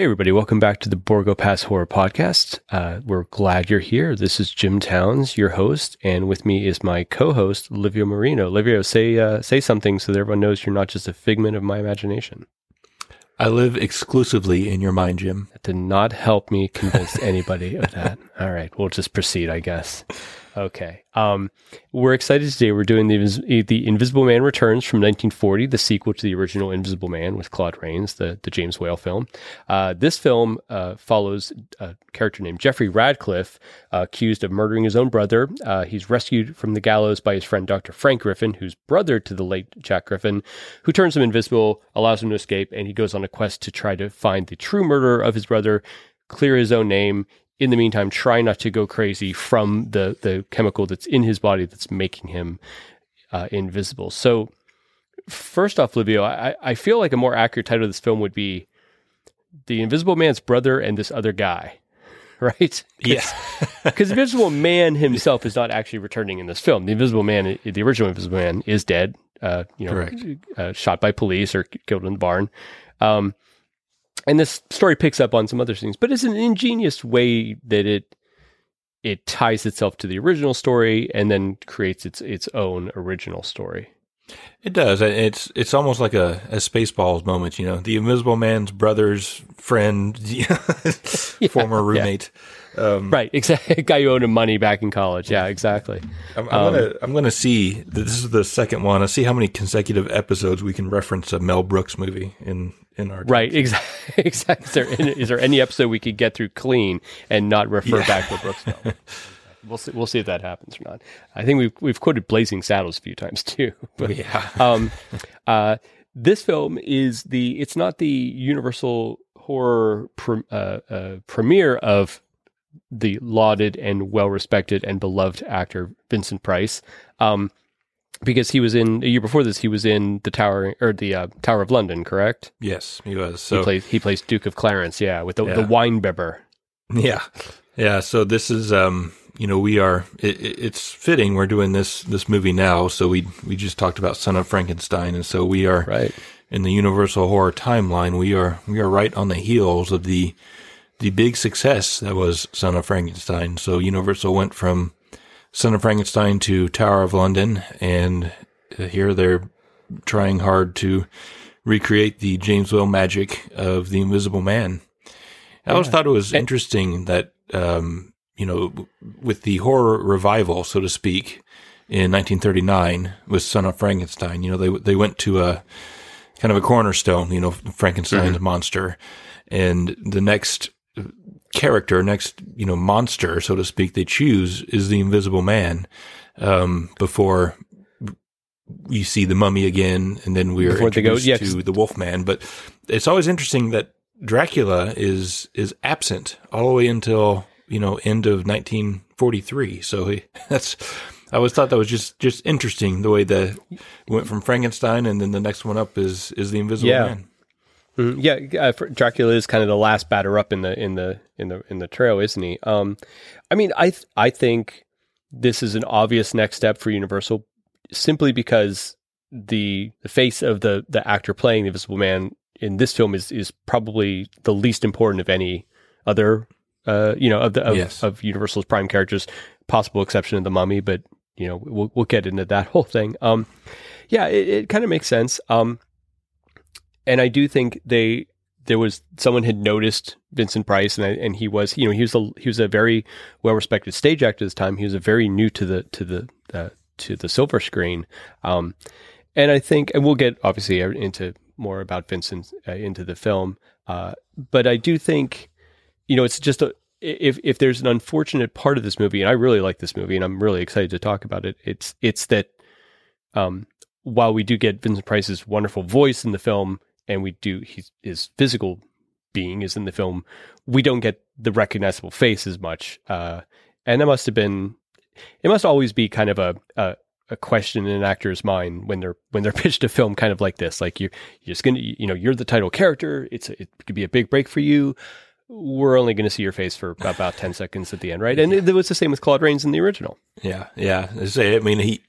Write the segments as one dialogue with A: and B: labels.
A: Hey, everybody, welcome back to the Borgo Pass Horror Podcast. Uh, we're glad you're here. This is Jim Towns, your host, and with me is my co host, Livio Marino. Livio, say, uh, say something so that everyone knows you're not just a figment of my imagination.
B: I live exclusively in your mind, Jim.
A: That did not help me convince anybody of that. All right, we'll just proceed, I guess. Okay. Um, we're excited today. We're doing the, the Invisible Man Returns from 1940, the sequel to the original Invisible Man with Claude Rains, the, the James Whale film. Uh, this film uh, follows a character named Jeffrey Radcliffe, uh, accused of murdering his own brother. Uh, he's rescued from the gallows by his friend Dr. Frank Griffin, who's brother to the late Jack Griffin, who turns him invisible, allows him to escape, and he goes on a quest to try to find the true murderer of his brother, clear his own name, in the meantime, try not to go crazy from the the chemical that's in his body that's making him uh, invisible. So, first off, Livio, I, I feel like a more accurate title of this film would be "The Invisible Man's Brother and This Other Guy." Right?
B: Yeah.
A: Because the Invisible Man himself is not actually returning in this film. The Invisible Man, the original Invisible Man, is dead. Uh, you know, uh, shot by police or killed in the barn. Um, and this story picks up on some other things, but it's an ingenious way that it it ties itself to the original story and then creates its its own original story.
B: It does. It's it's almost like a, a Spaceballs moment, you know, the Invisible Man's brother's friend, yeah, former roommate.
A: Yeah. Um, right, exactly. Guy who owed him money back in college. Yeah, exactly.
B: I'm, I'm um, gonna I'm gonna see. This is the second one. I see how many consecutive episodes we can reference a Mel Brooks movie in in our
A: right. Exactly. exactly. Is there, is there any episode we could get through clean and not refer yeah. back to Brooks film? We'll see. We'll see if that happens or not. I think we've we've quoted Blazing Saddles a few times too.
B: But, yeah.
A: um, uh, this film is the. It's not the Universal horror pre, uh, uh, premiere of the lauded and well respected and beloved actor Vincent Price. Um, because he was in a year before this, he was in the Tower or the uh, Tower of London, correct?
B: Yes, he was. So
A: he plays he plays Duke of Clarence, yeah, with the, yeah. the Weinbibber.
B: Yeah, yeah. So this is, um, you know, we are. It, it's fitting we're doing this this movie now. So we we just talked about Son of Frankenstein, and so we are
A: right
B: in the Universal horror timeline. We are we are right on the heels of the the big success that was Son of Frankenstein. So Universal went from Son of Frankenstein to Tower of London, and here they're trying hard to recreate the James Whale magic of the Invisible Man. I always thought it was interesting that, um, you know, with the horror revival, so to speak, in 1939 with Son of Frankenstein, you know, they they went to a kind of a cornerstone, you know, Frankenstein's mm-hmm. monster, and the next character, next, you know, monster, so to speak, they choose is the Invisible Man. Um, before you see the mummy again, and then we're before introduced go, to the Wolfman. But it's always interesting that Dracula is is absent all the way until you know end of 1943. So he, that's I always thought that was just just interesting the way that went from Frankenstein, and then the next one up is is the Invisible yeah. Man.
A: Mm-hmm. Yeah, uh, Dracula is kind of the last batter up in the in the in the in the trail, isn't he? Um, I mean, I th- I think this is an obvious next step for Universal, simply because the the face of the the actor playing the Invisible Man in this film is is probably the least important of any other uh, you know of the of, yes. of Universal's prime characters, possible exception of the Mummy, but you know we'll we'll get into that whole thing. Um, yeah, it, it kind of makes sense. Um, and I do think they there was someone had noticed Vincent Price, and and he was you know he was a he was a very well respected stage actor at this time. He was a very new to the to the uh, to the silver screen, um, and I think and we'll get obviously into more about Vincent uh, into the film, uh, but I do think you know it's just a if if there's an unfortunate part of this movie, and I really like this movie, and I'm really excited to talk about it. It's it's that um, while we do get Vincent Price's wonderful voice in the film, and we do his, his physical being is in the film, we don't get the recognizable face as much. Uh, and that must have been, it must always be kind of a, a, a question in an actor's mind when they're when they're pitched a film kind of like this. Like you, you're just gonna, you know, you're the title character. It's a, it could be a big break for you. We're only going to see your face for about ten seconds at the end, right? And it, it was the same with Claude Rains in the original.
B: Yeah, yeah. I mean, he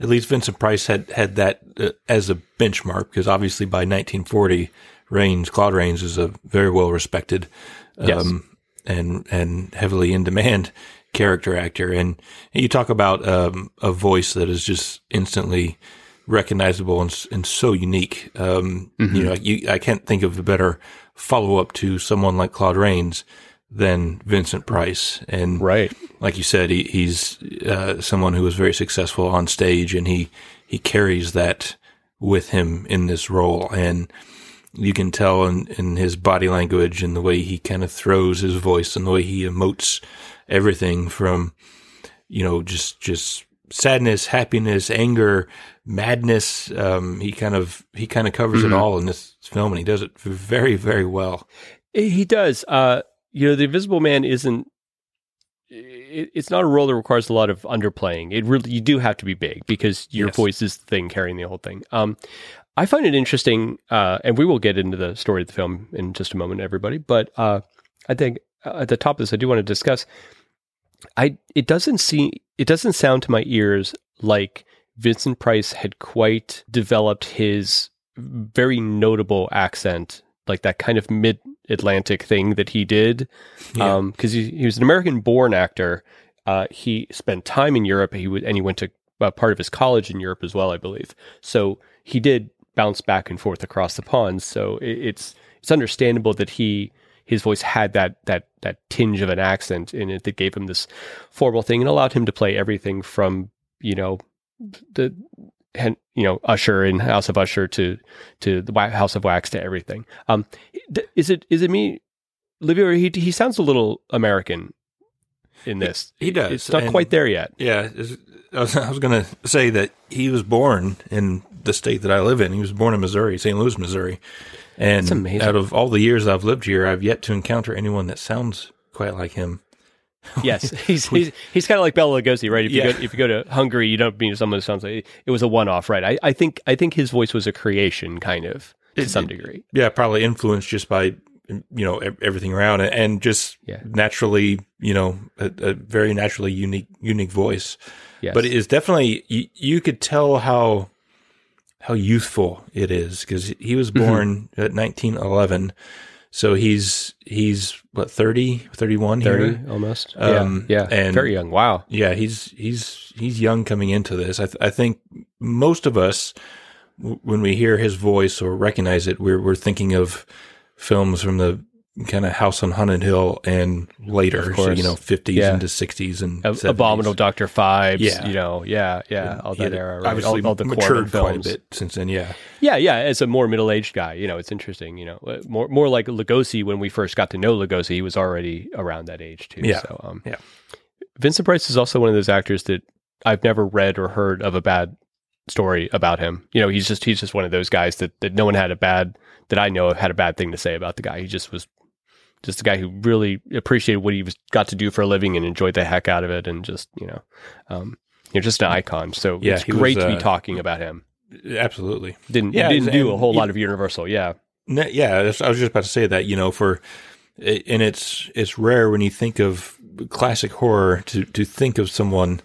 B: at least Vincent Price had had that uh, as a benchmark because obviously by 1940, Rains, Claude Rains, is a very well respected, um,
A: Yes.
B: and and heavily in demand character actor. And you talk about um, a voice that is just instantly recognizable and, and so unique. Um, You know, you, I can't think of a better follow up to someone like Claude Rains than Vincent Price. And
A: Right.
B: like you said, he, he's uh, someone who was very successful on stage, and he he carries that with him in this role, and you can tell in, in his body language and the way he kind of throws his voice and the way he emotes everything from you know just just sadness, happiness, anger, madness. Um, he kind of he kind of covers it all in this film, and he does it very very well.
A: He does. Uh, you know, the Invisible Man isn't. It, it's not a role that requires a lot of underplaying. It really you do have to be big because your
B: Yes.
A: voice is the thing carrying the whole thing. Um, I find it interesting, uh, and we will get into the story of the film in just a moment, everybody. But uh, I think uh, at the top of this, I do want to discuss. I it doesn't seem it doesn't sound to my ears like Vincent Price had quite developed his very notable accent, like that kind of mid Atlantic thing that he did.
B: Yeah.
A: Because he, he was an American born actor. Uh, he spent time in Europe. He would, and he went to uh, part of his college in Europe as well, I believe. So he did bounce back and forth across the pond. So it, it's it's understandable that he his voice had that that that tinge of an accent in it that gave him this formal thing and allowed him to play everything from you know the you know Usher and House of Usher to to the House of Wax to everything. Um, is it is it me, Livio? He he sounds a little American in this.
B: he does,
A: It's not
B: and-
A: quite there yet.
B: Yeah, I was, I was going to say that he was born in the state that I live in. He was born in Missouri, St. Louis, Missouri. And out of all the years I've lived here, I've yet to encounter anyone that sounds quite like him.
A: Yes, he's he's, he's kind of like Bela Lugosi, right? If you
B: Yeah.
A: go if you go to Hungary, you don't mean someone who sounds like it was a one off, right? I, I think I think his voice was a creation, kind of to
B: It-
A: some degree.
B: Yeah, probably influenced just by you know everything around it, and just
A: Yeah.
B: naturally, you know, a, a very naturally unique unique voice.
A: Yes,
B: But it is definitely you, you could tell how how youthful it is because he was
A: Mm-hmm.
B: born at 1911. So he's he's what 30, 31
A: thirty
B: here.
A: almost.
B: Um,
A: yeah, yeah,
B: and-
A: very young. Wow.
B: Yeah, he's he's he's young coming into this. I th- I think most of us w- when we hear his voice or recognize it, we're we're thinking of films from the kind of House on Haunted Hill and later, so you know, 50s
A: Yeah.
B: into 60s and
A: Ab-
B: 70s.
A: Abominable Doctor Phibes.
B: Yeah.
A: you know, yeah, yeah, all that era. Right?
B: Obviously,
A: all, all the
B: matured quite a bit since then. Yeah,
A: Yeah, yeah. As a more middle aged guy, you know, it's interesting. You know, Uh, more more like Lugosi. When we first got to know Lugosi, he was already around that age too.
B: Yeah.
A: So, um,
B: Yeah.
A: Vincent Price is also one of those actors that I've never read or heard of a bad story about him. You know, he's just he's just one of those guys that that no one had a bad that I know of had a bad thing to say about the guy. He just was just a guy who really appreciated what he was got to do for a living and enjoyed the heck out of it, and just you know, um, you're just an icon. So
B: Yeah,
A: it's
B: he was,
A: great to be
B: uh,
A: talking about him.
B: absolutely.
A: Didn't
B: Yeah,
A: didn't do a whole
B: you-
A: lot of Universal. Yeah,
B: yeah, I was just about to say that. You know, for and it's it's rare when you think of classic horror to to think of someone.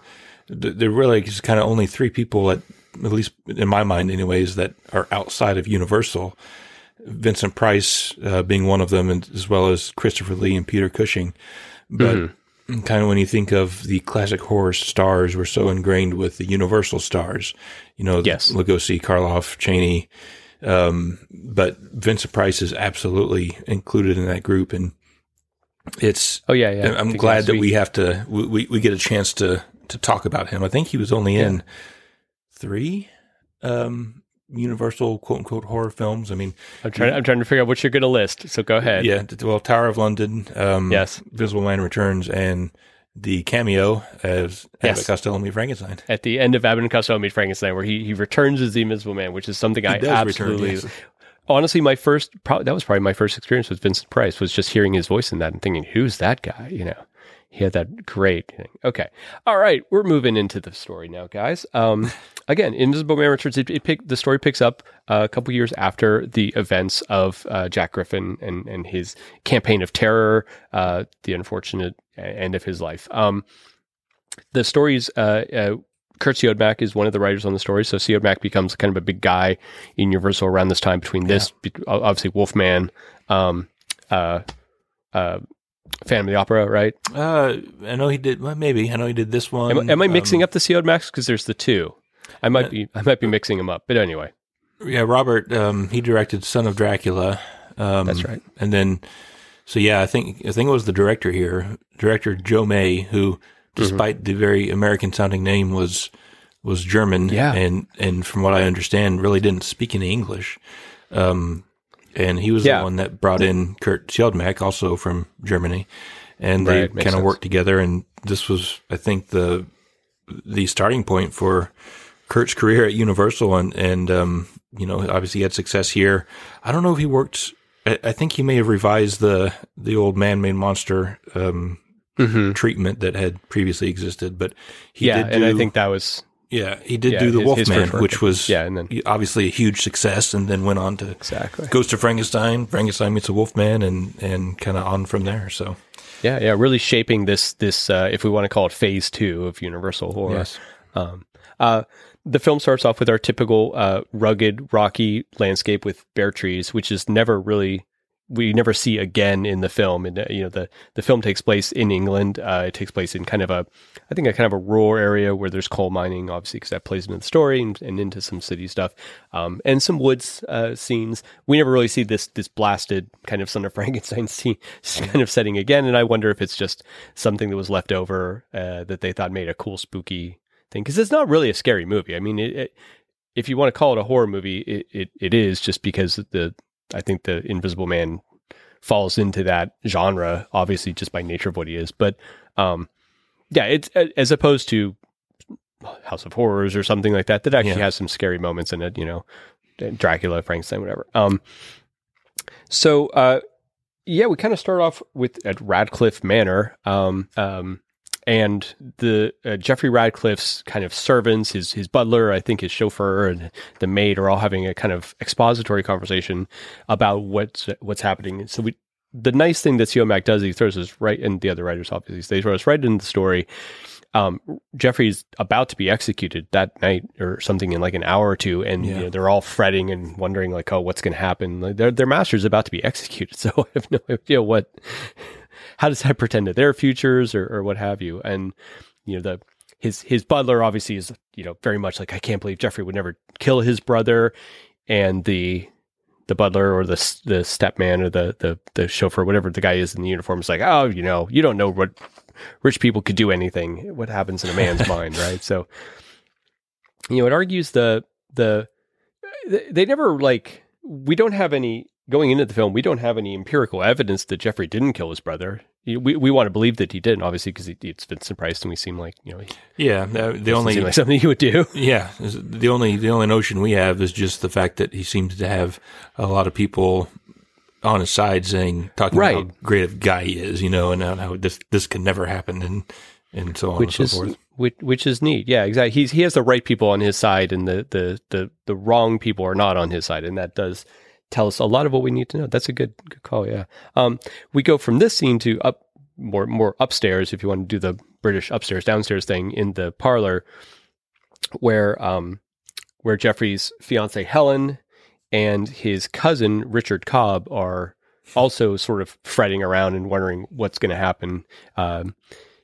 B: There really is kind of only three people at at least in my mind, anyways, that are outside of Universal. Vincent Price uh, being one of them, and as well as Christopher Lee and Peter Cushing. But kind of when you think of the classic horror stars, we're so ingrained with the Universal stars. You know,
A: Yes.
B: Lugosi, Karloff, Chaney. Um, but Vincent Price is absolutely included in that group, and it's.
A: Oh yeah, yeah.
B: I'm glad that we have to we, we get a chance to to talk about him. I think he was only in three um, Universal quote unquote horror films. I mean,
A: I'm trying. I'm trying to figure out what you're going to list. So go ahead.
B: yeah, well, Tower of London, um,
A: Yes.
B: Visible Man Returns, and the cameo as
A: Yes.
B: Abbott Costello meet Frankenstein.
A: At the end of Abbott and Costello Meet Frankenstein, where he, he returns as the Invisible Man, which is something I
B: does return,
A: absolutely
B: yes.
A: honestly, my first pro- that was probably my first experience with Vincent Price was just hearing his voice in that and thinking, "Who's that guy?" You know, he had that great. Thing. Okay, all right, we're moving into the story now, guys. Um, again, Invisible Man Returns. It, it pick, the story picks up uh, a couple years after the events of uh, Jack Griffin and and his campaign of terror, uh, the unfortunate end of his life. Um, the story's uh, uh, Curt Siodmak is one of the writers on the story. So Siodmak becomes kind of a big guy in Universal around this time between this, be- obviously Wolfman, um, uh, uh, Phantom of the Opera, right?
B: Uh, I know he did. Well, maybe I know he did this one.
A: Am, am I mixing
B: Um,
A: up the Siodmaks? Because there's the two. I might be I might be mixing them up, but anyway,
B: Yeah, Robert. Um, he directed Son of Dracula. Um,
A: That's right.
B: And then, so yeah, I think I think it was the director here, director Joe May, who, despite the very American sounding name, was was German.
A: Yeah.
B: And and from what I understand, really didn't speak any English. Um, and he was
A: Yeah.
B: the one that brought in Curt Siodmak, also from Germany, and they
A: Right,
B: kind of worked together. And this was, I think, the the starting point for Curt's career at Universal, and and um, you know, obviously he had success here. I don't know if he worked. I, I think he may have revised the the old man-made monster um,
A: mm-hmm.
B: treatment that had previously existed, but he
A: yeah,
B: did
A: and I think that was
B: yeah he did
A: yeah,
B: do the
A: his- his
B: Wolfman,
A: work.
B: which was
A: yeah, and then
B: obviously a huge success, and then went on to
A: exactly
B: Ghost to Frankenstein, Frankenstein meets a Wolfman, and and kind of on from there. So
A: yeah, yeah, really shaping this this uh, if we want to call it phase two of Universal horror.
B: yes,
A: Um, uh, the film starts off with our typical uh, rugged, rocky landscape with bare trees, which is never really we never see again in the film. And uh, you know the the film takes place in England. Uh, it takes place in kind of a I think a kind of a rural area where there's coal mining, obviously, because that plays into the story and, and into some city stuff, um, and some woods uh, scenes. We never really see this this blasted kind of Son of Frankenstein scene kind of setting again. And I wonder if it's just something that was left over uh, that they thought made a cool, spooky thing because it's not really a scary movie. I mean, it, it, if you want to call it a horror movie, it, it, it is just because the I think the Invisible Man falls into that genre, obviously just by nature of what he is. But um, yeah, it's as opposed to House of Horrors or something like that that actually
B: Yeah.
A: has some scary moments in it. You know, Dracula, Frankenstein, whatever. Um, so uh, yeah, we kind of start off with at Radcliffe Manor. Um, um, and the uh, Jeffrey Radcliffe's kind of servants, his his butler, I think his chauffeur and the maid are all having a kind of expository conversation about what's what's happening. So we, the nice thing that Mac does, he throws us right, and the other writers obviously they throw us right into the story. Um, Jeffrey's about to be executed that night or something in like an hour or two, and
B: Yeah.
A: you know, they're all fretting and wondering like, oh, what's going to happen? Like, their their master's about to be executed, so I have no idea what how does that pretend to their futures or, or what have you? And you know, the his his butler obviously is you know very much like I can't believe Jeffrey would never kill his brother, and the the butler or the the stepman or the the the chauffeur, whatever the guy is in the uniform, is like, oh, you know, you don't know what rich people could do anything. What happens in a man's mind, right? So, you know, it argues the the they never like we don't have any going into the film. We don't have any empirical evidence that Jeffrey didn't kill his brother. We we want to believe that he didn't, obviously, because it's Vincent Price, and we seem like you know he
B: yeah. uh, The only
A: like something he would do.
B: Yeah, the only the only notion we have is just the fact that he seems to have a lot of people on his side saying talking
A: Right.
B: about how great a guy he is, you know, and how- this this could never happen, and and so on
A: which
B: and
A: is
B: forth.
A: which, which is neat. Yeah, exactly. He's he has the right people on his side, and the the the the wrong people are not on his side, and that does tell us a lot of what we need to know. That's a good good call. Yeah. Um, we go from this scene to up more more upstairs if you want to do the British upstairs downstairs thing in the parlor, where um where Jeffrey's fiance Helen and his cousin Richard Cobb are also sort of fretting around and wondering what's going to happen. Um,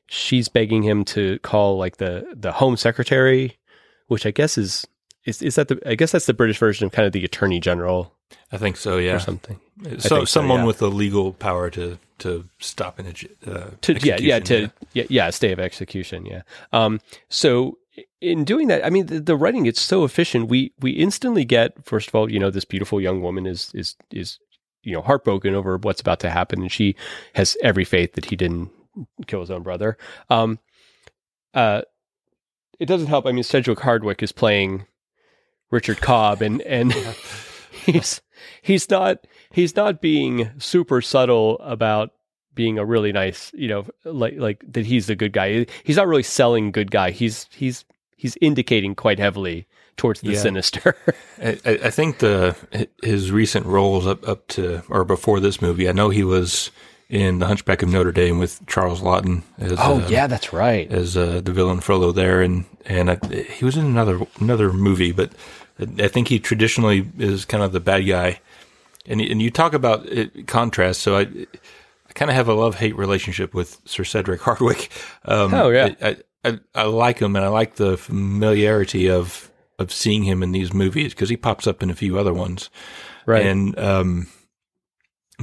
A: she's begging him to call like the the home secretary, which I guess is is is that the I guess that's the British version of kind of the attorney general
B: I think so.
A: or
B: Yeah,
A: something.
B: so,
A: think so,
B: someone
A: yeah.
B: with the legal power to to stop an uh,
A: To yeah yeah to yeah. yeah stay of execution yeah. Um. So in doing that, I mean the, the writing it's so efficient. We we instantly get first of all you know this beautiful young woman is is is you know heartbroken over what's about to happen, and she has every faith that he didn't kill his own brother. Um. Uh. It doesn't help. I mean, Sedgwick Hardwicke is playing Richard Cobb, and and he's he's not he's not being super subtle about being a really nice, you know, like like that he's the good guy. He's not really selling good guy. He's he's he's indicating quite heavily towards the
B: Yeah.
A: sinister.
B: I, I think the his recent roles up up to or before this movie. I know he was in The Hunchback of Notre Dame with Charles Laughton as uh,
A: Oh, that's right.
B: as uh, the villain Frollo there, and and I, he was in another another movie, but I think he traditionally is kind of the bad guy. And and you talk about it, contrast, so I I kind of have a love hate relationship with Sir Cedric Hardwicke. Um,
A: Oh, yeah.
B: I, I I like him, and I like the familiarity of of seeing him in these movies because he pops up in a few other ones,
A: Right.
B: and um,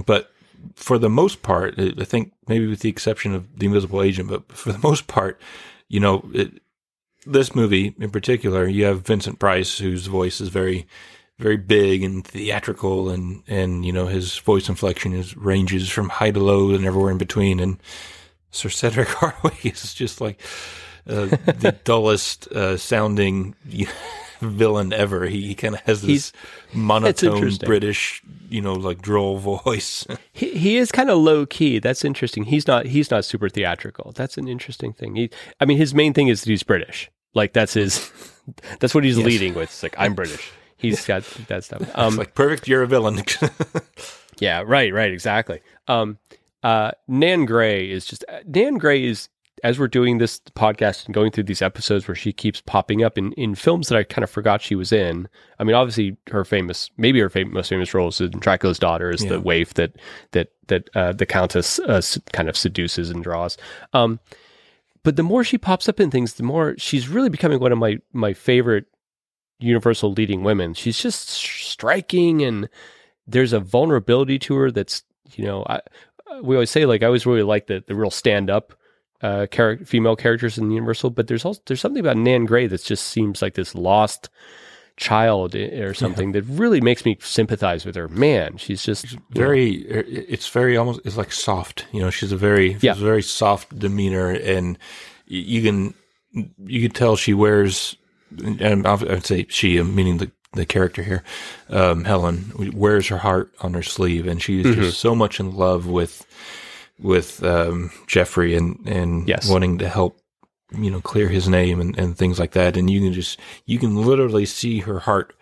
B: but for the most part, I I think maybe with the exception of the Invisible Agent, but for the most part, you know, it, this movie in particular, you have Vincent Price, whose voice is very, very big and theatrical, and and you know his voice inflection is ranges from high to low and everywhere in between. And Sir Cedric Hardwicke is just like uh, the dullest uh, sounding villain ever. He, he kind of has this monotone. British, you know, like droll voice.
A: He he is kind of low key. That's interesting. He's not he's not super theatrical. That's an interesting thing. He I mean his main thing is that he's British. Like that's his that's what he's leading with. It's like I'm British. He's got that stuff. Um
B: it's like perfect. You're a villain.
A: yeah, right, right, exactly. Um uh Nan Gray is just Nan Gray is as we're doing this podcast and going through these episodes where she keeps popping up in, in films that I kind of forgot she was in. I mean, obviously her famous, maybe her fam- most famous role is in Dracula's daughter is
B: Yeah.
A: the waif that that that uh, the Countess uh, kind of seduces and draws. Um, but the more she pops up in things, the more she's really becoming one of my my favorite Universal leading women. She's just striking, and there's a vulnerability to her that's you know I we always say like I always really like the the real stand up uh char- female characters in the Universal, but there's also there's something about Nan Gray that just seems like this lost child or something that really makes me sympathize with her. Man, she's just
B: very it's very almost it's like soft you know she's a very
A: Yeah.
B: she's a very soft demeanor and you can you can tell she wears and I would say she meaning the the character here um Helen wears her heart on her sleeve and she's
A: Mm-hmm.
B: just so much in love with with um Jeffrey and and
A: Yes.
B: wanting to help you know clear his name and, and things like that. And you can just you can literally see her heart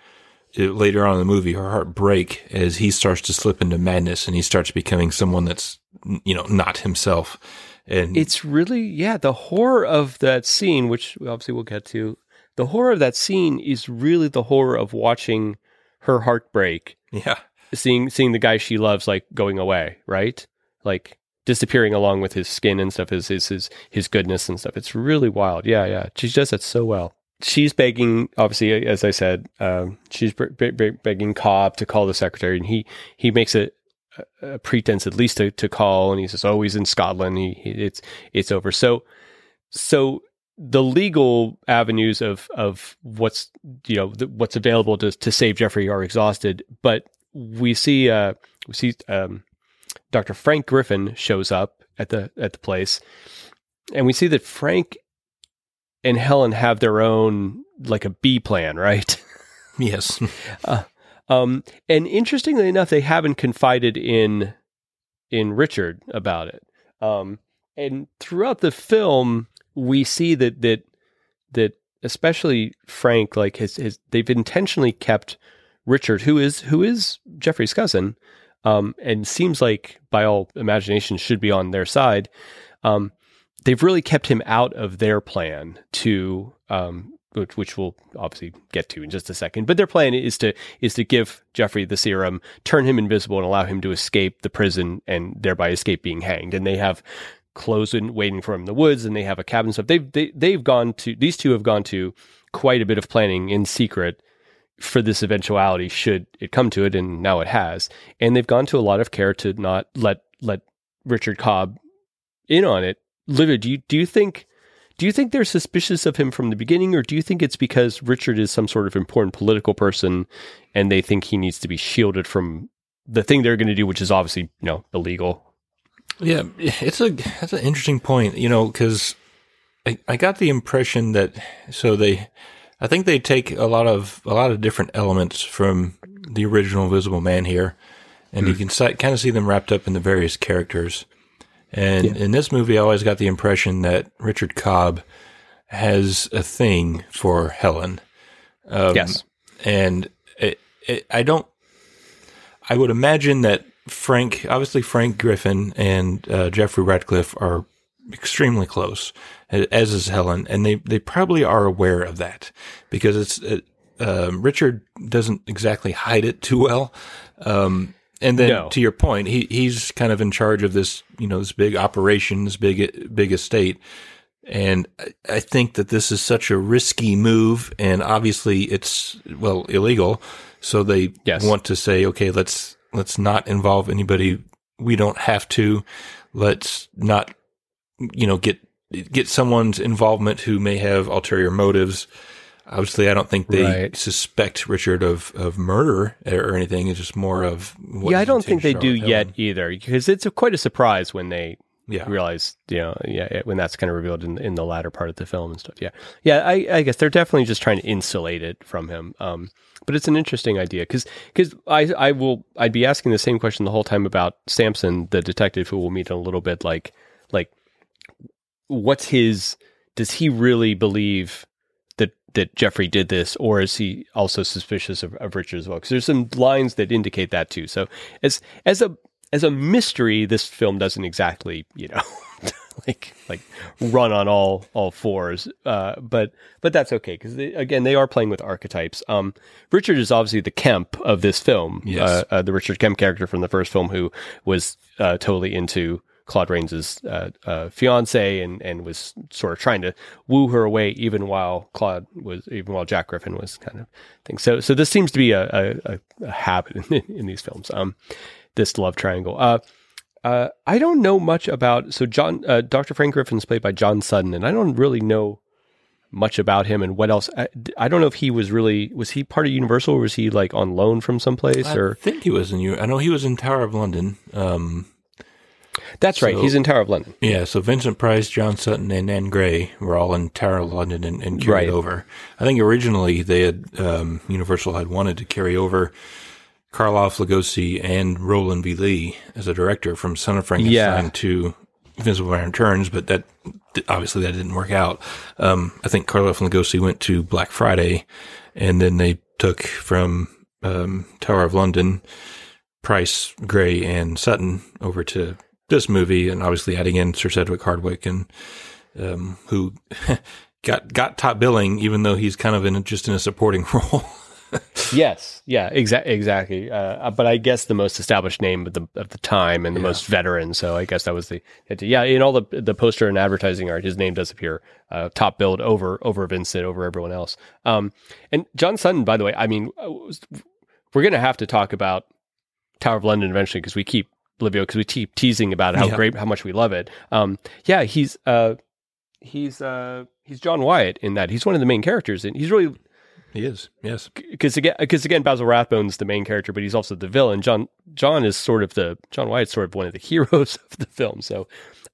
B: uh, later on in the movie, her heart break as he starts to slip into madness and he starts becoming someone that's, you know, not himself. And
A: it's really yeah the horror of that scene which obviously we'll get to the horror of that scene is really the horror of watching her heart break.
B: Yeah,
A: seeing seeing the guy she loves like going away right? Like disappearing along with his skin and stuff his his his, his goodness and stuff. It's really wild. Yeah yeah. She does that so well. She's begging obviously as i said um, she's be- be- be- begging cobb to call the secretary and he he makes a, a a pretense at least to, to call and he says oh he's in scotland. He, he it's it's over. So so the legal avenues of of what's you know the, what's available to to save Jeffrey are exhausted, but we see uh we see um Dr. Frank Griffin shows up at the at the place and we see that Frank and Helen have their own like a B plan, right?
B: yes,
A: Um, and interestingly enough, they haven't confided in in Richard about it. Um, and throughout the film, we see that that that especially Frank, like his his, they've intentionally kept Richard, who is who is Jeffrey's cousin, um, and seems like by all imagination should be on their side. Um, they've really kept him out of their plan to um, which, which we'll obviously get to in just a second. But their plan is to is to give Jeffrey the serum, turn him invisible, and allow him to escape the prison and thereby escape being hanged. And they have clothes in, waiting for him in the woods, and they have a cabin stuff. They've they, they've gone to these two have gone to quite a bit of planning in secret for this eventuality should it come to it and now it has and they've gone to a lot of care to not let let Richard Cobb in on it Livio do you do you think do you think they're suspicious of him from the beginning or do you think it's because Richard is some sort of important political person and they think he needs to be shielded from the thing they're going to do which is obviously you know illegal
B: yeah. It's a that's an interesting point, you know, because I I got the impression that so they. I think they take a lot of a lot of different elements from the original Invisible Man here, and you
A: Hmm.
B: can si- kind of see them wrapped up in the various characters. And in this movie, I always got the impression that Richard Cobb has a thing for Helen. Um,
A: yes.
B: and it, it, I don't. I would imagine that Frank, obviously Frank Griffin and uh, Jeffrey Radcliffe are extremely close, as is Helen, and they they probably are aware of that because it's uh, um, Richard doesn't exactly hide it too well. Um, and then
A: No.
B: to your point, he he's kind of in charge of this, you know, this big operation, this big big estate. And I- I think that this is such a risky move, and obviously it's well illegal. So they
A: Yes.
B: want to say, okay, let's let's not involve anybody. We don't have to. Let's not, you know, get get someone's involvement who may have ulterior motives. Obviously, I don't think they
A: Right.
B: suspect Richard of of murder or anything. It's just more of what
A: yeah, I don't think they do yet either because it's a, quite a surprise when they
B: Yeah,
A: realize, you know, yeah, yeah, when that's kind of revealed in in the latter part of the film and stuff. Yeah, yeah, I, I guess they're definitely just trying to insulate it from him. Um, but it's an interesting idea because because I I will I'd be asking the same question the whole time about Sampson, the detective who we'll meet in a little bit. Like like, what's his? Does he really believe? That, that Jeffrey did this, or is he also suspicious of, of Richard as well? Because there's some lines that indicate that too. So as as a as a mystery, this film doesn't exactly, you know, like like run on all all fours. Uh, but but that's okay because again, they are playing with archetypes. Um, Richard is obviously the Kemp of this film.
B: Yes.
A: Uh, uh, the Richard Kemp character from the first film, who was uh, totally into Claude Rains's uh, uh, fiance and and was sort of trying to woo her away, even while Claude was, even while Jack Griffin was kind of thing. So so this seems to be a a, a, habit in, in these films. Um, this love triangle. Uh, uh, I don't know much about so John uh, Dr. Frank Griffin's played by John Sutton, and I don't really know much about him and what else. I, I don't know if he was really was he part of Universal or was he like on loan from someplace
B: I
A: or
B: think he was in you. I know he was in Tower of London. Um,
A: that's right.
B: so-
A: He's in Tower of London.
B: Yeah, so Vincent Price, John Sutton, and Nan Gray were all in Tower of London and, and carried
A: Right.
B: over. I think originally they had um, Universal had wanted to carry over Karloff, Lugosi, and Rowland V. Lee as a director from Son of Frankenstein
A: Yeah.
B: to Invisible Man Returns, but that obviously that didn't work out. Um, I think Karloff and Lugosi went to Black Friday, and then they took from um, Tower of London Price, Gray, and Sutton over to this movie, and obviously adding in Sir Sedgwick Hardwicke, and um, who got got top billing, even though he's kind of in just in a supporting role.
A: Yes, yeah, exactly, exactly. Uh, but I guess the most established name of the of the time and the most veteran. So I guess that was the yeah. In all the the poster and advertising art, his name does appear uh, top billed over over Vincent over everyone else. Um, and John Sutton, by the way, I mean, uh, we're gonna have to talk about Tower of London eventually because we keep Livio because we keep teasing about how
B: Yeah.
A: great how much we love it. Um, yeah, he's uh, he's uh, he's John Wyatt in that. He's one of the main characters, and he's really
B: he is, yes,
A: because again, because again, Basil Rathbone's the main character, but he's also the villain. John John is sort of the John Wyatt's sort of one of the heroes of the film. So,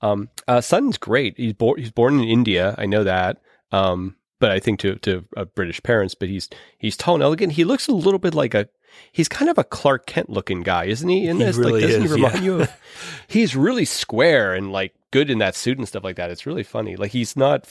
A: um, uh, Sutton's great. He's born he's born in India. I know that. Um, but I think to to uh, British parents. But he's he's tall and elegant. He looks a little bit like a he's kind of a Clark Kent looking guy, isn't he? In
B: He
A: this,
B: really
A: like, doesn't
B: is,
A: he remind
B: yeah.
A: you of? He's really square and like good in that suit and stuff like that. It's really funny. Like he's not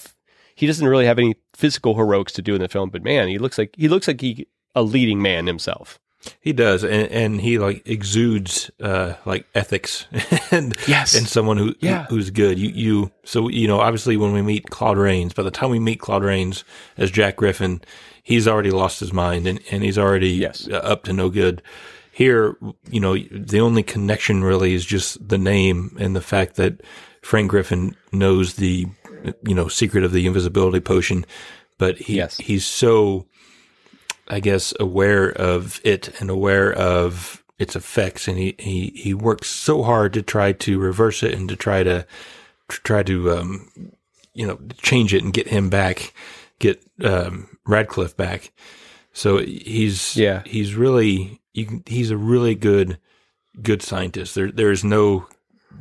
A: he doesn't really have any physical heroics to do in the film, but man, he looks like he looks like he a leading man himself.
B: He does, and, and he like exudes uh, like ethics and
A: Yes.
B: and someone who
A: Yeah.
B: who's good. You you so you know obviously when we meet Claude Rains, by the time we meet Claude Rains as Jack Griffin, he's already lost his mind and, and he's already
A: Yes.
B: uh, up to no good. Here, you know, the only connection really is just the name and the fact that Frank Griffin knows the you know secret of the invisibility potion, but he
A: Yes.
B: he's so I guess, aware of it and aware of its effects, and he he he works so hard to try to reverse it and to try to to try to um, you know change it and get him back, get um, Radcliffe back. So he's
A: Yeah.
B: he's really you can, he's a really good good scientist. There there is no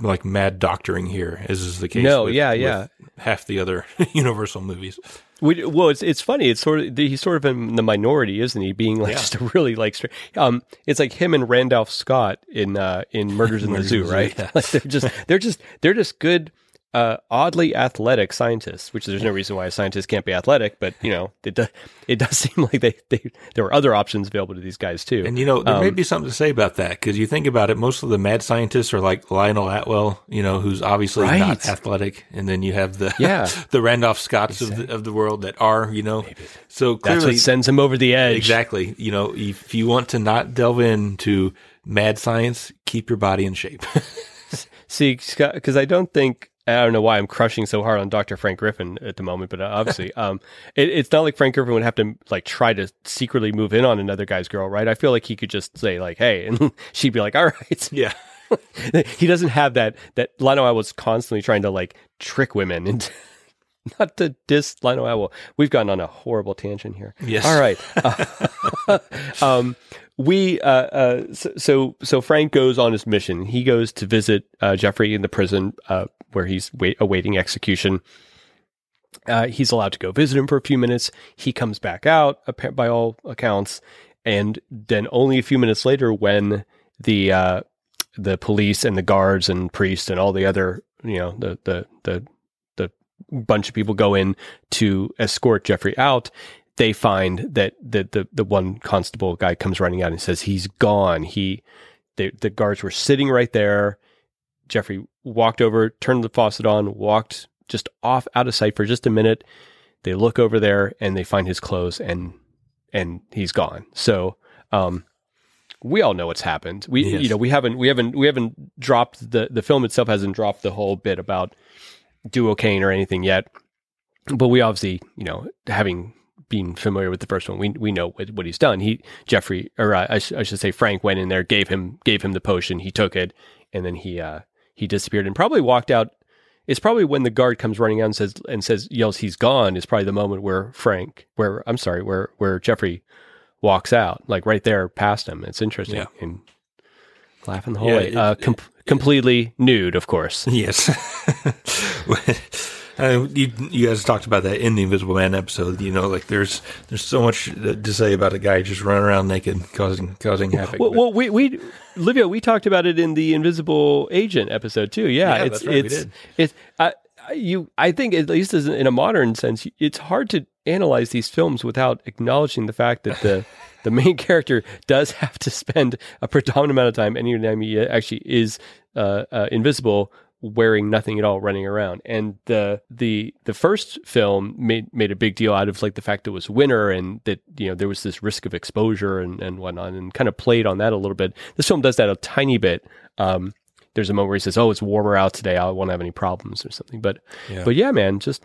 B: like mad doctoring here, as is the case.
A: No,
B: with-
A: yeah, yeah.
B: half the other Universal movies.
A: We, well, it's it's funny. It's sort of he's sort of in the minority, isn't he? Being like
B: Yeah.
A: just a really like, um, it's like him and Randolph Scott in uh in Murders in the Zoo,
B: in the Zoo,
A: right?
B: yeah.
A: like they're just they're just they're just good, uh, oddly athletic scientists. Which there's no reason why a scientist can't be athletic, but you know it does it does seem like they, they there were other options available to these guys too.
B: And you know, there may
A: Um,
B: be something to say about that because you think about it. Most of the mad scientists are like Lionel Atwill, you know, who's obviously
A: Right.
B: not athletic, and then you have the
A: Yeah.
B: the Randolph Scotts of the, of the world that are, you know. So
A: That's
B: clearly,
A: what sends him over the edge.
B: exactly. You know, if you want to not delve into mad science, keep your body in shape.
A: See, Scott, because I don't think I don't know why I'm crushing so hard on Dr. Frank Griffin at the moment, but uh, obviously, um, it, it's not like Frank Griffin would have to like try to secretly move in on another guy's girl, right? I feel like he could just say like, "Hey," and she'd be like, "All right."
B: yeah.
A: he doesn't have that. That Lionel was constantly trying to like trick women and. Not to diss Lionel. We've gotten on a horrible tangent here.
B: Yes.
A: All right. Uh, um, we uh, uh, so, so Frank goes on his mission. He goes to visit uh, Jeffrey in the prison uh, where he's wait, awaiting execution. Uh, he's allowed to go visit him for a few minutes. He comes back out, by all accounts, and then only a few minutes later, when the uh, the police and the guards and priests and all the other you know the the the the bunch of people go in to escort Jeffrey out, they find that the the the one constable guy comes running out and says he's gone. He the the guards were sitting right there. Jeffrey walked over, turned the faucet on, walked just off out of sight for just a minute. They look over there and they find his clothes and and he's gone. So um we all know what's happened. We
B: Yes.
A: you know we haven't we haven't we haven't dropped the the film itself hasn't dropped the whole bit about duocaine or anything yet. But we obviously, you know, having been familiar with the first one, we we know what, what he's done. He Jeffrey, or uh, I, sh- I should say, Frank went in there, gave him gave him the potion. He took it, and then he uh, he disappeared and probably walked out. It's probably when the guard comes running out and says and says yells he's gone is probably the moment where Frank, where I'm sorry, where where Jeffrey walks out, like right there past him. It's interesting
B: Yeah.
A: and laughing the whole
B: Yeah,
A: way,
B: it-
A: uh, com- completely nude, of course.
B: Yes. Uh, you, you guys talked about that in the Invisible Man episode. You know, like there's there's so much to say about a guy just running around naked, causing causing havoc.
A: Well, well, we we Livio, we talked about it in the Invisible Agent episode too. Yeah,
B: Yeah,
A: it's
B: that's right, we
A: it's
B: did.
A: it's I, you. I think at least as in a modern sense, it's hard to analyze these films without acknowledging the fact that the the main character does have to spend a predominant amount of time, anytime he actually is uh, uh, invisible, wearing nothing at all, running around. And the the the first film made made a big deal out of like the fact it was winter and that you know there was this risk of exposure and and whatnot, and kind of played on that a little bit. This film does that a tiny bit. Um, there's a moment where he says, "Oh, it's warmer out today. I won't have any problems" or something. But
B: Yeah.
A: but yeah, man, just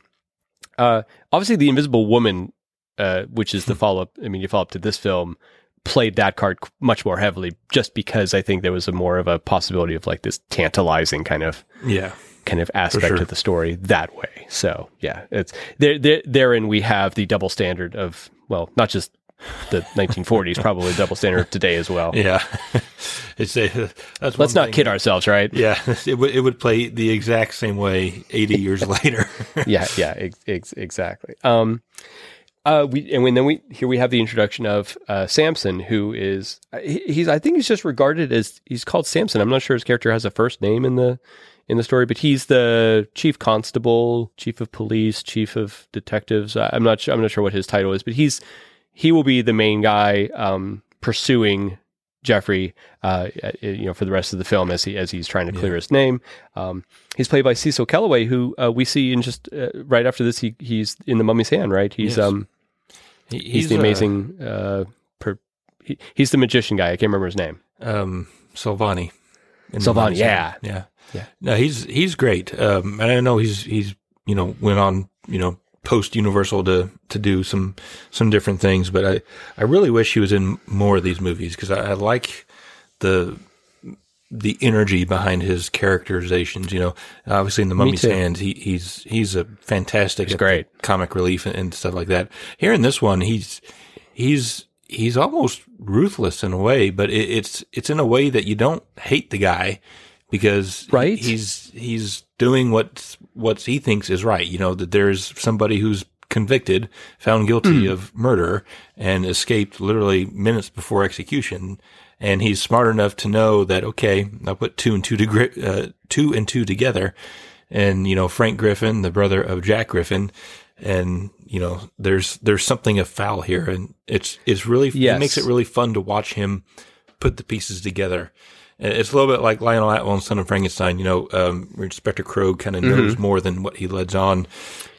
A: uh, obviously the Invisible Woman, uh, which is the follow up. I mean, you follow up to this film, played that card much more heavily, just because I think there was a more of a possibility of like this tantalizing kind of
B: yeah,
A: kind of aspect
B: sure.
A: to the story that way. So yeah, it's there. there therein we have the double standard of well, not just the 1940s, probably the double standard of today as well.
B: yeah. it's a that's
A: Let's not kid ourselves, right?
B: Yeah, it would it would play the exact same way eighty years later.
A: yeah, yeah, ex- ex- exactly. Um, uh, we and when then we here we have the introduction of uh, Sampson, who is uh, he, he's I think he's just regarded as he's called Sampson. I'm not sure his character has a first name in the in the story, but he's the chief constable, chief of police, chief of detectives. I'm not sure, I'm not sure what his title is, but he's he will be the main guy um, pursuing Jeffrey, uh, you know, for the rest of the film as he as he's trying to clear his name. Um, he's played by Cecil Kellaway, who uh, we see in just uh, right after this. He he's in the Mummy's Hand, right? He's
B: Yes.
A: um
B: He-
A: he's, the amazing uh, per, he, he's the magician guy. I can't remember his name.
B: um,
A: Solvani.
B: Solvani,
A: yeah.
B: Yeah,
A: Yeah.
B: No, he's he's great. Um, and I know he's he's you know went on you know post Universal to to do some some different things, but I I really wish he was in more of these movies because I, I like the the energy behind his characterizations. You know, obviously in the Mummy's
A: too.
B: Hand, he, he's he's a fantastic
A: great.
B: comic relief and, and stuff like that. Here in this one, he's he's he's almost ruthless in a way, but it, it's it's in a way that you don't hate the guy because
A: Right.
B: he's he's doing what what he thinks is right. You know that there's somebody who's convicted, found guilty hmm. of murder, and escaped literally minutes before execution. And he's smart enough to know that okay, I'll put two and two to uh, two and two together, and you know Frank Griffin, the brother of Jack Griffin, and you know there's there's something afoul here, and it's it's really
A: Yes.
B: it makes it really fun to watch him put the pieces together. It's a little bit like Lionel Atwill and Son of Frankenstein. You know, um, Inspector Krogh kind of knows more than what he lets on.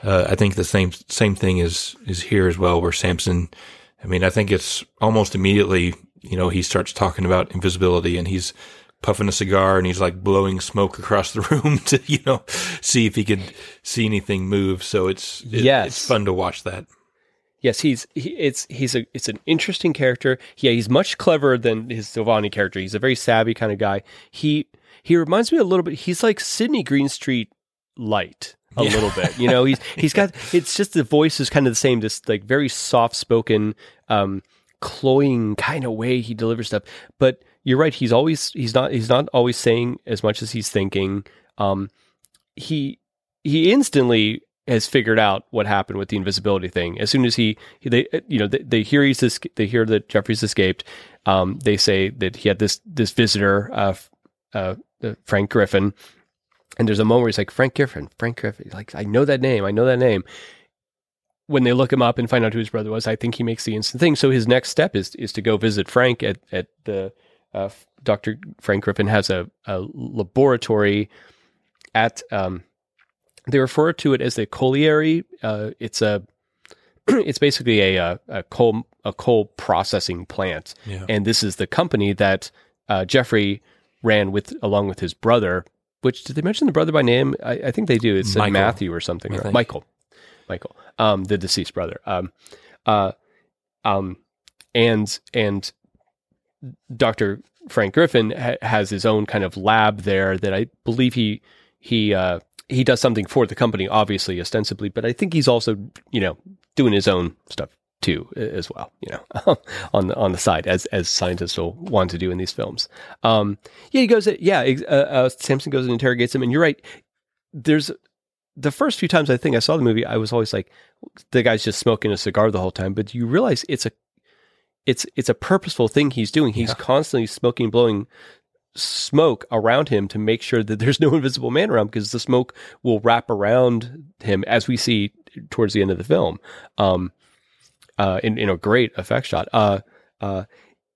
B: Uh, I think the same same thing is is here as well, where Sampson. I mean, I think it's almost immediately. You know, he starts talking about invisibility, and he's puffing a cigar, and he's like blowing smoke across the room to you know see if he could see anything move. So it's it-
A: Yes.
B: it's fun to watch that.
A: Yes, he's he, it's he's a it's an interesting character. Yeah, he's much cleverer than his Solvani character. He's a very savvy kind of guy. He he reminds me a little bit. He's like Sidney Greenstreet light a
B: Yeah.
A: little bit. You know, he's he's got it's just the voice is kind of the same. This like very soft spoken, um, cloying kind of way he delivers stuff. But you're right. He's always he's not he's not always saying as much as he's thinking. Um, he he instantly has figured out what happened with the invisibility thing. As soon as he, he they you know they, they hear he's es- they hear that Jeffrey's escaped. Um, they say that he had this this visitor, uh, uh, uh, Frank Griffin, and there's a moment where he's like Frank Griffin, Frank Griffin, like I know that name, I know that name. When they look him up and find out who his brother was, I think he makes the instant thing. So his next step is is to go visit Frank at at the uh, Dr. Frank Griffin has a, a laboratory at um, they refer to it as the colliery. Uh, it's a it's basically a, a a coal a coal processing plant,
B: Yeah.
A: and this is the company that uh, Jeffrey ran with along with his brother. Which did they mention the brother by name? I, I think they do. It's
B: Michael,
A: Matthew or something. Right? Michael, Michael, um, the deceased brother. Um, uh, um, and and Dr. Frank Griffin ha- has his own kind of lab there that I believe he he uh, he does something for the company, obviously, ostensibly, but I think he's also you know doing his own stuff too as well, you know, on the on the side as as scientists will want to do in these films. Um, yeah, he goes, yeah, uh, uh, Sampson goes and interrogates him, and you're right. There's the first few times I think I saw the movie, I was always like, the guy's just smoking a cigar the whole time, but you realize it's a it's it's a purposeful thing he's doing. He's
B: Yeah.
A: constantly smoking, blowing smoke around him to make sure that there's no invisible man around because the smoke will wrap around him as we see towards the end of the film. Um, uh, in in a great effect shot. Uh, uh,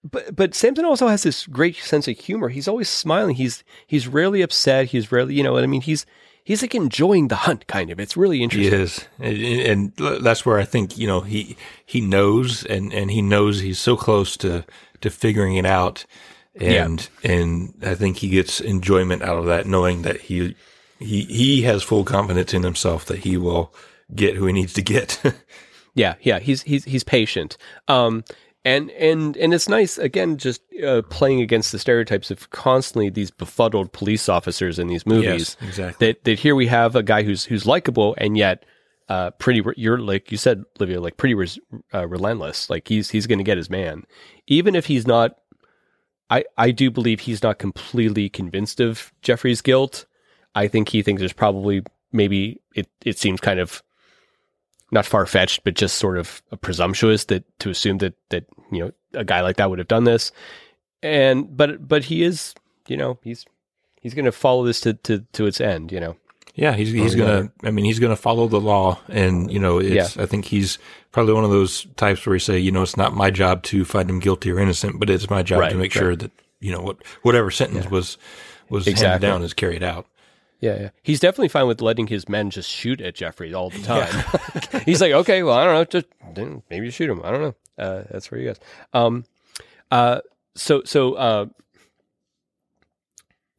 A: but but Sampson also has this great sense of humor. He's always smiling. He's he's rarely upset. He's rarely you know what I mean. He's he's like enjoying the hunt kind of. It's really
B: He
A: interesting.
B: is, and, and that's where I think you know he he knows, and and he knows he's so close to to figuring it out, and and I think he gets enjoyment out of that, knowing that he he he has full confidence in himself that he will get who he needs to get.
A: Yeah, yeah, he's he's he's patient. Um, and and and it's nice again, just uh, playing against the stereotypes of constantly these befuddled police officers in these movies.
B: Yes, exactly.
A: That that here we have a guy who's who's likable and yet uh, pretty. re- You're like you said, Livio, like pretty res, uh, relentless. Like he's he's going to get his man, even if he's not. I I do believe he's not completely convinced of Jeffrey's guilt. I think he thinks there's probably maybe it it seems kind of not far fetched, but just sort of presumptuous that to assume that that you know a guy like that would have done this. And but but he is you know he's he's going to follow this to, to to its end. You know.
B: Yeah, he's he's gonna. I mean, he's gonna follow the law, and you know, it's. Yeah. I think he's probably one of those types where he say, you know, it's not my job to find him guilty or innocent, but it's my job
A: Right,
B: to make
A: right.
B: sure that you know what whatever sentence was was handed down is carried out.
A: Yeah, yeah. He's definitely fine with letting his men just shoot at Jeffrey all the time. He's like, okay, well, I don't know, just maybe you shoot him. I don't know. Uh, that's where he goes. Um, uh, so so uh,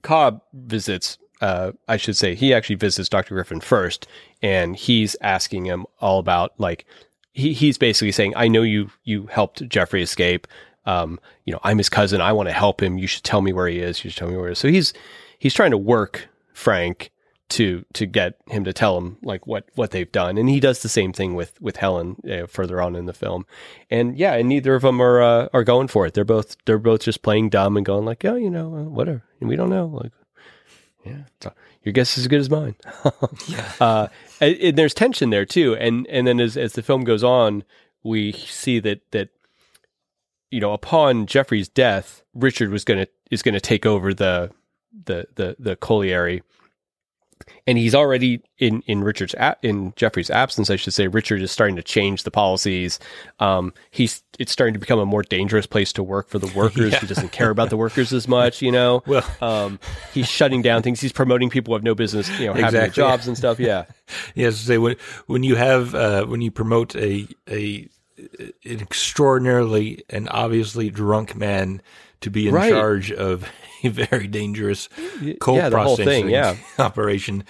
A: Cobb visits. Uh, I should say he actually visits Dr. Griffin first, and he's asking him all about like he, he's basically saying, "I know you you helped Jeffrey escape. Um, you know, I'm his cousin. I want to help him. You should tell me where he is. You should tell me where he is." So he's he's trying to work Frank to to get him to tell him like what what they've done, and he does the same thing with with Helen uh, further on in the film. And yeah, and neither of them are uh, are going for it. They're both they're both just playing dumb and going like, "Oh, you know, uh, whatever. We don't know." Like, Yeah, your guess is as good as mine.
B: Yeah.
A: uh, and, and there's tension there too, and and then as as the film goes on, we see that that you know upon Jeffrey's death, Richard was gonna is gonna take over the the the the colliery, and he's already in in Richard's a- in Jeffrey's absence, I should say. Richard is starting to change the policies. Um, he's it's starting to become a more dangerous place to work for the workers. He doesn't care about the workers as much, you know.
B: Well-
A: um, he's shutting down things. He's promoting people who have no business, you know, having jobs and stuff. Yeah,
B: Yes, say when when you have uh, when you promote a a an extraordinarily and obviously drunk man to be in
A: Right.
B: charge of a very dangerous coal
A: yeah,
B: processing
A: yeah.
B: operation.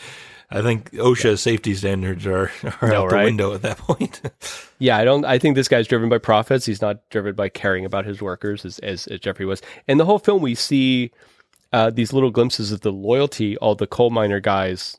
B: I think OSHA safety standards are, are
A: No,
B: out the
A: right?
B: window at that point.
A: yeah. I don't. I think this guy's driven by profits. He's not driven by caring about his workers, as as, as Jeffrey was. And the whole film, we see uh, these little glimpses of the loyalty all the coal miner guys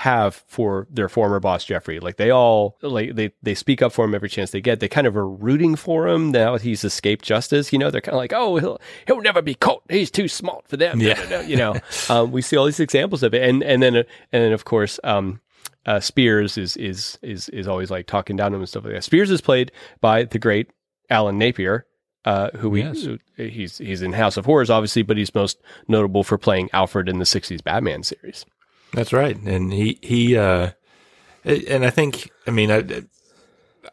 A: have for their former boss Jeffrey. Like they all like they they speak up for him every chance they get. They kind of are rooting for him now that he's escaped justice. You know, they're kind of like, oh, he'll he'll never be caught. He's too smart for them.
B: Yeah.
A: you know. um, we see all these examples of it, and and then and then of course. Um, uh, Spears is is is is always like talking down to him and stuff like that. Spears is played by the great Alan Napier, uh, who we
B: Yes.
A: he's he's in House of Horrors, obviously, but he's most notable for playing Alfred in the '60s Batman series.
B: That's right, and he he uh, and I think I mean I,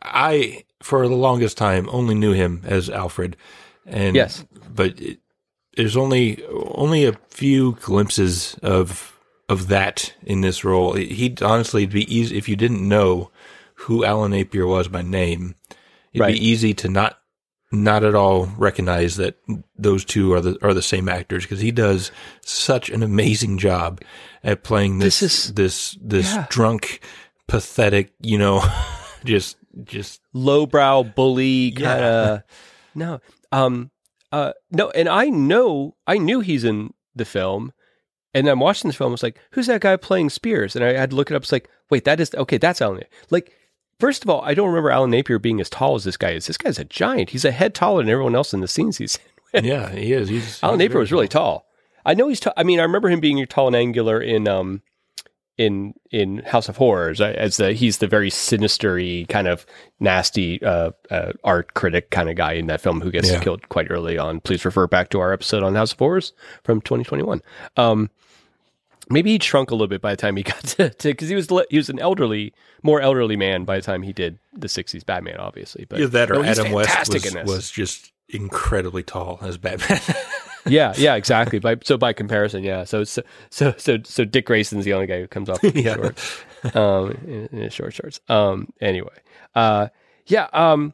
B: I for the longest time only knew him as Alfred, and
A: Yes.
B: but it, there's only only a few glimpses of of that in this role. He'd honestly it'd be easy if you didn't know who Alan Napier was by name. It'd
A: Right.
B: be easy to not not at all recognize that those two are the are the same actors because he does such an amazing job at playing this
A: This is-
B: this this
A: yeah.
B: drunk, pathetic, you know, just just
A: lowbrow bully kind of no um uh no and i know i knew he's in the film and i'm watching this film i was like who's that guy playing spears? And i had to look it up it's like wait that is okay that's alan like first of all i don't remember alan napier being as tall as this guy is this guy's a giant he's a head taller than everyone else in the scenes he's in
B: yeah, he is. He's
A: alan
B: he's
A: napier was really tall i know he's tall i mean i remember him being tall and angular in um in in House of Horrors uh, as the he's the very sinistery kind of nasty uh, uh, art critic kind of guy in that film who gets
B: Yeah.
A: killed quite early on. Please refer back to our episode on House of Horrors from 2021. Um, maybe he shrunk a little bit by the time he got to because he was he was an elderly, more elderly man by the time he did the 60s Batman, obviously. But
B: Either that or
A: no,
B: Adam West was, was just incredibly tall as Batman.
A: yeah, yeah, exactly. By so by comparison, yeah. So so so so so Dick Grayson's the only guy who comes off
B: Yeah.
A: short, um, in, in his short shorts. Um, anyway, uh, yeah. Um,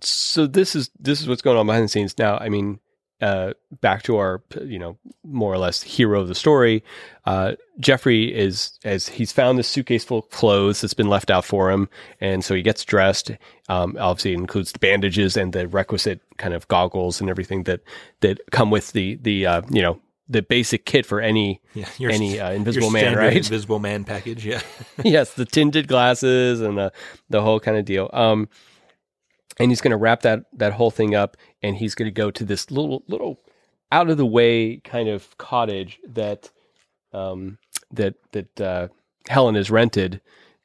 A: so this is this is what's going on behind the scenes now. I mean, uh, back to our you know more or less hero of the story. Uh, Jeffrey is as he's found this suitcase full of clothes that's been left out for him, and so he gets dressed. Um, obviously, it includes the bandages and the requisite kind of goggles and everything that that come with the the uh, you know the basic kit for any
B: yeah, your,
A: any uh, Invisible Man, right?
B: Invisible Man package. Yeah,
A: yes, the tinted glasses and the the whole kind of deal. Um, and he's going to wrap that that whole thing up, and he's going to go to this little little out of the way kind of cottage that um that that uh, Helen has rented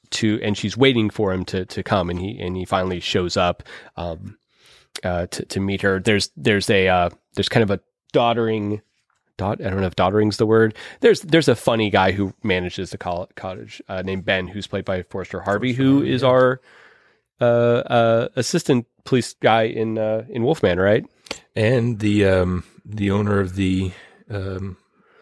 A: to, and she's waiting for him to to come, and he and he finally shows up um uh to to meet her. There's there's a uh, there's kind of a doddering. Dot, I don't know if doddering's the word. There's there's a funny guy who manages the cottage uh, named Ben, who's played by Forrester Harvey, who is our uh, uh, assistant police guy in uh, in Wolfman, right?
B: and the um the owner of the um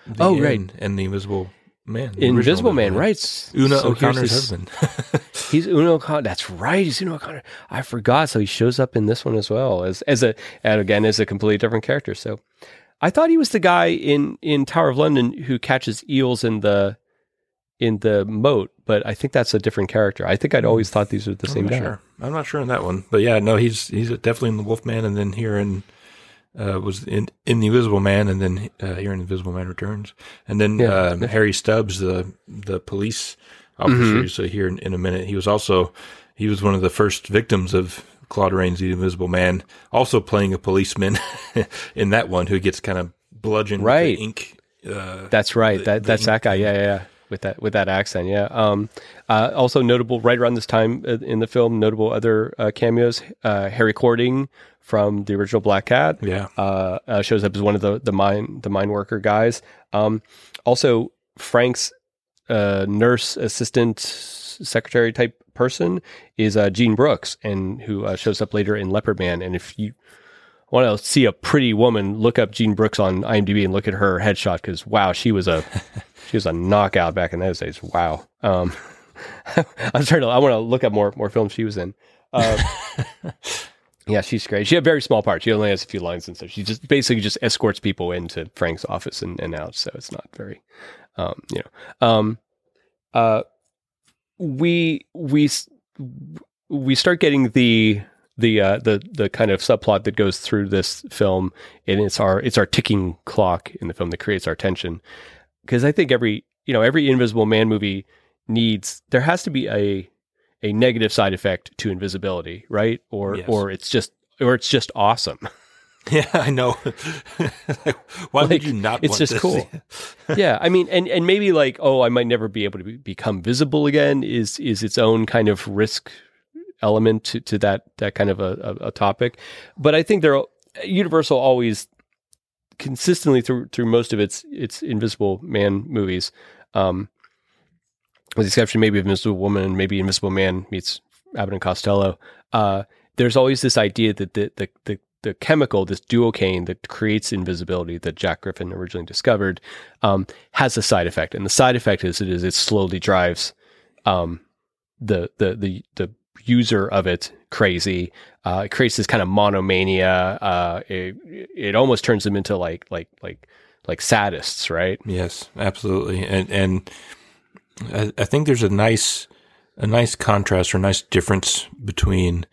B: the
A: Oh, right.
B: and the Invisible Man, the
A: Invisible Man, right?
B: Una
A: So
B: O'Connor's husband.
A: He's Una O'Connor. That's right. He's Una O'Connor. I forgot. So he shows up in this one as well as as a and again as a completely different character. So I thought he was the guy in in Tower of London who catches eels in the in the moat, but I think that's a different character. I think I'd always thought these were the same guy.
B: sure. I'm not sure on that one, but yeah, no, he's he's definitely in the Wolfman, and then here in uh, was in in the Invisible Man, and then uh, here in Invisible Man Returns, and then
A: Yeah.
B: um, Harry Stubbs, the the police officer.
A: Mm-hmm.
B: So here in, in a minute, he was also he was one of the first victims of Claude Rains, the Invisible Man, also playing a policeman in that one who gets kind of bludgeoned
A: Right.
B: ink Uh,
A: That's right.
B: the-
A: that
B: the
A: that's
B: ink
A: that guy. Yeah, yeah, yeah. With that with that accent. Yeah. Um. Uh, also notable right around this time uh, in the film, notable other uh, cameos. Uh, Harry Cording from the original Black Cat.
B: yeah.
A: uh, uh, shows up as one of the the mine the mine worker guys. Um, also, Frank's uh, nurse assistant secretary type person is uh, Jean Brooks, and who uh, shows up later in Leopard Man. And if you want to see a pretty woman, look up Jean Brooks on IMDb and look at her headshot because wow, she was a she was a knockout back in those days. Wow. Um, I'm trying to. I want to look up more more films she was in. Uh, yeah, she's great. She had a very small part. She only has a few lines and stuff. She just basically just escorts people into Frank's office and, and out. So it's not very, um, you know, um, uh, we we we start getting the the uh, the the kind of subplot that goes through this film, and it's our it's our ticking clock in the film that creates our tension. Because I think every you know every Invisible Man movie needs there has to be a a negative side effect to invisibility, right? Or
B: Yes.
A: or it's just or it's just awesome.
B: Yeah, I know. Why
A: Like,
B: would you not?
A: it's just
B: to
A: cool. yeah, I mean, and and maybe like, oh, I might never be able to be, become visible again is is its own kind of risk element to, to that that kind of a, a, a topic. But I think there are Universal always consistently through through most of its its Invisible Man movies, um, with the exception maybe of Invisible Woman maybe Invisible Man meets Abbott and Costello. Uh, there's always this idea that the the the the chemical, this duocaine that creates invisibility that Jack Griffin originally discovered, um, has a side effect, and the side effect is it is it slowly drives um, the the the the user of it crazy. Uh, it creates this kind of monomania. Uh, it it almost turns them into like like like like sadists, right?
B: Yes, absolutely, and and I, I think there's a nice a nice contrast or nice difference between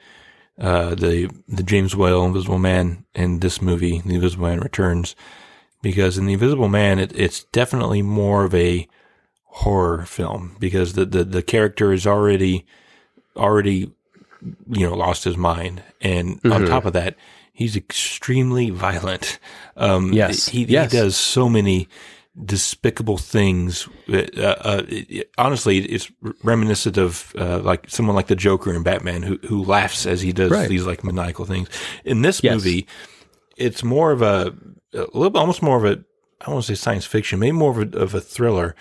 B: uh, the the James Whale Invisible Man and this movie, The Invisible Man Returns, because in The Invisible Man, it, it's definitely more of a horror film because the, the, the character is already already you know lost his mind, and on
A: Mhm.
B: top of that, he's extremely violent. Um,
A: Yes.
B: he,
A: Yes.
B: he does so many despicable things. Uh, uh, it- honestly, it's reminiscent of uh, like someone like the Joker in Batman, who who laughs as he does
A: Right.
B: these like maniacal things. In this
A: Yes.
B: movie, it's more of a, a little, almost more of a, I don't want to say science fiction, maybe more of a, of a thriller,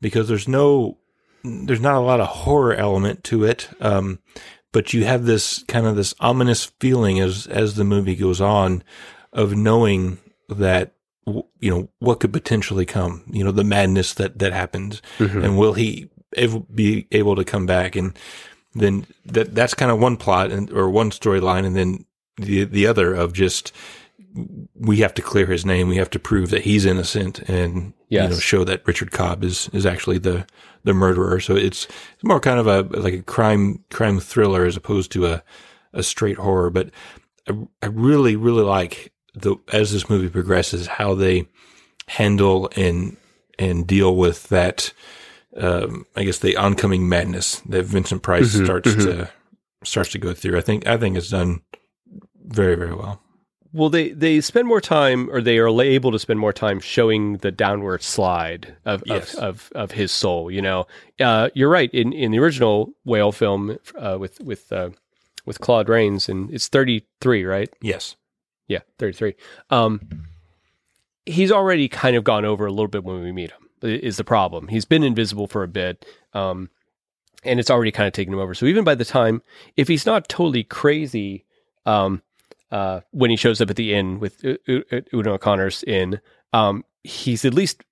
B: because there's no, there's not a lot of horror element to it. Um, but you have this kind of this ominous feeling as as the movie goes on, of knowing that you know what could potentially come. You know the madness that that happens, and will he be able to come back? And then that that's kind of one plot and or one storyline, and then the the other of just we have to clear his name. We have to prove that he's innocent, and you know show that Richard Cobb is is actually the the murderer. So it's it's more kind of a like a crime crime thriller as opposed to a a straight horror. But I, I really really like the as this movie progresses how they handle and and deal with that. Um, I guess the oncoming madness that Vincent Price
A: Mhm,
B: starts
A: mhm.
B: to starts to go through. I think I think it's done very very well.
A: Well, they they spend more time, or they are able to spend more time showing the downward slide of
B: Yes.
A: of, of, of his soul. You know, uh, you're right. In in the original whale film uh, with with uh, with Claude Rains, and it's 33, right?
B: Yes.
A: Yeah, 33. Um, he's already kind of gone over a little bit when we meet him. Is the problem? He's been invisible for a bit, um, and it's already kind of taken him over. So even by the time, if he's not totally crazy, um, uh, when he shows up at the inn with U- U- Una O'Connor's inn, um, he's at least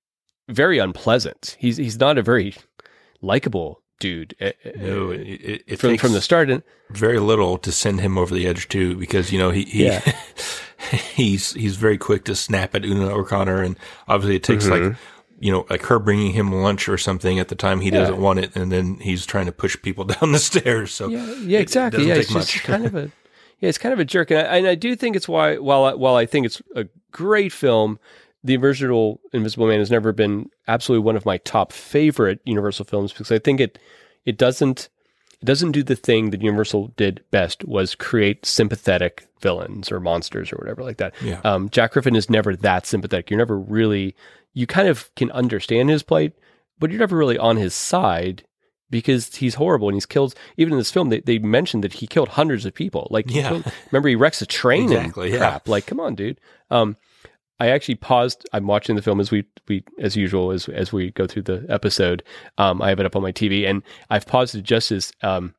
A: very unpleasant. He's he's not a very likable dude. uh, uh,
B: No, it, it, it
A: from
B: takes
A: from the start. And
B: very little to send him over the edge too, because you know he, he
A: Yeah.
B: he's he's very quick to snap at Una O'Connor, and obviously it takes like
A: Mhm.
B: you know like her bringing him lunch or something at the time he
A: Yeah.
B: doesn't want it, and then he's trying to push people down the stairs. So
A: yeah, yeah, exactly.
B: doesn't
A: Yeah,
B: take
A: it's just kind of a yeah, it's kind of a jerk, and I, and I do think it's why while I, while I think it's a great film, the original Invisible Man has never been absolutely one of my top favorite Universal films because I think it it doesn't it doesn't do the thing that Universal did best was create sympathetic villains or monsters or whatever like that.
B: Yeah.
A: Um, Jack Griffin is never that sympathetic. You're never really you kind of can understand his plight, but you're never really on his side because he's horrible and he's killed. Even in this film, they, they mentioned that he killed hundreds of people. Like, he
B: Yeah.
A: killed- remember he wrecks a train
B: Exactly,
A: and
B: yeah.
A: crap. Like, come on, dude. Um, I actually paused. I'm watching the film as we we as usual as as we go through the episode. Um, I have it up on my TV, and I've paused it just as um,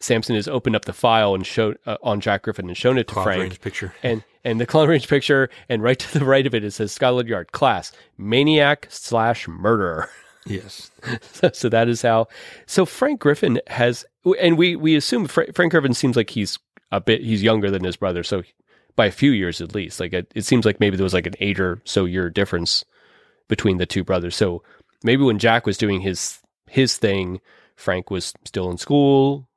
A: Sampson has opened up the file and showed uh, on Jack Griffin and shown it to
B: Cloud
A: Frank
B: range picture.
A: and and the Claude Rains picture, and right to the right of it, it says Scotland Yard class maniac slash murderer.
B: Yes.
A: so, so that is how. So Frank Griffin has, and we we assume Fra- Frank Griffin seems like he's a bit he's younger than his brother, so by a few years at least. Like it, it seems like maybe there was like an eight or so year difference between the two brothers. So maybe when Jack was doing his his thing, Frank was still in school.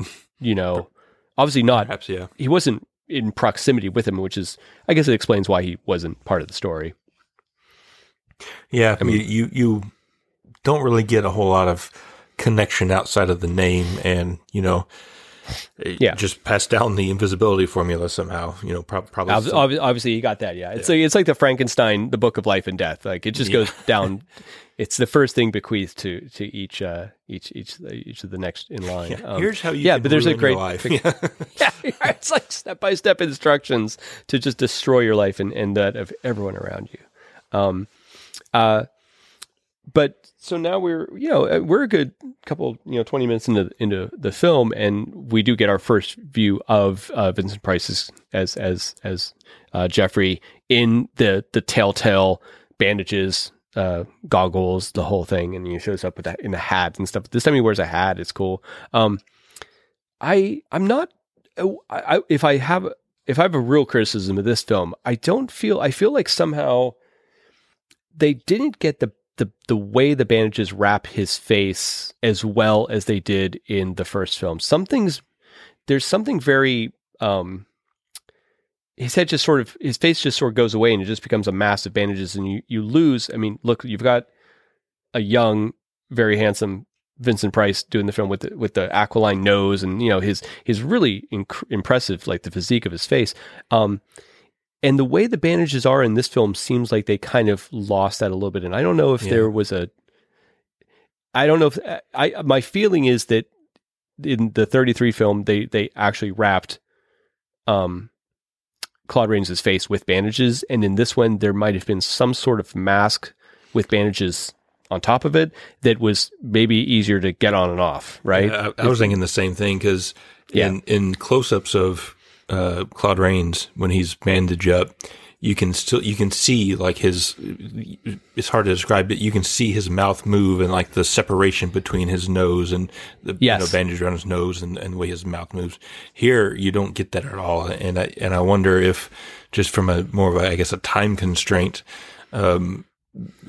A: You know, obviously not
B: Perhaps, yeah.
A: he wasn't in proximity with him, which is, I guess, it explains why he wasn't part of the story.
B: Yeah, I
A: mean-
B: mean, you you don't really get a whole lot of connection outside of the name, and you know,
A: Yeah.
B: just pass down the invisibility formula somehow. You know, prob- probably.
A: Ob- obviously, you got that. Yeah, it's like it's like the Frankenstein, the Book of Life and Death. Like it just goes down. It's the first thing bequeathed to to each uh, each each each of the next in line.
B: yeah,
A: Um,
B: here's how you.
A: yeah, but there's a great
B: life. Yeah.
A: yeah, it's like step by step instructions to just destroy your life and, and that of everyone around you. Um, uh, but so now we're you know uh, we're a good couple you know twenty minutes into into the film and we do get our first view of uh, Vincent Price as as as, uh, Jeffrey in the the telltale bandages. Uh, goggles, the whole thing, and he shows up with that in the hat and stuff. This time he wears a hat. It's cool. Um, I I'm not I, I, if I have if I have a real criticism of this film, I don't feel I feel like somehow they didn't get the the the way the bandages wrap his face as well as they did in the first film. Something's there's something very um his head just sort of his face just sort of goes away and it just becomes a mass of bandages and you you lose I mean look you've got a young very handsome Vincent Price doing the film with the, with the aquiline nose and you know his his really inc- impressive like the physique of his face um and the way the bandages are in this film seems like they kind of lost that a little bit and I don't know if
B: Yeah.
A: there was a I don't know if I my feeling is that in the 33 film they they actually wrapped um Claude Rains' face with bandages and in this one there might have been some sort of mask with bandages on top of it that was maybe easier to get on and off, right?
B: I, I was thinking the same thing because
A: Yeah.
B: in in close ups of uh, Claude Rains when he's bandaged up, you can still you can see like his. It's hard to describe, but you can see his mouth move and like the separation between his nose and the
A: Yes.
B: you know, bandage around his nose and, and the way his mouth moves. Here, you don't get that at all, and I and I wonder if just from a more of a I guess a time constraint. Um,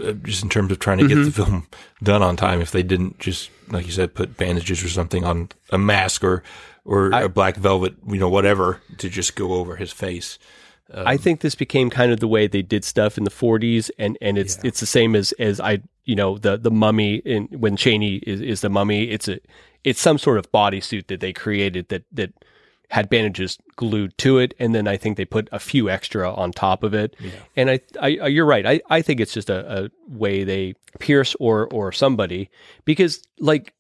B: uh, just in terms of trying to get
A: Mm-hmm.
B: the film done on time, if they didn't just, like you said, put bandages or something on a mask or or
A: I-
B: a black velvet, you know, whatever, to just go over his face.
A: I um, think this became kind of the way they did stuff in the 40s, and and it's it's the same as as I you know the the mummy in when Chaney is, is the mummy. It's a it's some sort of bodysuit that they created that that had bandages glued to it, and then I think they put a few extra on top of it. And I, I you're right. I I think it's just a, a way they Pierce or or somebody because like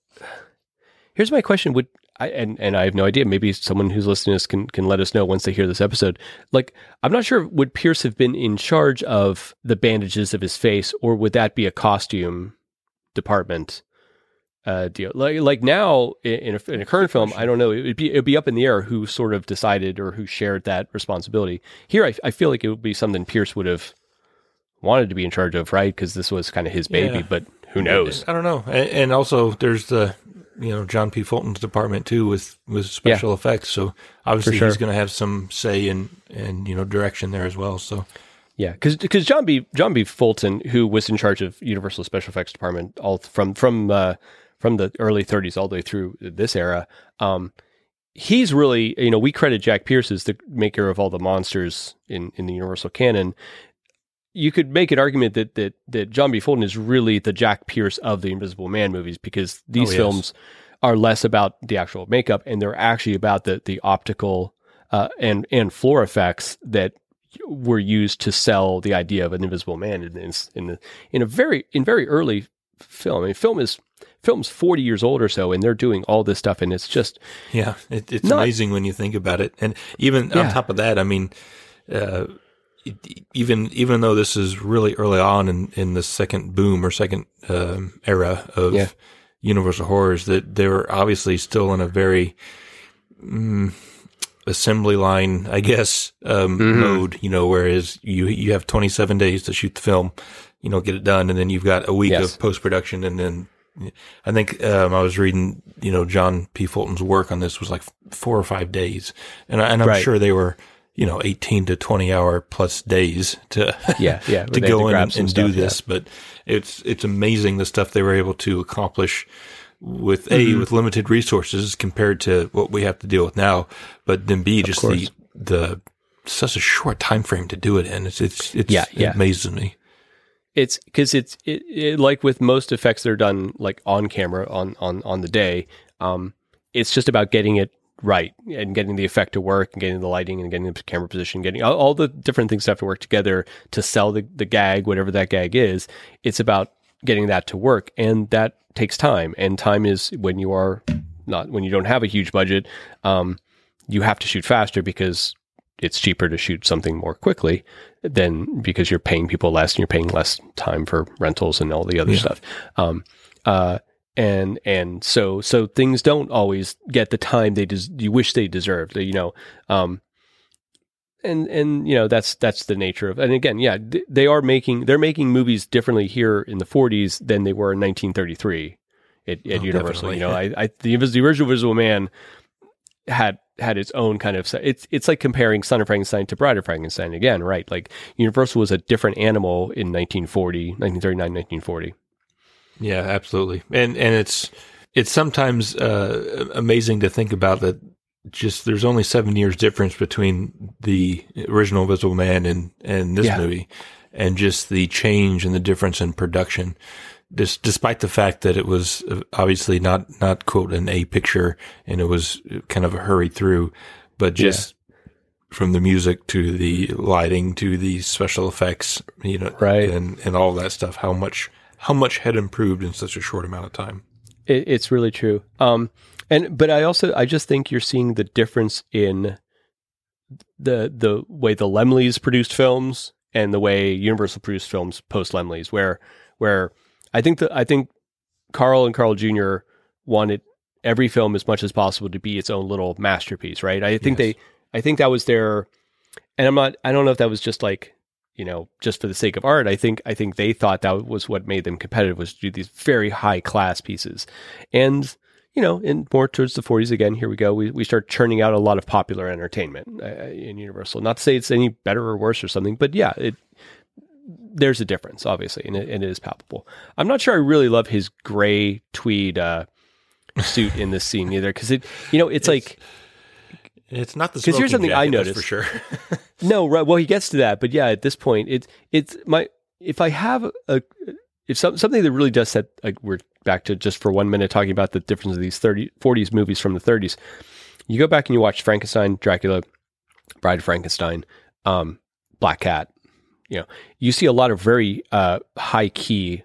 A: here's my question would I, and and I have no idea. Maybe someone who's listening to this can can let us know once they hear this episode. Like, I'm not sure. Would Pierce have been in charge of the bandages of his face, or would that be a costume department uh, deal? Like like now in in a, in a current film, I don't know. It'd be it'd be up in the air who sort of decided or who shared that responsibility. Here, I, I feel like it would be something Pierce would have wanted to be in charge of, right? Because this was kind of his baby.
B: Yeah.
A: But who knows?
B: I don't know. And, and also, there's the you know John P. Fulton's department too with with special effects. So obviously,
A: sure.
B: he's going to have some say in and you know direction there as well. So
A: Yeah, because John P. John P. Fulton, who was in charge of Universal Special Effects Department all from from uh, from the early 30s all the way through this era, um, he's really you know we credit Jack Pierce as the maker of all the monsters in in the Universal canon. You could make an argument that that that John P. Fulton is really the Jack Pierce of the Invisible Man movies because these
B: Oh, yes.
A: films are less about the actual makeup and they're actually about the the optical uh, and and floor effects that were used to sell the idea of an invisible man in in, in, the, in a very in very early film. I mean, film is film's 40 years old or so and they're doing all this stuff and it's just
B: yeah it, it's
A: not-
B: amazing when you think about it and even
A: Yeah.
B: on top of that i mean uh, even even though this is really early on in, in the second boom or second um, era of
A: Yeah.
B: universal horrors that they were obviously still in a very mm, assembly line i guess um,
A: Mm-hmm.
B: mode you know whereas you you have 27 days to shoot the film you know get it done and then you've got a week
A: Yes.
B: of post production and then I think um, I was reading, you know, John P. Fulton's work on this was like four or five days, and, I, and I'm
A: Right.
B: sure they were, you know, 18 to 20 hour plus days to
A: yeah yeah
B: to go in
A: grab
B: and, and
A: stuff,
B: do
A: yeah.
B: this. But it's it's amazing the stuff they were able to accomplish with a
A: Mm-hmm.
B: with limited resources compared to what we have to deal with now. But then b just the
A: course.
B: the such a short time frame to do it in. It's it's it's
A: Yeah, yeah.
B: it amazes me.
A: it's because it's it, it, like with most effects that are done like on camera on on on the day um it's just about getting it right and getting the effect to work and getting the lighting and getting the camera position getting all, all the different things that have to work together to sell the, the gag whatever that gag is it's about getting that to work and that takes time and time is when you are not when you don't have a huge budget um you have to shoot faster because it's cheaper to shoot something more quickly than because you're paying people less and you're paying less time for rentals and all the other
B: Yeah.
A: stuff. Um, uh, and and so so things don't always get the time they des- you wish they deserved. You know, um, and and you know that's that's the nature of. And again, yeah, th- they are making they're making movies differently here in the 40s than they were in 1933 at, at
B: Oh,
A: Universal.
B: definitely.
A: You know, I, I the, the original Invisible Man had had its own kind of it's it's like comparing Son of Frankenstein to Bride of Frankenstein again, right? Like Universal was a different animal in 1940, 1939, 1940.
B: Yeah, absolutely. And and it's it's sometimes uh, amazing to think about that. Just there's only seven years difference between the original Invisible Man and and this
A: Yeah.
B: movie, and just the change and the difference in production. This, despite the fact that it was uh, obviously not not quote an A picture and it was kind of a hurried through, but just from the music to the lighting to the special effects, you know,
A: Right.
B: and and all that stuff, how much how much had improved in such a short amount of time.
A: It, it's really true. Um, and but I also I just think you're seeing the difference in the the way the Laemmles produced films and the way Universal produced films post Laemmles, where where I think that I think Carl and Carl Jr. wanted every film as much as possible to be its own little masterpiece, right? I think
B: Yes.
A: they I think that was their and I'm not I don't know if that was just like you know just for the sake of art I think I think they thought that was what made them competitive was to do these very high class pieces. And you know in more towards the 40s again here we go. We, we start churning out a lot of popular entertainment uh, in Universal. Not to say it's any better or worse or something but yeah it there's a difference obviously and it, and it is palpable. I'm not sure I really love his gray tweed uh suit in this scene either because it you know it's, like
B: It's not the
A: 'Cause here's something I
B: jacket, that's
A: noticed.
B: for sure.
A: No, right. Well, he gets to that, but yeah, at this point, it's it's my if I have a if some, something that really does set like we're back to just for one minute talking about the difference of these 30 40s movies from the 30s. You go back and you watch Frankenstein, Dracula, Bride of Frankenstein, um, Black Cat. You know, you see a lot of very uh, high key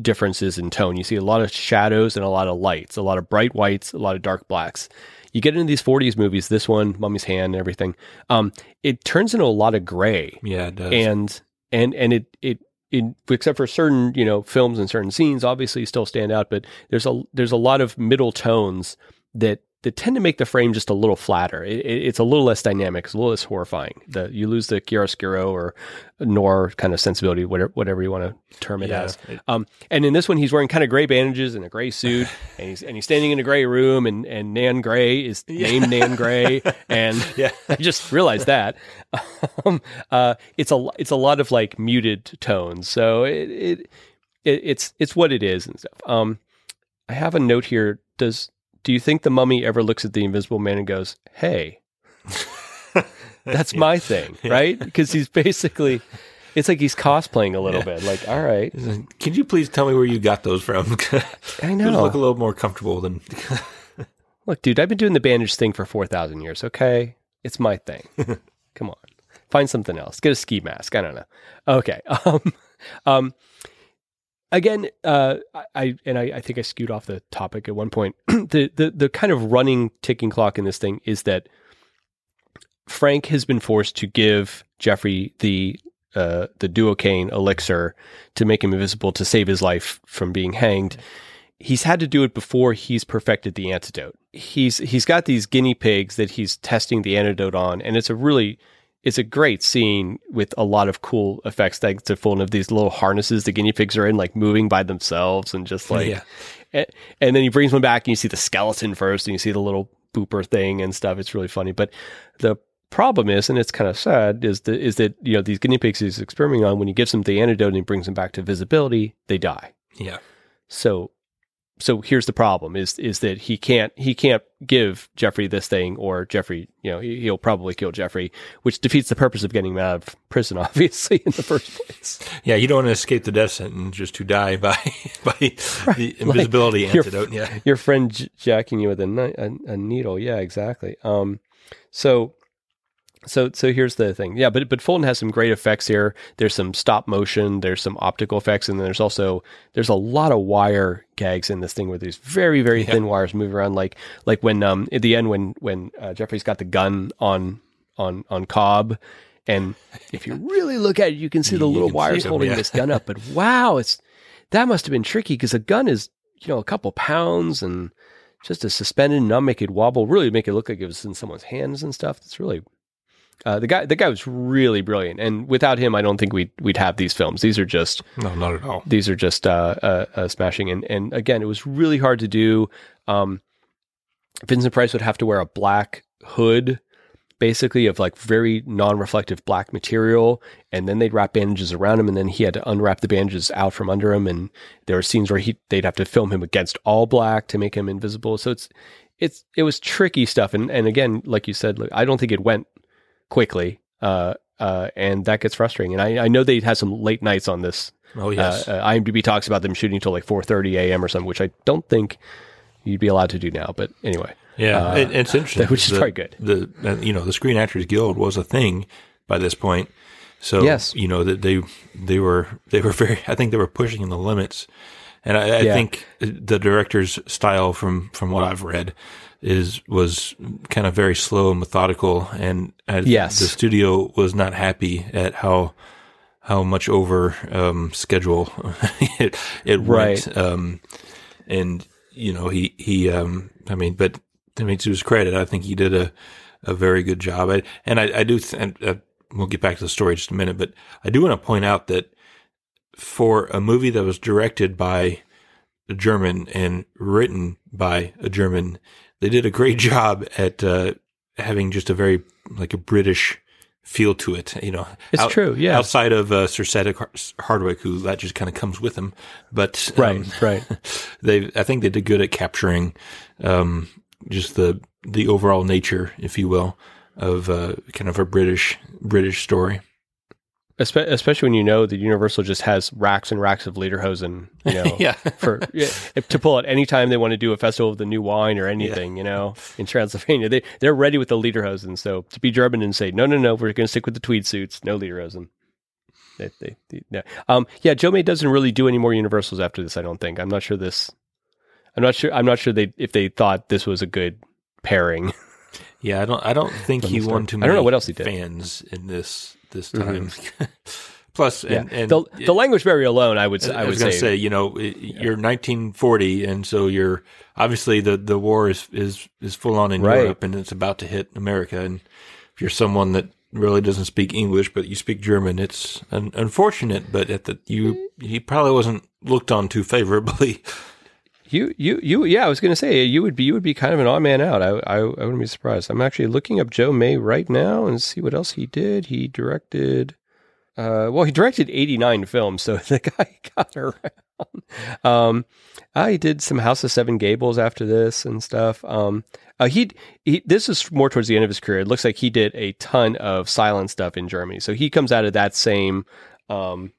A: differences in tone. You see a lot of shadows and a lot of lights, a lot of bright whites, a lot of dark blacks. You get into these 40s movies, this one, Mummy's Hand, and everything. Um, it turns into a lot of gray,
B: yeah, it does.
A: and and and it it. In, except for certain, you know, films and certain scenes, obviously still stand out. But there's a there's a lot of middle tones that that tend to make the frame just a little flatter. It, it, it's a little less dynamic. It's a little less horrifying. The you lose the chiaroscuro or noir kind of sensibility, whatever whatever you want to term it
B: Yeah,
A: as.
B: it-
A: Um, and in this one, he's wearing kind of gray bandages and a gray suit, and he's and he's standing in a gray room, and and Nan Gray is named Nan Gray, and
B: Yeah.
A: I just realized that. Um, uh, it's a it's a lot of like muted tones, so it, it, it it's it's what it is and stuff. Um, I have a note here. Does do you think the mummy ever looks at the Invisible Man and goes, "Hey"? That's my thing, right? Because he's basically, it's like he's cosplaying a little bit. Like, all right,
B: Can you please tell me where you got those from?
A: I
B: Those
A: know.
B: look a little more comfortable than.
A: Look, dude, I've been doing the bandage thing for 4,000 years, okay? It's my thing. Come on. Find something else. Get a ski mask. I don't know. Okay. Um, um, again, uh, I- and I, I think I skewed off the topic at one point. the, the, the kind of running ticking clock in this thing is that Frank has been forced to give Jeffrey the, uh, the duocaine elixir to make him invisible to save his life from being hanged he's had to do it before he's perfected the antidote. He's he's got these guinea pigs that he's testing the antidote on, and it's a really it's a great scene with a lot of cool effects thanks to full of these little harnesses the guinea pigs are in, like moving by themselves and just like
B: Yeah.
A: and, and then he brings one back and you see the skeleton first and you see the little booper thing and stuff. It's really funny. But the problem is, and it's kind of sad, is that is that you know these guinea pigs he's experimenting on when he gives them the antidote and he brings them back to visibility, they die.
B: Yeah.
A: So so here's the problem is is that he can't he can't give Jeffrey this thing or Jeffrey you know he, he'll probably kill Jeffrey which defeats the purpose of getting him out of prison obviously in the first place.
B: Yeah, you don't want to escape the death sentence just to die by by the invisibility
A: Your-
B: antidote. Yeah.
A: Your friend j- jacking you with a, a a needle, yeah, exactly. Um, so so so here's the thing, yeah, but but Fulton has some great effects here. There's some stop motion, there's some optical effects, and then there's also there's a lot of wire gags in this thing where there's very very thin wires moving around, like like when um at the end when when uh, Jeffrey's got the gun on on on Cobb. And if you really look at it, you can see the
B: You
A: little wires holding
B: yeah.
A: this gun up. But wow, it's that must have been tricky because a gun is you know a couple pounds and just to suspend it and not make it wobble, really make it look like it was in someone's hands and stuff. It's really uh, the guy. The guy was really brilliant, and without him, I don't think we'd we'd have these films. These are just
B: No, not at all.
A: these are just uh, uh, uh, smashing. And and again, it was really hard to do. Um, Vincent Price would have to wear a black hood, basically of like very non-reflective black material, and then they'd wrap bandages around him, and then he had to unwrap the bandages out from under him. And there were scenes where he they'd have to film him against all black to make him invisible. So it's it's it was tricky stuff. And and again, like you said, I don't think it went quickly. Uh, uh, and that gets frustrating. And I, I know they had some late nights on this
B: Oh yes.
A: uh, uh, IMDb talks about them shooting till like 4:30 a.m. or something, which I don't think you'd be allowed to do now. But anyway,
B: yeah,
A: uh,
B: it, it's interesting.
A: which is
B: the,
A: very good.
B: The uh, you know the Screen Actors Guild was a thing by this point, so
A: Yes.
B: you know that they they were they were very. I think they were pushing the limits, and I, I
A: Yeah.
B: think the director's style, from from what I've read, is was kind of very slow and methodical, and
A: Yes.
B: the studio was not happy at how how much over um, schedule it it
A: Right.
B: went. Um, and you know he he um I mean, but I mean to his credit, I think he did a a very good job. I, and I, I do, th- and, uh, we'll get back to the story in just a minute, but I do want to point out that for a movie that was directed by a German and written by a German, they did a great job at uh, having just a very like a British feel to it. You know,
A: It's true, yeah.
B: Outside of uh, Sir Cedric Hardwicke, who that just kind of comes with him, but um,
A: right, right.
B: they I think they did good at capturing um, just the the overall nature, if you will, of uh, kind of a British British story.
A: Espe- especially when you know that Universal just has racks and racks of lederhosen, you know,
B: Yeah.
A: for if- to pull out anytime they want to do a festival of the new wine or anything, you know, in Transylvania, they they're ready with the lederhosen. So to be German and say no, no, no, we're going to stick with the tweed suits, no lederhosen. They, they, they, no. Um, yeah, Joe May doesn't really do any more Universals after this. I don't think. I'm not sure this. I'm not sure. I'm not sure they if they thought this was a good pairing.
B: Yeah, I don't I don't think he won too
A: I don't know what else he did.
B: fans in this this mm-hmm. time. Plus,
A: Yeah,
B: and, and
A: the the language barrier alone, I would
B: I,
A: I
B: was going to
A: say,
B: you know, it- you're 1940, and so you're obviously the, the war is is is full on in
A: Right.
B: Europe, and it's about to hit America. And if you're someone that really doesn't speak English, but you speak German, it's un- unfortunate. But at the you, he probably wasn't looked on too favorably.
A: You, you, you. Yeah, I was going to say you would be, you would be kind of an odd man out. I, I, I wouldn't be surprised. I'm actually looking up Joe May right now and see what else he did. He directed, uh, well, he directed 89 films, so the guy got around. Um, I did some House of Seven Gables after this and stuff. Um, uh, he, he, this is more towards the end of his career. It looks like he did a ton of silent stuff in Germany. So he comes out of that same um,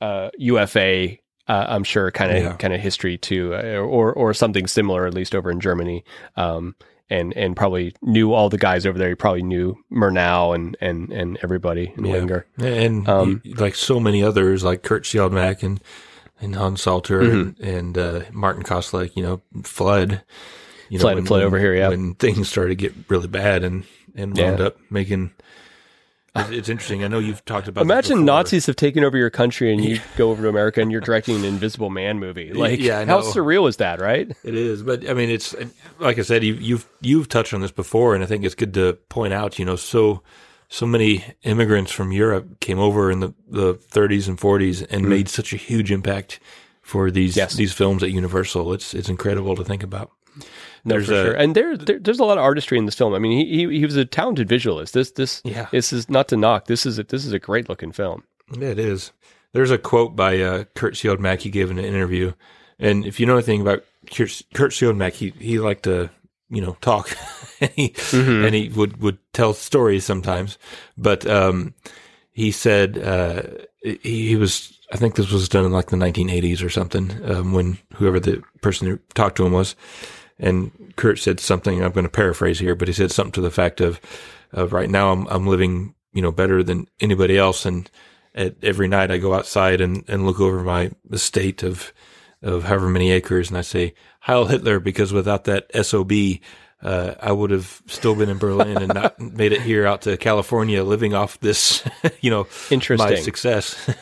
A: uh, UFA. Uh, I'm sure kind of
B: Yeah.
A: kind of history too, uh, or or something similar at least over in Germany. Um, and and probably knew all the guys over there. He probably knew Murnau and and and everybody in
B: Yeah.
A: Winger.
B: and
A: Um,
B: y- like so many others, like Curt Siodmak and and Hans Salter and,
A: Mm-hmm.
B: and uh, Martin Kosleck, you know, Flood, you
A: Flood and Flood over here, yeah.
B: when things started to get really bad and and
A: Yeah.
B: wound up making. It's, it's interesting. I know you've talked about.
A: Imagine. Nazis have taken over your country and you go over to America and you're directing an Invisible Man movie. Like,
B: Yeah,
A: how surreal is that, right?
B: It is, but I mean, it's like I said, you, you've you've touched on this before, and I think it's good to point out. You know, so so many immigrants from Europe came over in the, the 30s and 40s and made such a huge impact for these
A: Mm. Yes.
B: these films at Universal. It's it's incredible to think about.
A: No,
B: There's
A: for
B: a-
A: sure. And there, there, there's a lot of artistry in this film. I mean, he, he he was a talented visualist. This this
B: Yeah.
A: this is not to knock. This is a, this is a great looking film.
B: It is. There's a quote by uh, Curt Siodmak he gave in an interview, and if you know anything about Curt, Curt Siodmak, he he liked to you know talk, and he
A: Mm-hmm.
B: and he would would tell stories sometimes. But um, he said uh, he, he was. I think this was done in like the 1980s or something. Um, when whoever the person who talked to him was, and Curt said something. I'm going to paraphrase here, but he said something to the fact of, of right now I'm I'm living you know better than anybody else, and at every night I go outside and, and look over my estate of of however many acres, and I say Heil Hitler because without that sob. Uh, I would have still been in Berlin and not made it here out to California, living off this, you know, my success.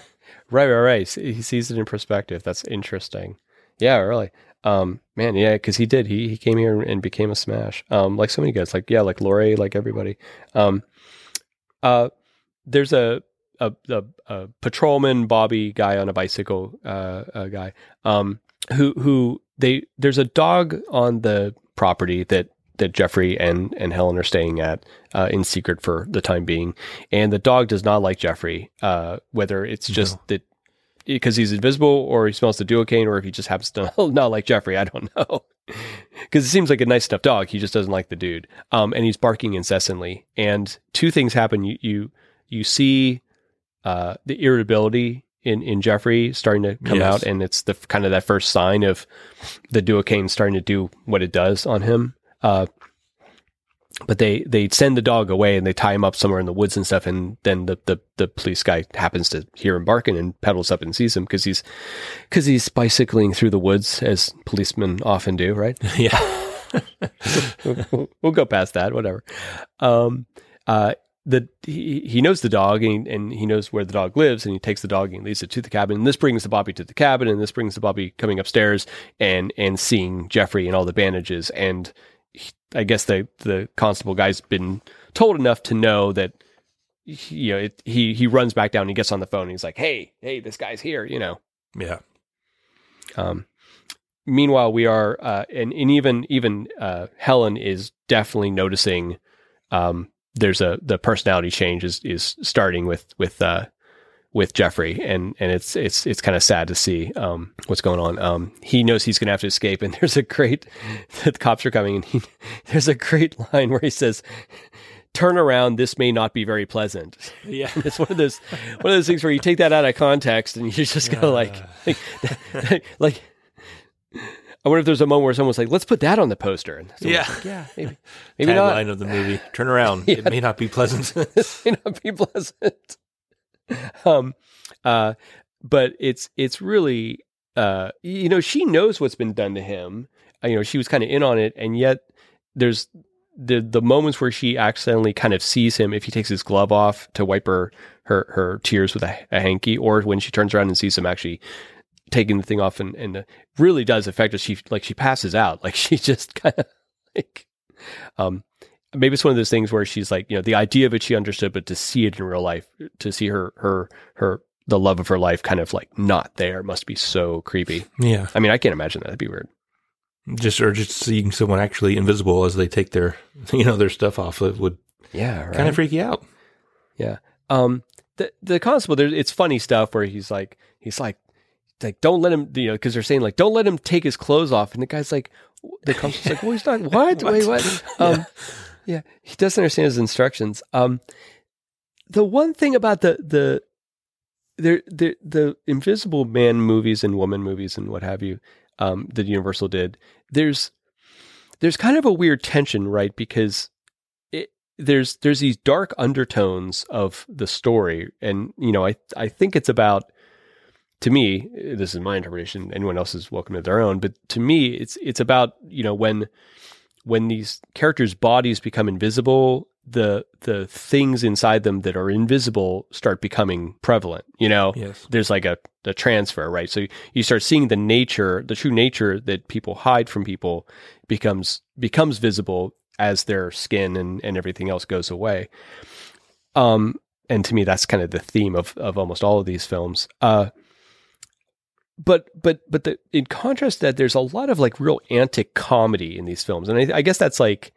A: Right, right, right. He sees it in perspective. That's interesting. Yeah, really. Um, man, yeah, because he did. He he came here and became a smash. Um, like so many guys. Like yeah, like Lorre, like everybody. Um, uh, there's a a, a, a patrolman Bobby guy on a bicycle uh, uh guy. Um, who who they there's a dog on the property that that Jeffrey and and Helen are staying at uh, in secret for the time being, and the dog does not like Jeffrey. Uh, whether it's just that because he's invisible, or he smells the duocaine, or if he just happens to not like Jeffrey, I don't know. Because it seems like a nice enough dog, he just doesn't like the dude, um, and he's barking incessantly. And two things happen: you you you see uh, the irritability in in Jeffrey starting to come
B: Yes.
A: out, and it's the kind of that first sign of the duocaine starting to do what it does on him. Uh, but they they send the dog away and they tie him up somewhere in the woods and stuff, and then the the, the police guy happens to hear him barking and pedals up and sees him because he's because he's bicycling through the woods as policemen often do, right?
B: yeah.
A: we'll, we'll go past that, whatever. Um, uh, the he, he knows the dog and, and he knows where the dog lives and he takes the dog and leads it to the cabin. And this brings the Bobby to the cabin and this brings the Bobby coming upstairs and and seeing Jeffrey and all the bandages. And I guess the the constable guy's been told enough to know that he- you know it, he he runs back down. And he gets on the phone and he's like, "Hey, hey, this guy's here," you know.
B: Yeah.
A: Um, meanwhile, we are, uh, and, and even even uh, Helen is definitely noticing. Um, there's a the personality change is is starting with with uh, with Jeffrey, and and it's it's it's kind of sad to see um, what's going on. Um, he knows he's going to have to escape, and there's a great the cops are coming, and he, there's a great line where he says. Turn around. This may not be very pleasant.
B: Yeah.
A: It's one of those one of those things where you take that out of context and you're just gonna like like, like I wonder if there's a moment where someone's like, "Let's put that on the poster." And
B: Yeah.
A: like, yeah, maybe, maybe not.
B: Tagline of the movie. Turn around. It may not be pleasant.
A: This may not be pleasant. Um, uh, but it's it's really uh, you know, she knows what's been done to him. Uh, you know, she was kind of in on it, and yet there's the the moments where she accidentally kind of sees him if he takes his glove off to wipe her her, her tears with a, a hanky, or when she turns around and sees him actually taking the thing off, and and uh, really does affect her. She like she passes out, like she just kind of like um maybe it's one of those things where she's like you know the idea of it she understood, but to see it in real life, to see her her her the love of her life kind of like not there must be so creepy.
B: yeah.
A: I mean, I can't imagine that. That'd be weird.
B: Just or just seeing someone actually invisible as they take their you know their stuff off it would
A: Yeah, right.
B: kind of freak you out.
A: Yeah. Um. The the constable. There, it's funny stuff where he's like, he's like, like don't let him. You know, because they're saying like, don't let him take his clothes off, and the guy's like, the constable's like, well, he's not. What? Wait, what? Um. Yeah. Yeah, he doesn't understand his instructions. Um. The one thing about the the there the the Invisible Man movies and woman movies and what have you um, that Universal did. There's there's kind of a weird tension, right? Because there's there's these dark undertones of the story, and you know, I I think it's about to me, this is my interpretation. Anyone else is welcome to their own, but to me, it's it's about you know when when these characters' bodies become invisible, the the things inside them that are invisible start becoming prevalent. You know,
B: Yes.
A: there's like a, a transfer, right? So you start seeing the nature, the true nature that people hide from people becomes becomes visible as their skin and, and everything else goes away. Um, and to me, that's kind of the theme of of almost all of these films. Uh, but but but the, in contrast to that, there's a lot of like real antic comedy in these films, and I, I guess that's like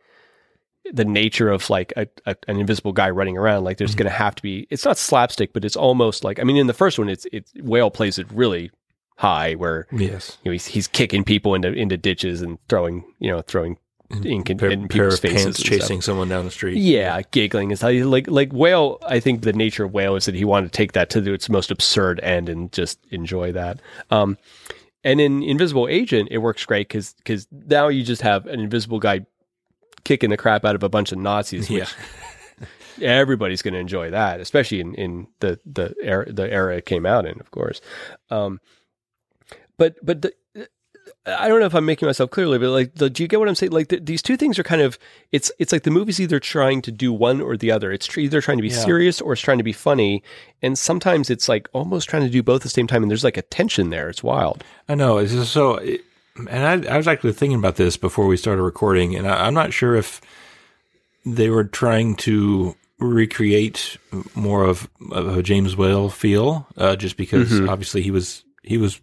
A: the nature of like a, a, an invisible guy running around. Like there's
B: Mhm.
A: going to have to be. It's not slapstick, but it's almost like I mean, in the first one, it's it's Whale plays it really high, where
B: Yes.
A: you know, he's he's kicking people into into ditches and throwing you know throwing ink in,
B: pair,
A: in
B: pair
A: people's
B: of
A: faces
B: pants
A: and stuff.
B: chasing someone down the street.
A: Yeah, giggling is how you like like whale. I think the nature of whale is that he wanted to take that to its most absurd end and just enjoy that. Um, and in Invisible Agent, it works great because because now you just have an invisible guy kicking the crap out of a bunch of Nazis,
B: Yeah.
A: everybody's going to enjoy that, especially in, in the the era the era it came out in, of course. Um, but but the, I don't know if I'm making myself clearly, but like, the, do you get what I'm saying? Like, the, these two things are kind of it's it's like the movie's either trying to do one or the other. It's tr- either trying to be
B: Yeah.
A: serious or it's trying to be funny, and sometimes it's like almost trying to do both at the same time. And there's like a tension there. It's wild.
B: I know. It's just so, and I, I was actually thinking about this before we started recording, and I, I'm not sure if they were trying to recreate more of, of a James Whale feel, uh, just because
A: Mhm.
B: obviously he was he was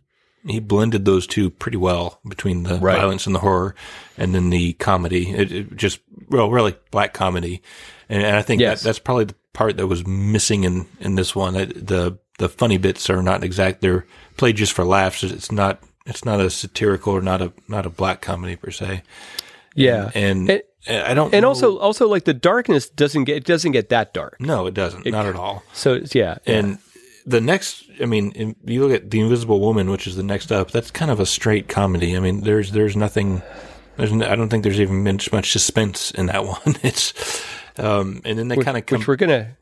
B: he blended those two pretty well between the
A: Right.
B: violence and the horror, and then the comedy. It, it just well, really black comedy, and, and I think
A: Yes.
B: that that's probably the part that was missing in in this one. It- The the funny bits are not exact; they're played just for laughs. It's not it's not a satirical or not a not a black comedy per se.
A: Yeah,
B: and,
A: And-
B: I don't.
A: and
B: know-
A: also also like the darkness doesn't get it doesn't get that dark.
B: no, it doesn't. not at all.
A: So it's- yeah,
B: And the next, I mean, you look at the Invisible Woman, which is the next up. That's kind of a straight comedy. I mean, there's there's nothing. There's n- I don't think there's even much much suspense in that one. It's um, and then they kind of come.
A: which we're gonna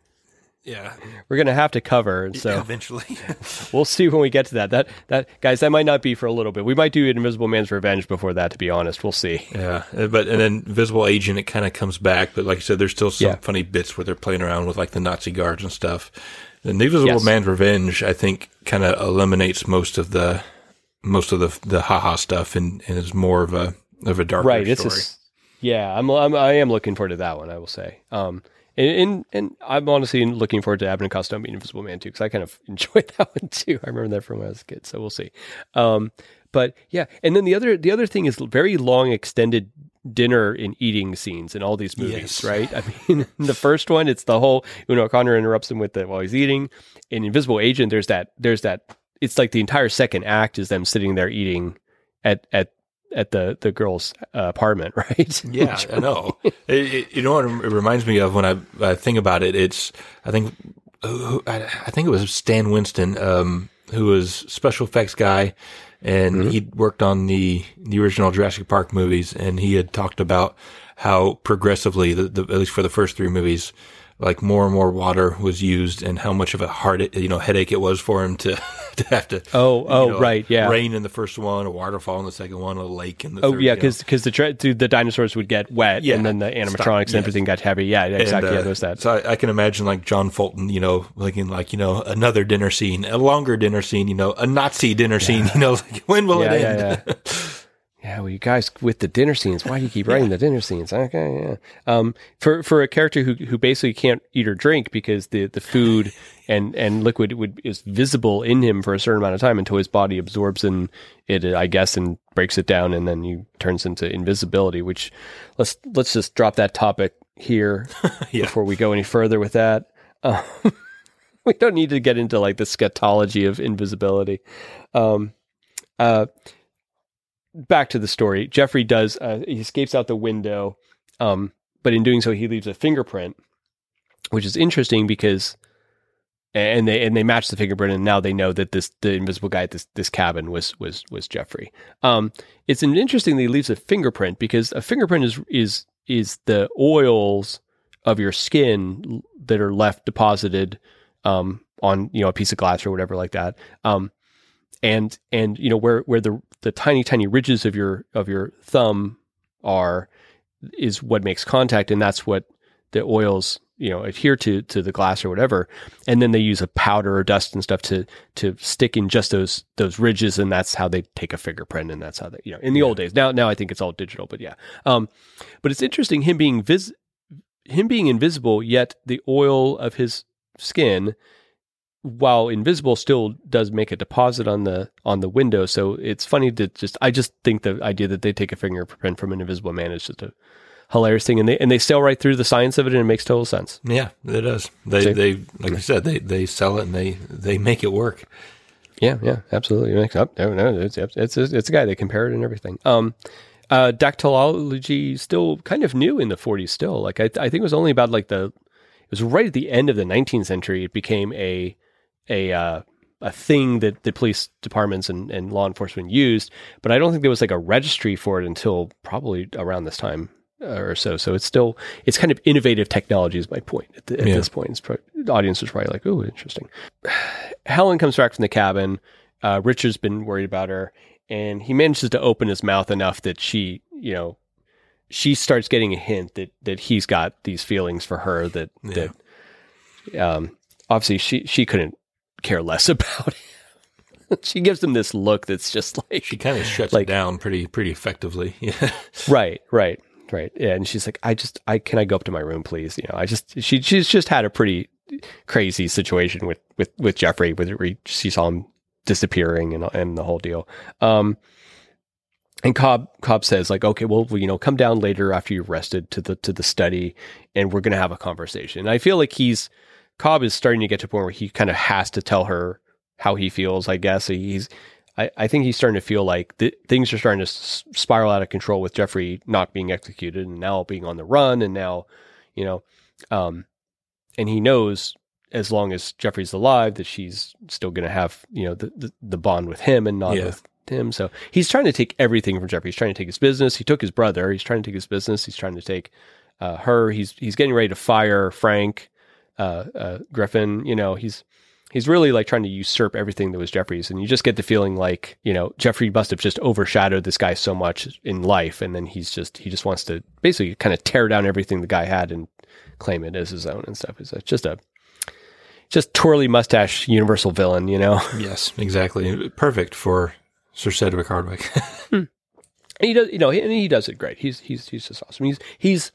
B: yeah,
A: we're gonna have to cover. And so
B: eventually.
A: we'll see when we get to that. That that guys, that might not be for a little bit. We might do Invisible Man's Revenge before that. To be honest, we'll see.
B: Yeah, uh, but and then Visible Agent, it kind of comes back. But like I said, there's still some
A: Yeah.
B: funny bits where they're playing around with like the Nazi guards and stuff. The Invisible
A: Yes.
B: Man's Revenge, I think, kind of eliminates most of the most of the the haha stuff and, and is more of a of a darker
A: right it's a
B: story.
A: yeah I'm, I'm i am looking forward to that one i will say um and and, and i'm honestly looking forward to and Costello being invisible man too because i kind of enjoyed that one too i remember that from when i was a kid so we'll see um but yeah and then the other the other thing is very long extended dinner and eating scenes in all these movies
B: Yes.
A: right i mean the first one it's the whole Una O'Connor interrupts him with it while he's eating in invisible agent there's that there's that it's like the entire second act is them sitting there eating at at at the the girl's uh, apartment, right?
B: Yeah, I know. It, it, you know what it reminds me of when I, I think about it? It's I think I, I think it was Stan Winston, um, who was special effects guy, and
A: Mm-hmm.
B: he worked on the the original Jurassic Park movies, and he had talked about how progressively, the, the, at least for the first three movies, like more and more water was used, and how much of a heart you know headache it was for him to to have to
A: Oh, oh,
B: know,
A: right, yeah.
B: rain in the first one, a waterfall in the second one, a lake in the
A: Oh
B: third.
A: yeah,
B: know.
A: because the tra- the the dinosaurs would get wet,
B: Yeah.
A: and then the animatronics and
B: yeah.
A: everything got heavy. Yeah, exactly.
B: And,
A: yeah,
B: uh,
A: there's that.
B: So I, I can imagine like John Fulton, you know, looking like you know another dinner scene, a longer dinner scene, you know, a Nazi dinner scene. You know, like when will
A: yeah,
B: it
A: yeah,
B: end?
A: yeah. Yeah, well, you guys with the dinner scenes. Why do you keep writing the dinner scenes? Okay, yeah. Um, for for a character who who basically can't eat or drink because the the food and and liquid would is visible in him for a certain amount of time until his body absorbs in it, I guess, and breaks it down, and then you turns into invisibility. Which let's let's just drop that topic here
B: Yeah.
A: before we go any further with that. Um, we don't need to get into like the scatology of invisibility. Um, uh, back to the story. Jeffrey does uh, he escapes out the window, um, but in doing so, he leaves a fingerprint, which is interesting because, and they and they match the fingerprint, and now they know that this the invisible guy at this this cabin was was was Jeffrey. Um, it's an interesting that he leaves a fingerprint because a fingerprint is is is the oils of your skin that are left deposited um, on you know a piece of glass or whatever like that. Um, and and you know where where the the tiny tiny ridges of your of your thumb are is what makes contact, and that's what the oils you know adhere to to the glass or whatever. And then they use a powder or dust and stuff to to stick in just those those ridges and that's how they take a fingerprint and that's how they you know in the yeah. old days. Now now i think it's all digital but yeah. Um but it's interesting him being vis him being invisible yet the oil of his skin while invisible still does make a deposit on the on the window so it's funny to just i just think the idea that they take a fingerprint from an invisible man is just a hilarious thing, and they and they sail right through the science of it, and it makes total sense.
B: Yeah, it does. They so, they like you said, they they sell it and they they make it work.
A: Yeah, yeah, absolutely. It makes up. No, no, it's it's it's a guy. They compare it and everything. Um, uh, dactylology still kind of new in the 40s. Still, like I, I think it was only about like the it was right at the end of the 19th century. It became a a uh, a thing that the police departments and, and law enforcement used, but I don't think there was like a registry for it until probably around this time or so. So it's still it's kind of innovative technology is my point at, the, at yeah. this point. It's pro- the audience is probably like, oh, interesting. Helen comes back from the cabin. Uh, Richard's been worried about her, and he manages to open his mouth enough that she, you know, she starts getting a hint that that he's got these feelings for her. That yeah. that um, obviously she she couldn't care less about. Him. she gives him this look that's just like
B: she kind of shuts like, down pretty pretty effectively. Yeah.
A: right, right. Right. Yeah. And she's like, I just, I, can I go up to my room, please? You know, I just, she, she's just had a pretty crazy situation with, with, with Jeffrey, with she saw him disappearing and, and the whole deal. Um, and Cobb, Cobb says like, okay, well, you know, come down later after you've rested to the, to the study and we're going to have a conversation. And I feel like he's, Cobb is starting to get to a point where he kind of has to tell her how he feels, I guess. He's, I, I think he's starting to feel like th- things are starting to s- spiral out of control with Jeffrey not being executed and now being on the run and now, you know, um, and he knows as long as Jeffrey's alive that she's still going to have, you know, the, the, the, bond with him and not yeah. with him. So he's trying to take everything from Jeffrey. He's trying to take his business. He took his brother. He's trying to take his business. He's trying to take uh, her. He's he's getting ready to fire Frank uh, uh, Griffin. You know, he's he's really like trying to usurp everything that was Jeffrey's. And you just get the feeling like, you know, Jeffrey must have just overshadowed this guy so much in life. And then he's just, he just wants to basically kind of tear down everything the guy had and claim it as his own and stuff. It's just a, just twirly mustache universal villain, you know?
B: Yes, exactly. Perfect for Sir Cedric Hardwicke.
A: hmm. He does, you know, and he does it great. He's, he's, he's just awesome. He's, he's,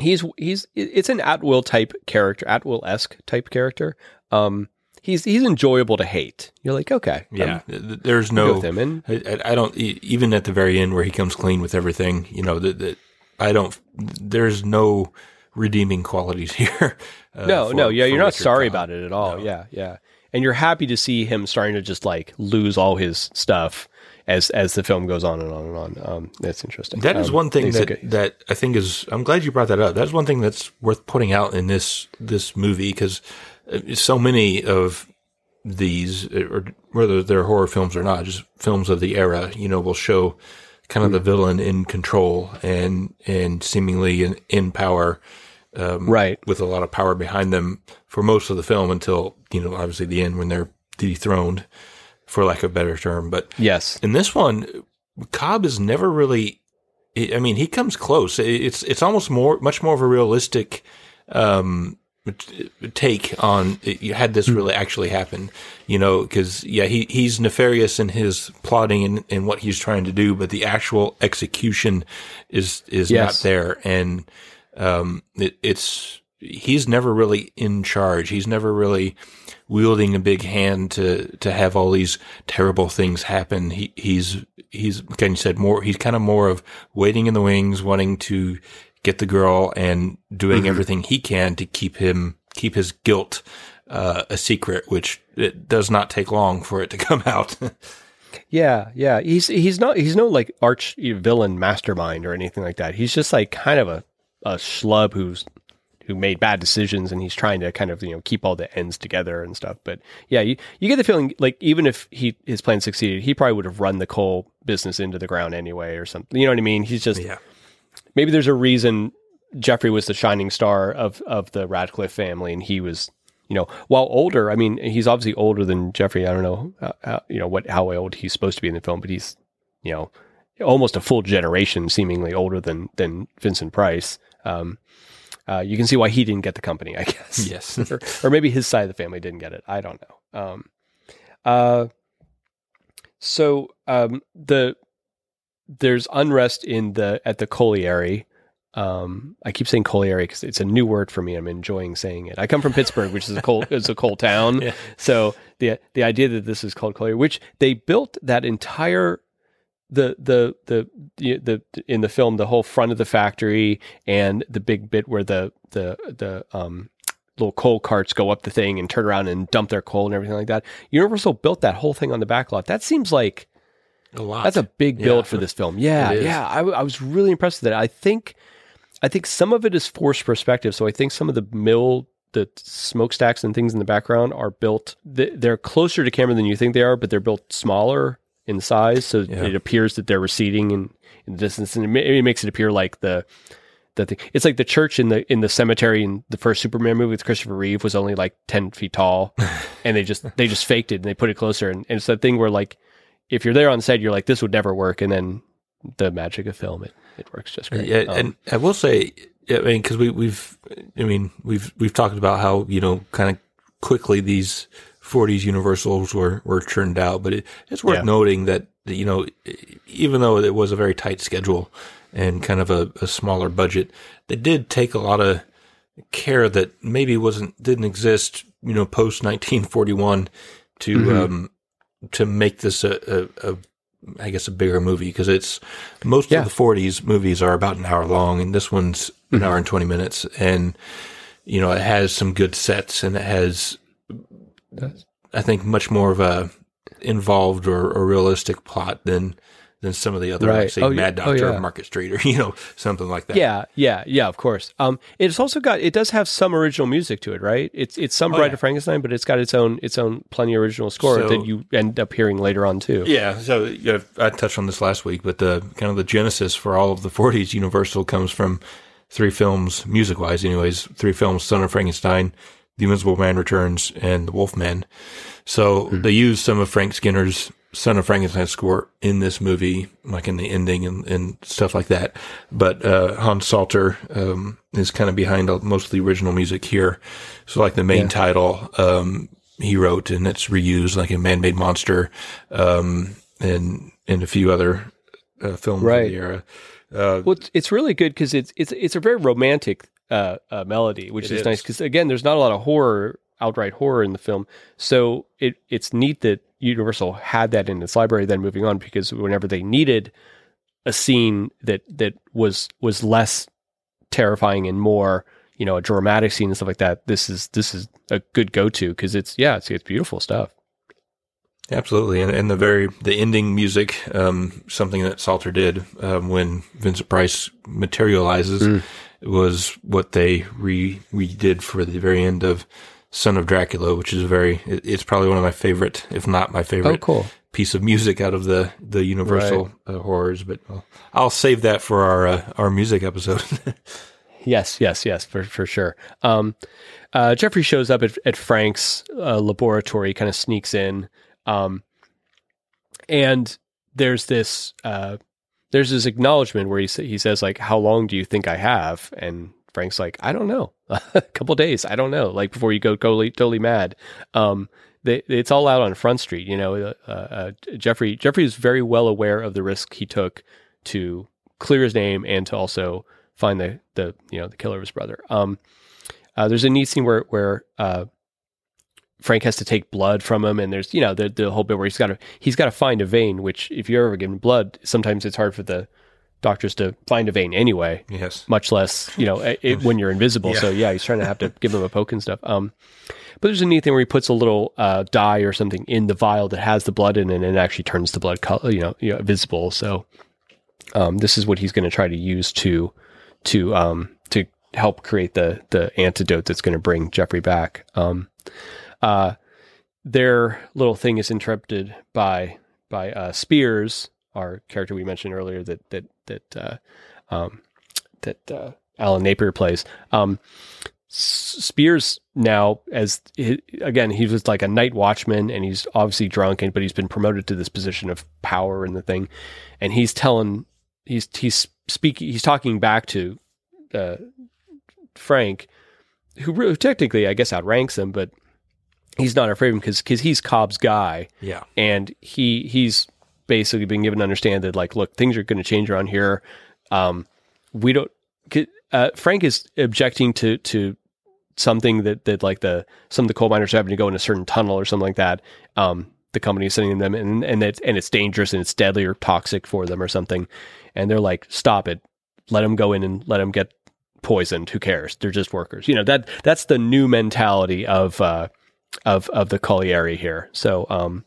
A: he's, he's, it's an Atwill type character, Atwill esque type character. Um, he's he's enjoyable to hate. You're like, okay,
B: yeah. I'm, there's no with him, and I, I, don't even at the very end where he comes clean with everything. You know that that I don't. There's no redeeming qualities here.
A: Uh, no, for, no, yeah, you're not Richard sorry Cobb. about it at all. No. Yeah, yeah, and you're happy to see him starting to just like lose all his stuff as as the film goes on and on and on. Um, that's interesting.
B: That is
A: um,
B: one thing that that I think is. I'm glad you brought that up. That's one thing that's worth putting out in this this movie because so many of these, or whether they're horror films or not, just films of the era, you know, will show kind of the villain in control and and seemingly in, in power,
A: um, right,
B: with a lot of power behind them for most of the film until you know obviously the end when they're dethroned, for lack of a better term. But
A: yes,
B: in this one, Cobb is never really. I mean, he comes close. It's it's almost more much more of a realistic um, take on you had this really actually happen you know because yeah he he's nefarious in his plotting and, and what he's trying to do but the actual execution is is yes. not there and um it, it's he's never really in charge he's never really wielding a big hand to to have all these terrible things happen he he's he's like you said more he's kind of more of waiting in the wings wanting to get the girl and doing mm-hmm. everything he can to keep him keep his guilt uh, a secret, which it does not take long for it to come out.
A: yeah, yeah. He's he's not he's no like arch villain mastermind or anything like that. He's just like kind of a a schlub who's who made bad decisions and he's trying to kind of you know keep all the ends together and stuff. But yeah, you, you get the feeling like even if he his plan succeeded, he probably would have run the coal business into the ground anyway or something. You know what I mean? He's just
B: Yeah.
A: maybe there's a reason Jeffrey was the shining star of of the Radcliffe family, and he was, you know, while older. I mean, he's obviously older than Jeffrey. I don't know, uh, how, you know, what how old he's supposed to be in the film, but he's, you know, almost a full generation, seemingly older than than Vincent Price. Um, uh, you can see why he didn't get the company, I guess.
B: Yes.
A: or, or maybe his side of the family didn't get it. I don't know. Um, uh, so um, the there's unrest in the at the colliery. Um, I keep saying colliery because it's a new word for me. I'm enjoying saying it. I come from Pittsburgh, which is a coal is a coal town.
B: Yeah.
A: So the the idea that this is called colliery, which they built that entire the the the the, the in the film the whole front of the factory and the big bit where the the the um little coal carts go up the thing and turn around and dump their coal and everything like that. Universal built that whole thing on the back lot. That seems like
B: A lot.
A: that's a big build
B: Yeah.
A: for this film. Yeah, yeah. I was really impressed with that. I think, I think some of it is forced perspective. So I think some of the mill, the smokestacks and things in the background are built. They're closer to camera than you think they are, but they're built smaller in size, so
B: Yeah.
A: it appears that they're receding in, in distance, and it, ma- it makes it appear like the. The thing. It's like the church in the in the cemetery in the first Superman movie with Christopher Reeve was only like ten feet tall, and they just they just faked it and they put it closer, and, and it's that thing where like if you're there on set, you're like, this would never work. And then the magic of film, it, it works just great.
B: Yeah,
A: Um,
B: and I will say, I mean, because we, we've, I mean, we've we've talked about how you know, kind of quickly these '40s Universals were were churned out, but it, it's worth
A: Yeah.
B: noting that you know, even though it was a very tight schedule and kind of a, a smaller budget, they did take a lot of care that maybe wasn't didn't exist, you know, post 1941 to
A: Mhm.
B: um to make this a, a, a I guess a bigger movie because it's most
A: Yeah.
B: of the 40s movies are about an hour long and this one's an hour and 20 minutes and you know it has some good sets and it has. I think much more of a involved or, or realistic plot than than some of the other like say
A: Oh, yeah.
B: Mad
A: Oh,
B: Doctor
A: yeah.
B: or Market Street or you know something like that.
A: yeah, yeah, yeah, of course. Um, it's also got, it does have some original music to it, right? It's, it's some
B: Oh,
A: Bride
B: yeah.
A: of Frankenstein, but it's got its own, its own plenty original score
B: So-
A: that you end up hearing later on too.
B: Yeah, so yeah, I touched on this last week, but the kind of the genesis for all of the 40s Universal comes from three films, music wise, anyways. Three films: Son of Frankenstein, The Invisible Man Returns, and The Wolfman. So they use some of Frank Skinner's Son of Frankenstein score in this movie, like in the ending and, and stuff like that. But uh, Hans Salter um, is kind of behind most of the original music here. So, like the main
A: Yeah.
B: title, um, he wrote, and it's reused, like in Man Made Monster, um, and and a few other uh, films
A: Right.
B: of the era. Uh,
A: Well, it's, it's really good because it's it's it's a very romantic uh, uh, melody, which is,
B: is.
A: nice. Because again, there's not a lot of horror, outright horror in the film, so it it's neat that Universal had that in its library. Then moving on, because whenever they needed a scene that that was was less terrifying and more you know a dramatic scene and stuff like that, this is this is a good go to because it's yeah it's it's beautiful stuff.
B: Absolutely, and, and the very the ending music, um, something that Salter did um, when Vincent Price materializes,
A: Mm.
B: Was what they re redid for the very end of Son of Dracula, which is a very it's probably one of my favorite, if not my favorite,
A: Oh, cool.
B: piece of music out of the the Universal uh, horrors. But I'll, I'll save that for our uh, our music episode.
A: Yes, yes, yes, for for sure. Um, uh, Jeffrey shows up at, at Frank's uh, laboratory, kind of sneaks in, um, and there's this uh, there's this acknowledgement where he sa- he says like, "How long do you think I have?" And Frank's like, "I don't know, a couple days. I don't know. Like before you go totally totally mad." Um, they, it's all out on Front Street, you know. Uh, uh, Jeffrey Jeffrey is very well aware of the risk he took to clear his name and to also find the the you know the killer of his brother. Um, uh, there's a neat scene where where uh, Frank has to take blood from him, and there's you know the the whole bit where he's got to he's got to find a vein. Which if you're ever given blood, sometimes it's hard for the doctors to find a vein anyway.
B: yes,
A: Much less you know it, when you're invisible. So yeah, he's trying to have to give him a poke and stuff. Um, but there's a neat thing where he puts a little uh, dye or something in the vial that has the blood in it, and it actually turns the blood color, you know, you know visible. So um, this is what he's going to try to use to to um, to help create the the antidote that's going to bring Jeffrey back. Um, uh, their little thing is interrupted by by uh, Spears, our character we mentioned earlier that that that uh, um, that uh, Alan Napier plays. Um, Spears now, as he, again, he was like a night watchman, and he's obviously drunk, and but he's been promoted to this position of power in the thing, and he's telling, he's he's speaking, he's talking back to uh, Frank, who, who technically, I guess, outranks him, but he's not afraid of him because because he's Cobb's guy,
B: Yeah.
A: and he he's basically been given to understand that like, look, things are going to change around here. Um, we don't. Uh, Frank is objecting to to something that that like the some of the coal miners are having to go in a certain tunnel or something like that. Um, the company is sending them, and and it's and it's dangerous and it's deadly or toxic for them or something. And they're like, stop it, let them go in and let them get poisoned. Who cares? They're just workers. You know that that's the new mentality of uh, of of the Colliery here. So, um,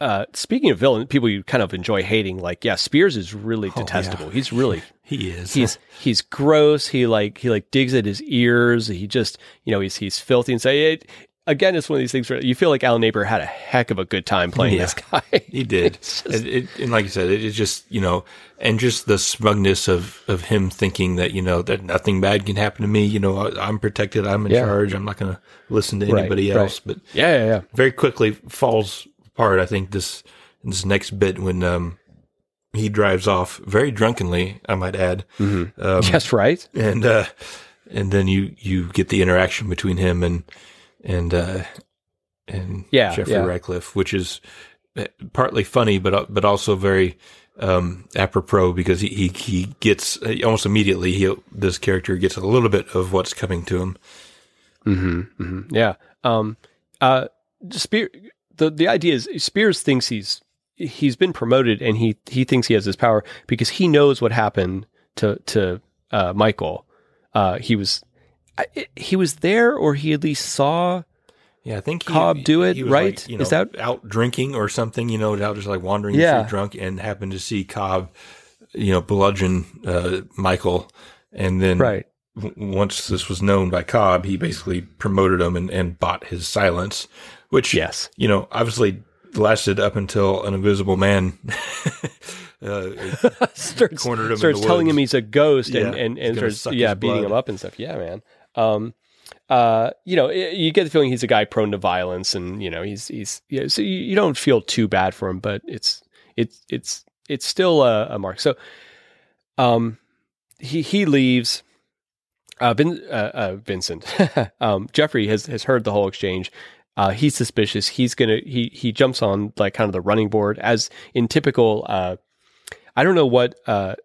A: uh, speaking of villain, people you kind of enjoy hating, like yeah, Spears is really
B: Oh,
A: detestable.
B: yeah.
A: He's really
B: He is.
A: he's he's gross. He like he like digs at his ears. He just you know he's he's filthy and say it. Again, it's one of these things where you feel like Alan Napier had a heck of a good time playing
B: Yeah.
A: this guy.
B: He did,
A: just-
B: and, it, and like you said, it just you know, and just the smugness of of him thinking that you know that nothing bad can happen to me. You know, I, I'm protected. I'm in
A: Yeah.
B: charge. I'm not going to listen to anybody
A: right.
B: else. But
A: yeah, yeah, yeah.
B: very quickly falls apart. I think this this next bit when um he drives off very drunkenly. I might add, um,
A: yes, right.
B: and uh, and then you you get the interaction between him and and uh, and
A: Yeah,
B: Jeffrey
A: yeah.
B: Radcliffe, which is uh, partly funny, but but also very um, apropos because he he, he gets uh, almost immediately he this character gets a little bit of what's coming to him.
A: hmm hmm Yeah. Um. Uh. Spear. The the idea is Spears thinks he's he's been promoted and he he thinks he has this power because he knows what happened to to uh, Michael. Uh. He was. I- He was there, or he at least saw.
B: Yeah, I think he,
A: Cobb do it, right?
B: Like, you know,
A: Is that-
B: out drinking or something? You know, out just like wandering
A: Yeah.
B: through drunk and happened to see Cobb, you know, bludgeon uh, Michael, and then
A: Right.
B: w- once this was known by Cobb, he basically promoted him and, and bought his silence, which
A: Yes.
B: you know obviously lasted up until an invisible man. uh,
A: starts,
B: Cornered him
A: starts telling him he's a ghost
B: Yeah,
A: and and, and starts yeah beating
B: blood.
A: him up and stuff. Yeah, man. Um, uh, you know, you get the feeling he's a guy prone to violence, and you know, he's he's yeah. So you, you don't feel too bad for him, but it's it's it's it's still a, a mark. So, um, he he leaves. Uh, Vin, uh, uh, Vincent, um, Jeffrey has has heard the whole exchange. Uh, he's suspicious. He's gonna he he jumps on like kind of the running board as in typical. Uh, I don't know what uh,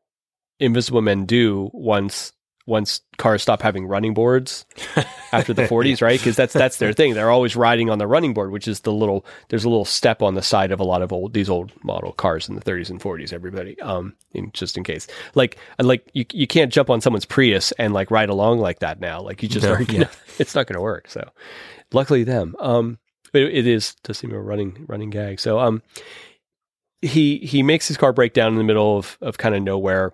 A: Invisible Men do once once cars stop having running boards after the 40s, right? Because that's that's their thing. They're always riding on the running board, which is the little there's a little step on the side of a lot of old these old model cars in the 30s and 40s. Everybody, um, in, just in case, like like you you can't jump on someone's Prius and like ride along like that now. Like you just
B: No, yeah.
A: it's not going to work. So luckily them. Um, it, it is does seem a running running gag. So um, he he makes his car break down in the middle of of kind of nowhere.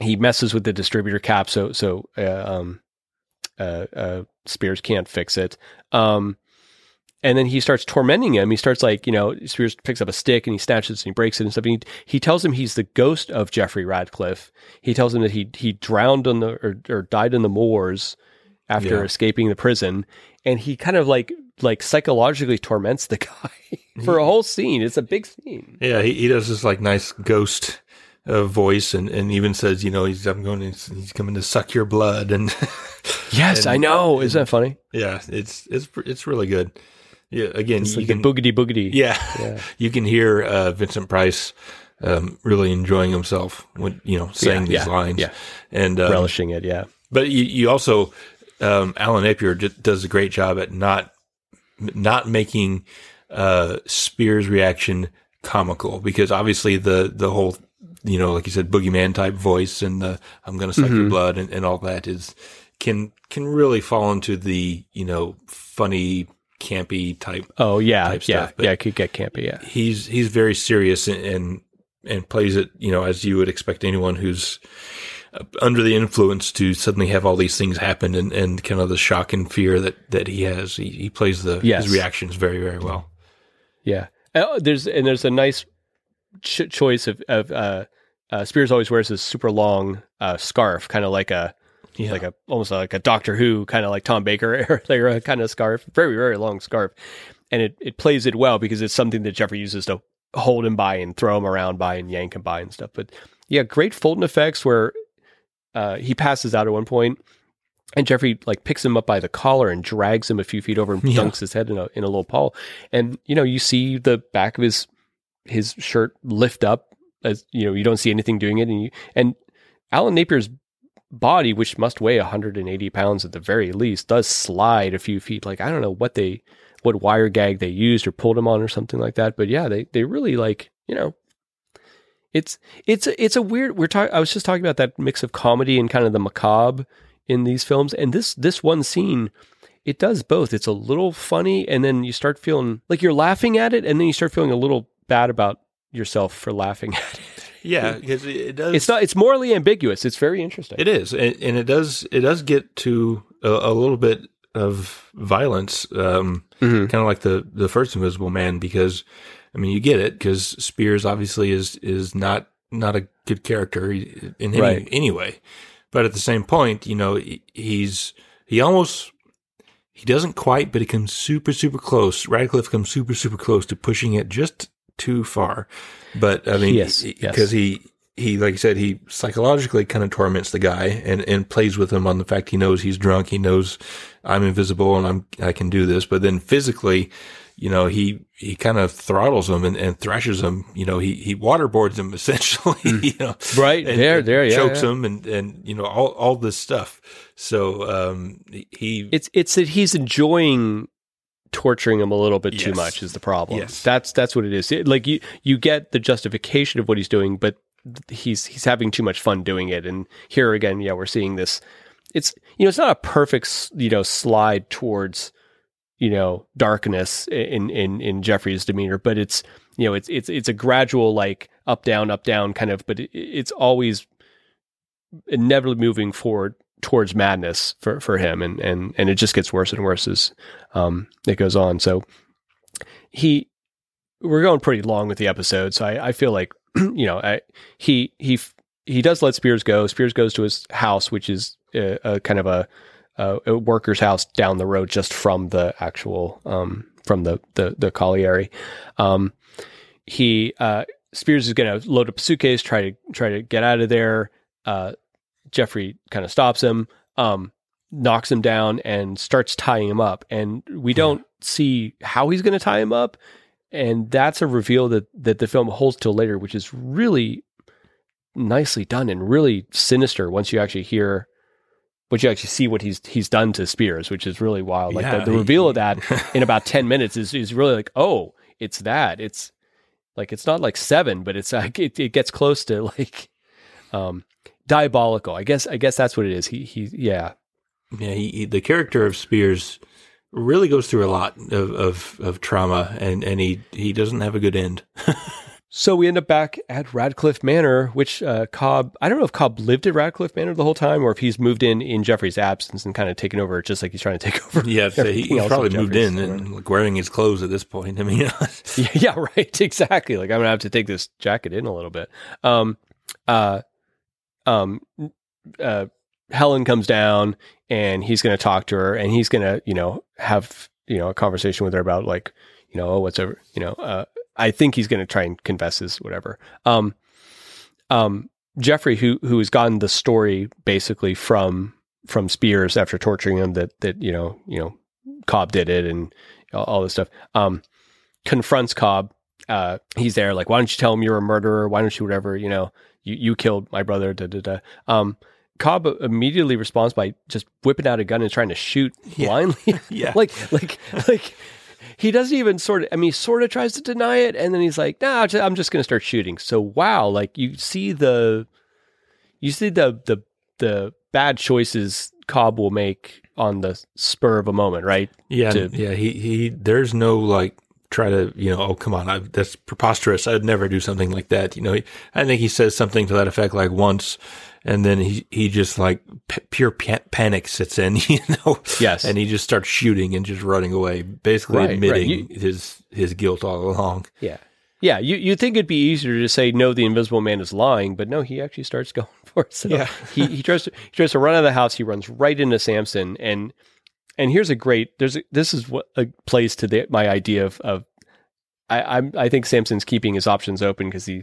A: He messes with the distributor cap, so so uh, um, uh, uh, Spears can't fix it. Um, and then he starts tormenting him. He starts like you know Spears picks up a stick and he snatches it and he breaks it and stuff. And he, he tells him he's the ghost of Jeffrey Radcliffe. He tells him that he he drowned on the or, or died in the moors after
B: Yeah.
A: escaping the prison, and he kind of like like psychologically torments the guy for a whole scene. It's a big scene.
B: Yeah, he, he does this like nice ghost uh, voice, and, and even says, you know, he's I'm going, to, he's coming to suck your blood, and
A: Yes,
B: And-
A: I know. Isn't that funny?
B: yeah, it's it's it's really good. Yeah, again,
A: It's
B: you
A: like
B: can
A: boogity boogity.
B: yeah,
A: Yeah.
B: you can hear uh, Vincent Price um, really enjoying himself when you know saying
A: Yeah,
B: these
A: yeah,
B: lines,
A: yeah.
B: and um,
A: relishing it. Yeah.
B: But you, you also, um, Alan Napier does a great job at not not making uh, Spears' reaction comical because obviously the the whole you know like you said boogeyman type voice and the I'm going to suck
A: Mm-hmm.
B: your blood and, and all that is can can really fall into the you know funny campy type.
A: Oh yeah,
B: type
A: yeah, yeah. It could get campy. Yeah.
B: He's he's very serious and and, and plays it you know as you would expect anyone who's under the influence to suddenly have all these things happen and, and kind of the shock and fear that, that he has. He, he plays the
A: Yes.
B: his reactions very very well.
A: Yeah, Uh, there's and there's a nice ch- choice of of uh, uh, Spears always wears this super long uh, scarf, kind of like a
B: Yeah.
A: like a almost like a Doctor Who kind of like Tom Baker era, kind of scarf, very very long scarf, and it it plays it well because it's something that Jeffrey uses to hold him by and throw him around by and yank him by and stuff. But yeah, great Fulton effects where uh, he passes out at one point. And Jeffrey like picks him up by the collar and drags him a few feet over and
B: Yeah.
A: dunks his head in a in a little pole. And you know, you see the back of his his shirt lift up as you know, you don't see anything doing it, and you and Alan Napier's body, which must weigh 180 pounds at the very least, does slide a few feet. Like I don't know what they what wire gag they used or pulled him on or something like that, but yeah, they they really like you know. It's it's it's a weird. We're talking. I was just talking about that mix of comedy and kind of the macabre in these films, and this this one scene, it does both. It's a little funny, and then you start feeling like you're laughing at it, and then you start feeling a little bad about yourself for laughing at it.
B: Yeah, because it, does.
A: It's not. It's morally ambiguous. It's very interesting.
B: It is, and, and it does. It does get to a, a little bit of violence, um,
A: Mhm.
B: kind of like the the first Invisible Man, because I mean, you get it because Spears obviously is is not not a good character in any
A: Right.
B: anyway, but at the same point, you know, he- he's he almost. He doesn't quite, but he comes super, super close. Radcliffe comes super, super close to pushing it just too far. But I mean,
A: Yes, yes.
B: because he he like you said he psychologically kind of torments the guy and and plays with him on the fact he knows he's drunk he knows i'm invisible and i'm i can do this but then physically you know he he kind of throttles him and, and thrashes him you know he he waterboards him essentially you know
A: Right
B: and-
A: there, there, yeah,
B: chokes
A: yeah.
B: him and and you know all all this stuff so um he
A: It's it's that he's enjoying torturing him a little bit too much is the problem.
B: Yes.
A: That's that's what it is. It- like you you get the justification of what he's doing, but he's he's having too much fun doing it. And here again, yeah, we're seeing this. It's you know it's not a perfect you know slide towards you know darkness in in in Jeffrey's demeanor, but it's you know it's it's it's a gradual like up down up down kind of, but it, it's always inevitably moving forward towards madness for, for him. And, and and it just gets worse and worse as um it goes on. So he we're going pretty long with the episode. So i, I feel like you know I, he he he does let spears go. Spears goes to his house which is a, a kind of a, a a worker's house down the road just from the actual um from the the the colliery. Um he uh spears is going to load up a suitcase try to try to get out of there. Uh Jeffrey kind of stops him, um, knocks him down, and starts tying him up. And we don't see how he's going to tie him up, and that's a reveal that that the film holds till later, which is really nicely done and really sinister. Once you actually hear, but you actually see what he's he's done to Spears, which is really wild. Like
B: Yeah,
A: the, the
B: he-
A: reveal of that in about ten minutes is is really like, oh, it's that. It's like it's not like seven, but it's like it, it gets close to like um diabolical. I guess I guess that's what it is. He he yeah.
B: Yeah, he, he the character of Spears really goes through a lot of, of, of trauma, and, and he, he doesn't have a good end.
A: So we end up back at Radcliffe Manor, which uh, Cobb. I don't know if Cobb lived at Radcliffe Manor the whole time, or if he's moved in in Jeffrey's absence and kind of taken over, just like he's trying to take over.
B: Yeah, so he, he's probably moved in and like wearing his clothes at this point. I mean,
A: yeah, yeah, right, exactly. Like I'm gonna have to take this jacket in a little bit. Um, uh, um, uh, Helen comes down and he's gonna talk to her and he's gonna, you know, have you know a conversation with her about like, you know, oh, what's over, you know, uh, I think he's gonna try and confess his whatever. Um, um, Jeffrey, who who has gotten the story basically from from Spears after torturing him that that you know you know Cobb did it and all, all this stuff. Um, confronts Cobb. Uh, he's there, like, why don't you tell him you're a murderer? Why don't you, whatever, you know, you, you killed my brother, da, da, da. Um, Cobb immediately responds by just whipping out a gun and trying to shoot
B: Yeah.
A: blindly.
B: Yeah.
A: like, like, like, he doesn't even sort of, I mean, he sort of tries to deny it. And then he's like, nah, I'm just going to start shooting. So, wow, like, you see the, you see the, the, the bad choices Cobb will make on the spur of a moment, right?
B: yeah,
A: To-
B: yeah. He he. There's no like try to, you know, oh come on, I, that's preposterous. I'd never do something like that. You know, he, I think he says something to that effect like once, and then he he just like p- pure pa- panic sits in, you know.
A: Yes.
B: and he just starts shooting and just running away, basically
A: Right, right.
B: admitting
A: You-
B: his his guilt all along.
A: Yeah. Yeah, you you think it'd be easier to say no, the Invisible Man is lying, but no, he actually starts going for it. So
B: Yeah.
A: he he tries to he tries to run out of the house. He runs right into Sampson, and and here's a great there's a, this is what uh, plays to the, my idea of of I I'm, I think Sampson's keeping his options open because he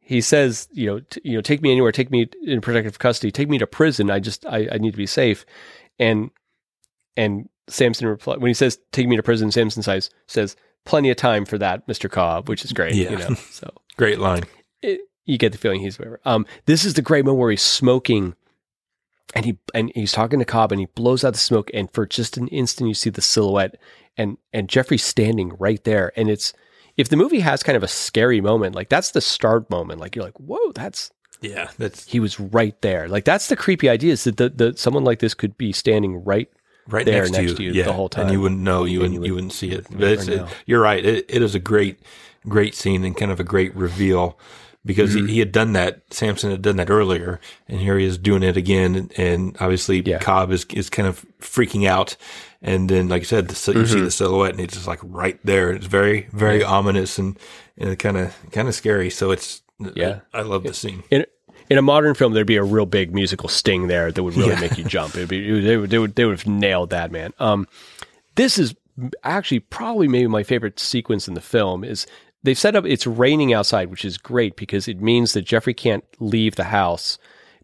A: he says you know t- you know take me anywhere, take me in protective custody, take me to prison. I just I, I need to be safe, and and Sampson reply when he says take me to prison. Sampson says says plenty of time for that, Mister Cobb, which is great. You
B: Yeah.
A: know, so
B: Great line.
A: it, you get the feeling he's whatever. Um, this is the great moment where he's smoking, and he and he's talking to Cobb, and he blows out the smoke, and for just an instant, you see the silhouette, and and Jeffrey's standing right there, and it's if the movie has kind of a scary moment, like that's the start moment, like you're like, whoa, that's
B: Yeah, that's
A: he was right there, like that's the creepy idea is that the, the someone like this could be standing right.
B: right
A: there
B: next,
A: next
B: to
A: to
B: you,
A: you
B: yeah,
A: the whole time
B: and you wouldn't know, you wouldn't,
A: you
B: you,
A: would
B: wouldn't see it. But it's, it, you're right. It, it is a great, great scene and kind of a great reveal because
A: Mm-hmm.
B: he, he had done that. Sampson had done that earlier, and here he is doing it again. And, and obviously,
A: Yeah.
B: Cobb is is kind of freaking out. And then, like I said, the, you
A: Mm-hmm.
B: see the silhouette, and it's just like right there. It's very, very ominous and and kind of kind of scary. So it's
A: Yeah.
B: I, I love the scene.
A: in in a modern film, there'd be a real big musical sting there that would really
B: Yeah.
A: make you jump. It'd be, it would- they would they would they would have nailed that man. Um, this is actually probably maybe my favorite sequence in the film is they've set up it's raining outside, which is great because it means that Jeffrey can't leave the house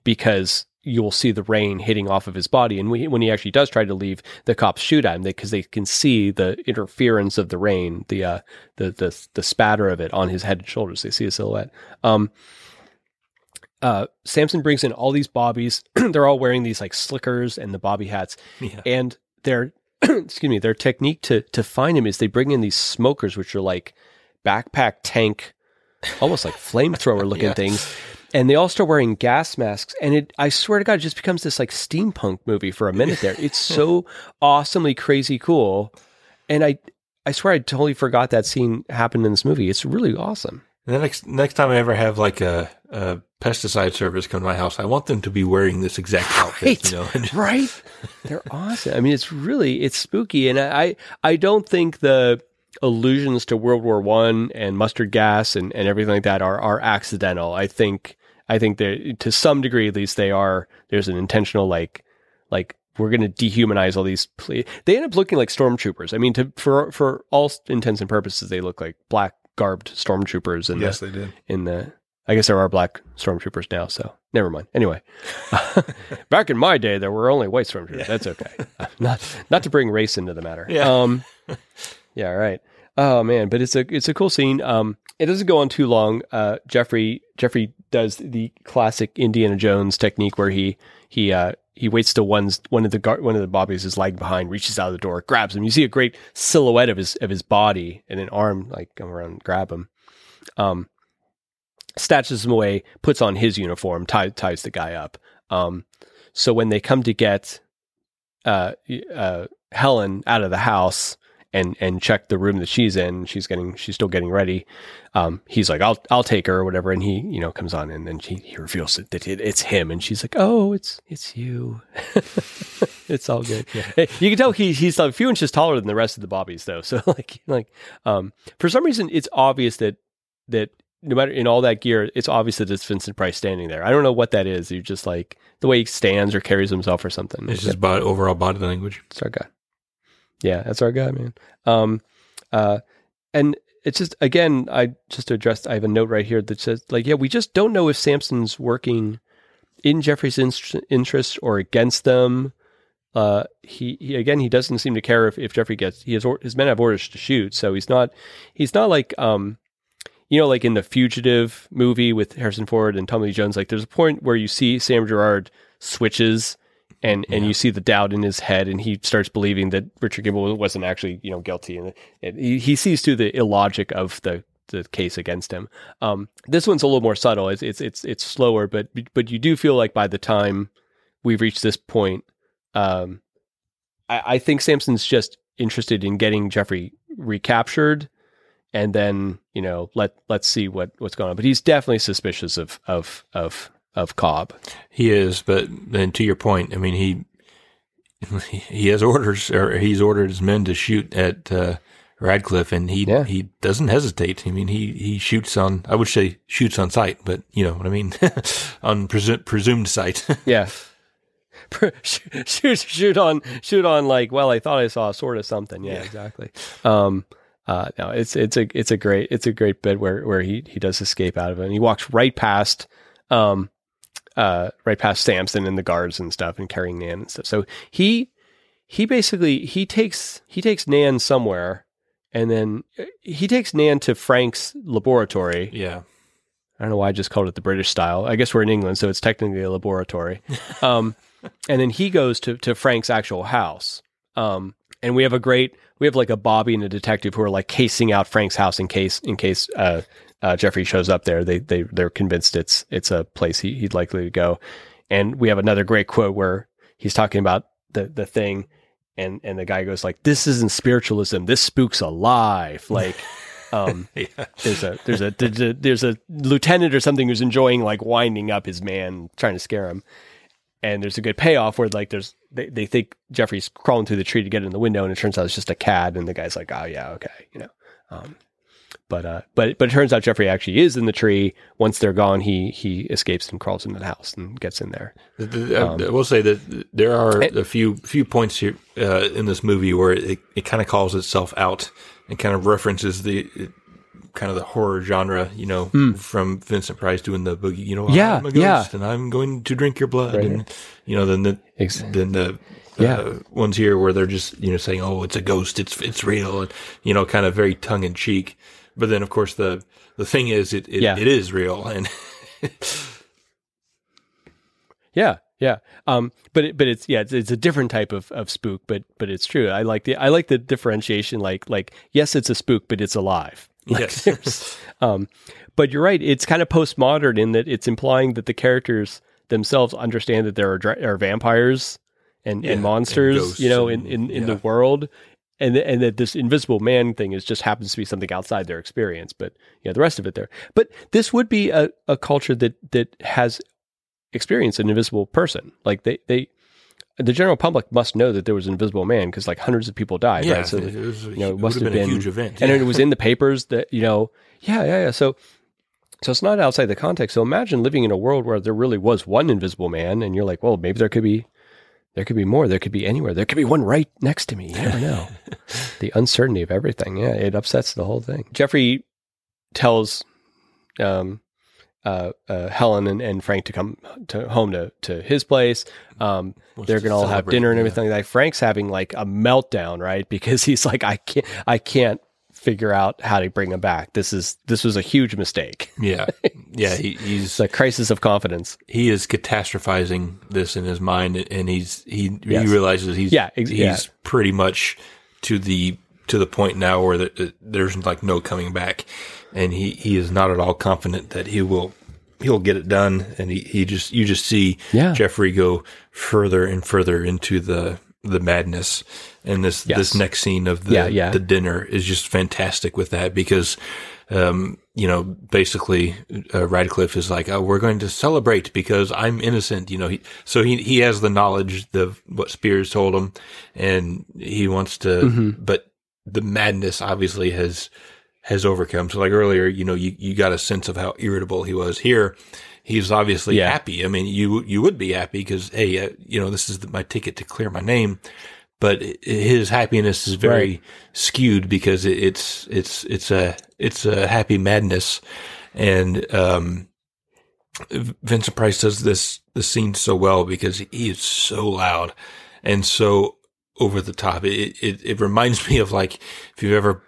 A: because you'll see the rain hitting off of his body. And when he, when he actually does try to leave, the cops shoot at him because they, can see the interference of the rain, the uh, the the the spatter of it on his head and shoulders. They see a silhouette. Um, uh, Sampson brings in all these bobbies. They're all wearing these like slickers and the bobby hats,
B: Yeah.
A: and their excuse me, their technique to to find him is they bring in these smokers, which are like backpack tank, almost like flamethrower looking
B: Yeah.
A: things. And they all start wearing gas masks, and it I swear to God, it just becomes this like steampunk movie for a minute there. It's so awesomely crazy cool, and I I swear I totally forgot that scene happened in this movie. It's really awesome.
B: And the next next time I ever have like a, a pesticide service come to my house, I want them to be wearing this exact outfit.
A: Right.
B: You know,
A: right? They're awesome. I mean, it's really it's spooky, and I I don't think the allusions to World War One and mustard gas and, and everything like that are are accidental. I think I think they to some degree at least they are. There's an intentional like like we're going to dehumanize all these. Ple- they end up looking like stormtroopers. I mean, to for for all intents and purposes, they look like black garbed stormtroopers in the
B: yes, they did.
A: in the I guess there are black stormtroopers now, so never mind. Anyway, back in my day, there were only white stormtroopers. That's okay. not not to bring race into the matter.
B: Yeah.
A: Um, yeah. Right. Oh man, but it's a it's a cool scene. Um, it doesn't go on too long. Uh, Jeffrey Jeffrey does the classic Indiana Jones technique where he he uh he waits till one's one of the guard, one of the bobbies is lagging behind, reaches out of the door, grabs him. You see a great silhouette of his of his body and an arm like come around grab him. Um, snatches him away, puts on his uniform, ties ties the guy up. Um, so when they come to get uh, uh, Helen out of the house and and check the room that she's in, she's getting she's still getting ready. Um, he's like, I'll I'll take her or whatever, and he you know comes on and then he, he reveals that, it, it's him, and she's like, Oh, it's it's you. it's all good. Hey, You can tell he he's a few inches taller than the rest of the bobbies though. So like like um, for some reason it's obvious that that no matter in all that gear, it's obvious that it's Vincent Price standing there. I don't know what that is. You just like the way he stands or carries himself or something.
B: It's just body, overall body language.
A: That's our guy. Yeah, that's our guy, man. Um, uh, and it's just again, I just addressed. I have a note right here that says, like, yeah, we just don't know if Sampson's working in Jeffrey's in- interests or against them. Uh, he, he again, he doesn't seem to care if, if Jeffrey gets. He has or, his men have orders to shoot, so he's not. He's not like um, you know, like in the Fugitive movie with Harrison Ford and Tommy Jones. Like, there's a point where you see Sam Gerard switches and and
B: Yeah.
A: you see the doubt in his head, and he starts believing that Richard Gable wasn't actually you know guilty, and he sees through the illogic of the the case against him. Um, this one's a little more subtle. It's it's it's it's slower, but but you do feel like by the time we've reached this point, um, I, I think Sampson's just interested in getting Jeffrey recaptured and then you know let let's see what what's going on. But he's definitely suspicious of of of of Cobb.
B: He is, but then to your point, I mean he he has orders, or he's ordered his men to shoot at uh, Radcliffe, and he
A: Yeah.
B: he doesn't hesitate. I mean, he he shoots on. I would say shoots on sight, but you know what I mean, on presu- presumed sight.
A: Yeah. shoot, shoot, shoot on, shoot on. Like, well, I thought I saw a sword of something. Yeah,
B: Yeah.
A: exactly. Um, uh, no, it's it's a it's a great it's a great bit where where he he does escape out of it, and he walks right past, um, uh, right past Sampson and the guards and stuff, and carrying Nan and stuff. So he he basically he takes he takes Nan somewhere, and then uh, he takes Nan to Frank's laboratory.
B: yeah,
A: I don't know why I just called it the British style. I guess we're in England, so it's technically a laboratory. Um, and then he goes to, to Frank's actual house. Um, and we have a great, we have like a Bobby and a detective who are like casing out Frank's house in case, in case, uh, uh, Jeffrey shows up there. They, they, they're convinced it's, it's a place he, he'd likely to go. And we have another great quote where he's talking about the, the thing. And, and the guy goes like, this isn't spiritualism. This spook's alive. Like, um,
B: yeah,
A: there's a there's a there's a there's a lieutenant or something who's enjoying like winding up his man trying to scare him and there's a good payoff where like there's they, they think jeffrey's crawling through the tree to get in the window and it turns out it's just a cad, and the guy's like oh yeah okay you know um but uh but but it turns out jeffrey actually is in the tree once they're gone he he escapes and crawls into the house and gets in there
B: The- the- I- will say that there are a few few points here uh, in this movie where it, it kind of calls itself out and kind of references the kind of the horror genre, you know, from Vincent Price doing the boogie, you know,
A: Yeah,
B: I'm a
A: yeah.
B: ghost and I'm going to drink your blood,
A: Right
B: and you know, then the then the
A: Yeah.
B: uh, ones here where they're just you know saying, oh, it's a ghost, it's it's real, and you know, kind of very tongue in cheek. But then, of course, the the thing is, it it,
A: Yeah.
B: it is real, and
A: Yeah, yeah. Um, but it, but it's yeah, it's, it's a different type of, of spook, but but it's true. I like the I like the differentiation. Like like yes, it's a spook, but it's alive. Like,
B: Yes.
A: um, but you're right. It's kind of postmodern in that it's implying that the characters themselves understand that there are, are vampires and,
B: Yeah,
A: and
B: and
A: monsters,
B: ghosts
A: you know, in,
B: and-
A: in, in the world. And, th- and that this invisible man thing is just happens to be something outside their experience, but you know, the rest of it there. But this would be a, a culture that, that has experienced an invisible person. Like they, they, the general public must know that there was an invisible man because like hundreds of people died,
B: yeah,
A: right? So
B: it, was,
A: you know, it
B: it
A: must have
B: been,
A: been
B: a huge event,
A: and
B: yeah.
A: it was in the papers that you know yeah yeah yeah so so it's not outside the context so imagine living in a world where there really was one invisible man and you're like well maybe there could be there could be more there could be anywhere there could be one right next to me you never know the uncertainty of everything yeah it upsets the whole thing jeffrey tells um uh, uh, Helen and, and Frank to come to home to, to his place. Um, they're gonna all have dinner and
B: yeah.
A: everything. Like Frank's having like a meltdown, right? Because he's like, I can't, I can't figure out how to bring him back. This is this was a huge mistake.
B: Yeah, yeah. He, he's
A: a crisis of confidence.
B: he is catastrophizing this in his mind, and he's he
A: Yes.
B: he realizes he's
A: Yeah, ex-
B: he's
A: yeah.
B: pretty much to the to the point now where the, there's like no coming back, and he he is not at all confident that he will he'll get it done, and he he just you just see
A: Yeah.
B: Jeffrey go further and further into the the madness, and this
A: Yes.
B: this next scene of the
A: Yeah, yeah.
B: the dinner is just fantastic with that because um, you know, basically, uh, Radcliffe is like, oh, we're going to celebrate because I'm innocent. You know, he, so he, he has the knowledge of what Spears told him and he wants to,
A: Mm-hmm.
B: but the madness obviously has, has overcome. So like earlier, you know, you, you got a sense of how irritable he was here. He's obviously
A: Yeah.
B: happy. I mean, you, you would be happy because, hey, uh, you know, this is the, my ticket to clear my name. But his happiness is very
A: Right.
B: skewed because it's it's it's a it's a happy madness, and um, Vincent Price does this this scene so well because he is so loud and so over the top. It it, it reminds me of like if you've ever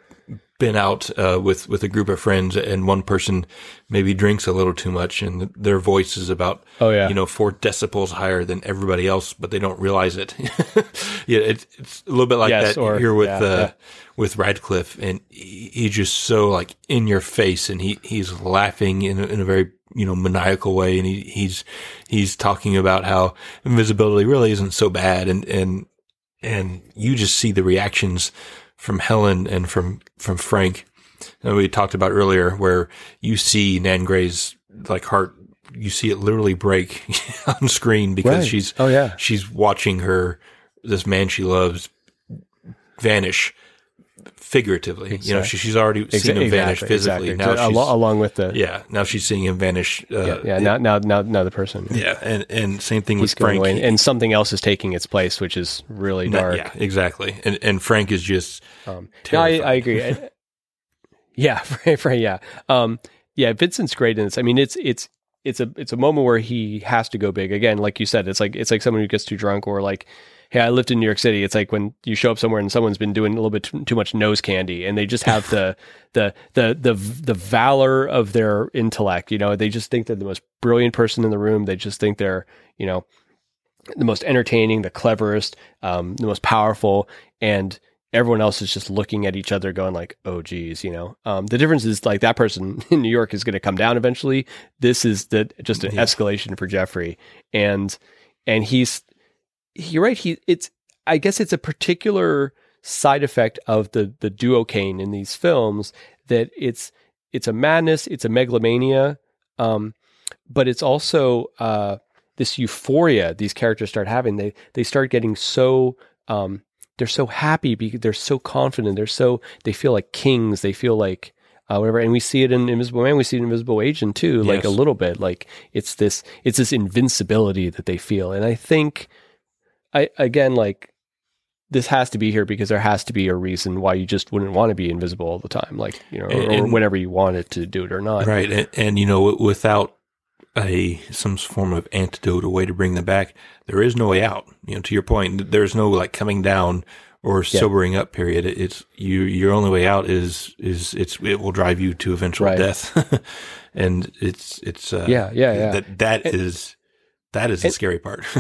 B: been out uh, with with a group of friends and one person maybe drinks a little too much and their voice is about
A: Oh, yeah.
B: you know four decibels higher than everybody else, but they don't realize it. yeah, it's it's a little bit like
A: Yes,
B: that
A: or-
B: here with
A: yeah,
B: uh,
A: yeah.
B: with Radcliffe, and he, he's just so like in your face, and he he's laughing in a, in a very you know maniacal way, and he he's he's talking about how invisibility really isn't so bad, and and and you just see the reactions from Helen and from from Frank that we talked about earlier, where you see Nan Gray's like heart, you see it literally break on screen because
A: Right.
B: she's
A: Oh, yeah.
B: she's watching her this man she loves vanish figuratively. You know, she, she's already seen him vanish physically.
A: exactly.
B: Now
A: Al-
B: she's
A: along with the
B: yeah, now she's seeing him vanish. Uh,
A: yeah, yeah now now now now the person
B: yeah, and and same thing
A: he's
B: with Frank.
A: away, and something else is taking its place, which is really dark.
B: Yeah, exactly. And and Frank is just
A: Um, no, I, I agree. I- yeah, right, yeah, um, yeah. Vincent's great in this. I mean, it's it's it's a it's a moment where he has to go big again. Like you said, it's like it's like someone who gets too drunk, or like, hey, I lived in New York City. It's like when you show up somewhere and someone's been doing a little bit too, too much nose candy, and they just have the the the the the valor of their intellect. You know, they just think they're the most brilliant person in the room. They just think they're you know the most entertaining, the cleverest, um, the most powerful, and everyone else is just looking at each other, going like, "Oh, geez," you know. Um, the difference is like that person in New York is going to come down eventually. This is the just an
B: Yeah.
A: escalation for Jeffrey, and and he's you're right. He it's I guess it's a particular side effect of the the duocaine in these films that it's it's a madness, it's a megalomania, um, but it's also uh, this euphoria these characters start having. They they start getting so um, they're so happy because they're so confident. They're so they feel like kings. They feel like uh, whatever. And we see it in Invisible Man. We see it in Invisible Agent too, like
B: Yes.
A: a little bit. Like it's this it's this invincibility that they feel. And I think I again like this has to be here because there has to be a reason why you just wouldn't want to be invisible all the time, like you know, or,
B: And-
A: or
B: and-
A: whenever you wanted to do it or not.
B: right, and, and you know, without a some form of antidote, a way to bring them back, there is no way out. You know, to your point, there's no like coming down or sobering up period. It's you. Your only way out is is it's it will drive you to eventual
A: Right.
B: death, and it's it's uh,
A: Yeah, yeah, yeah.
B: That that is that is the
A: and-
B: scary part.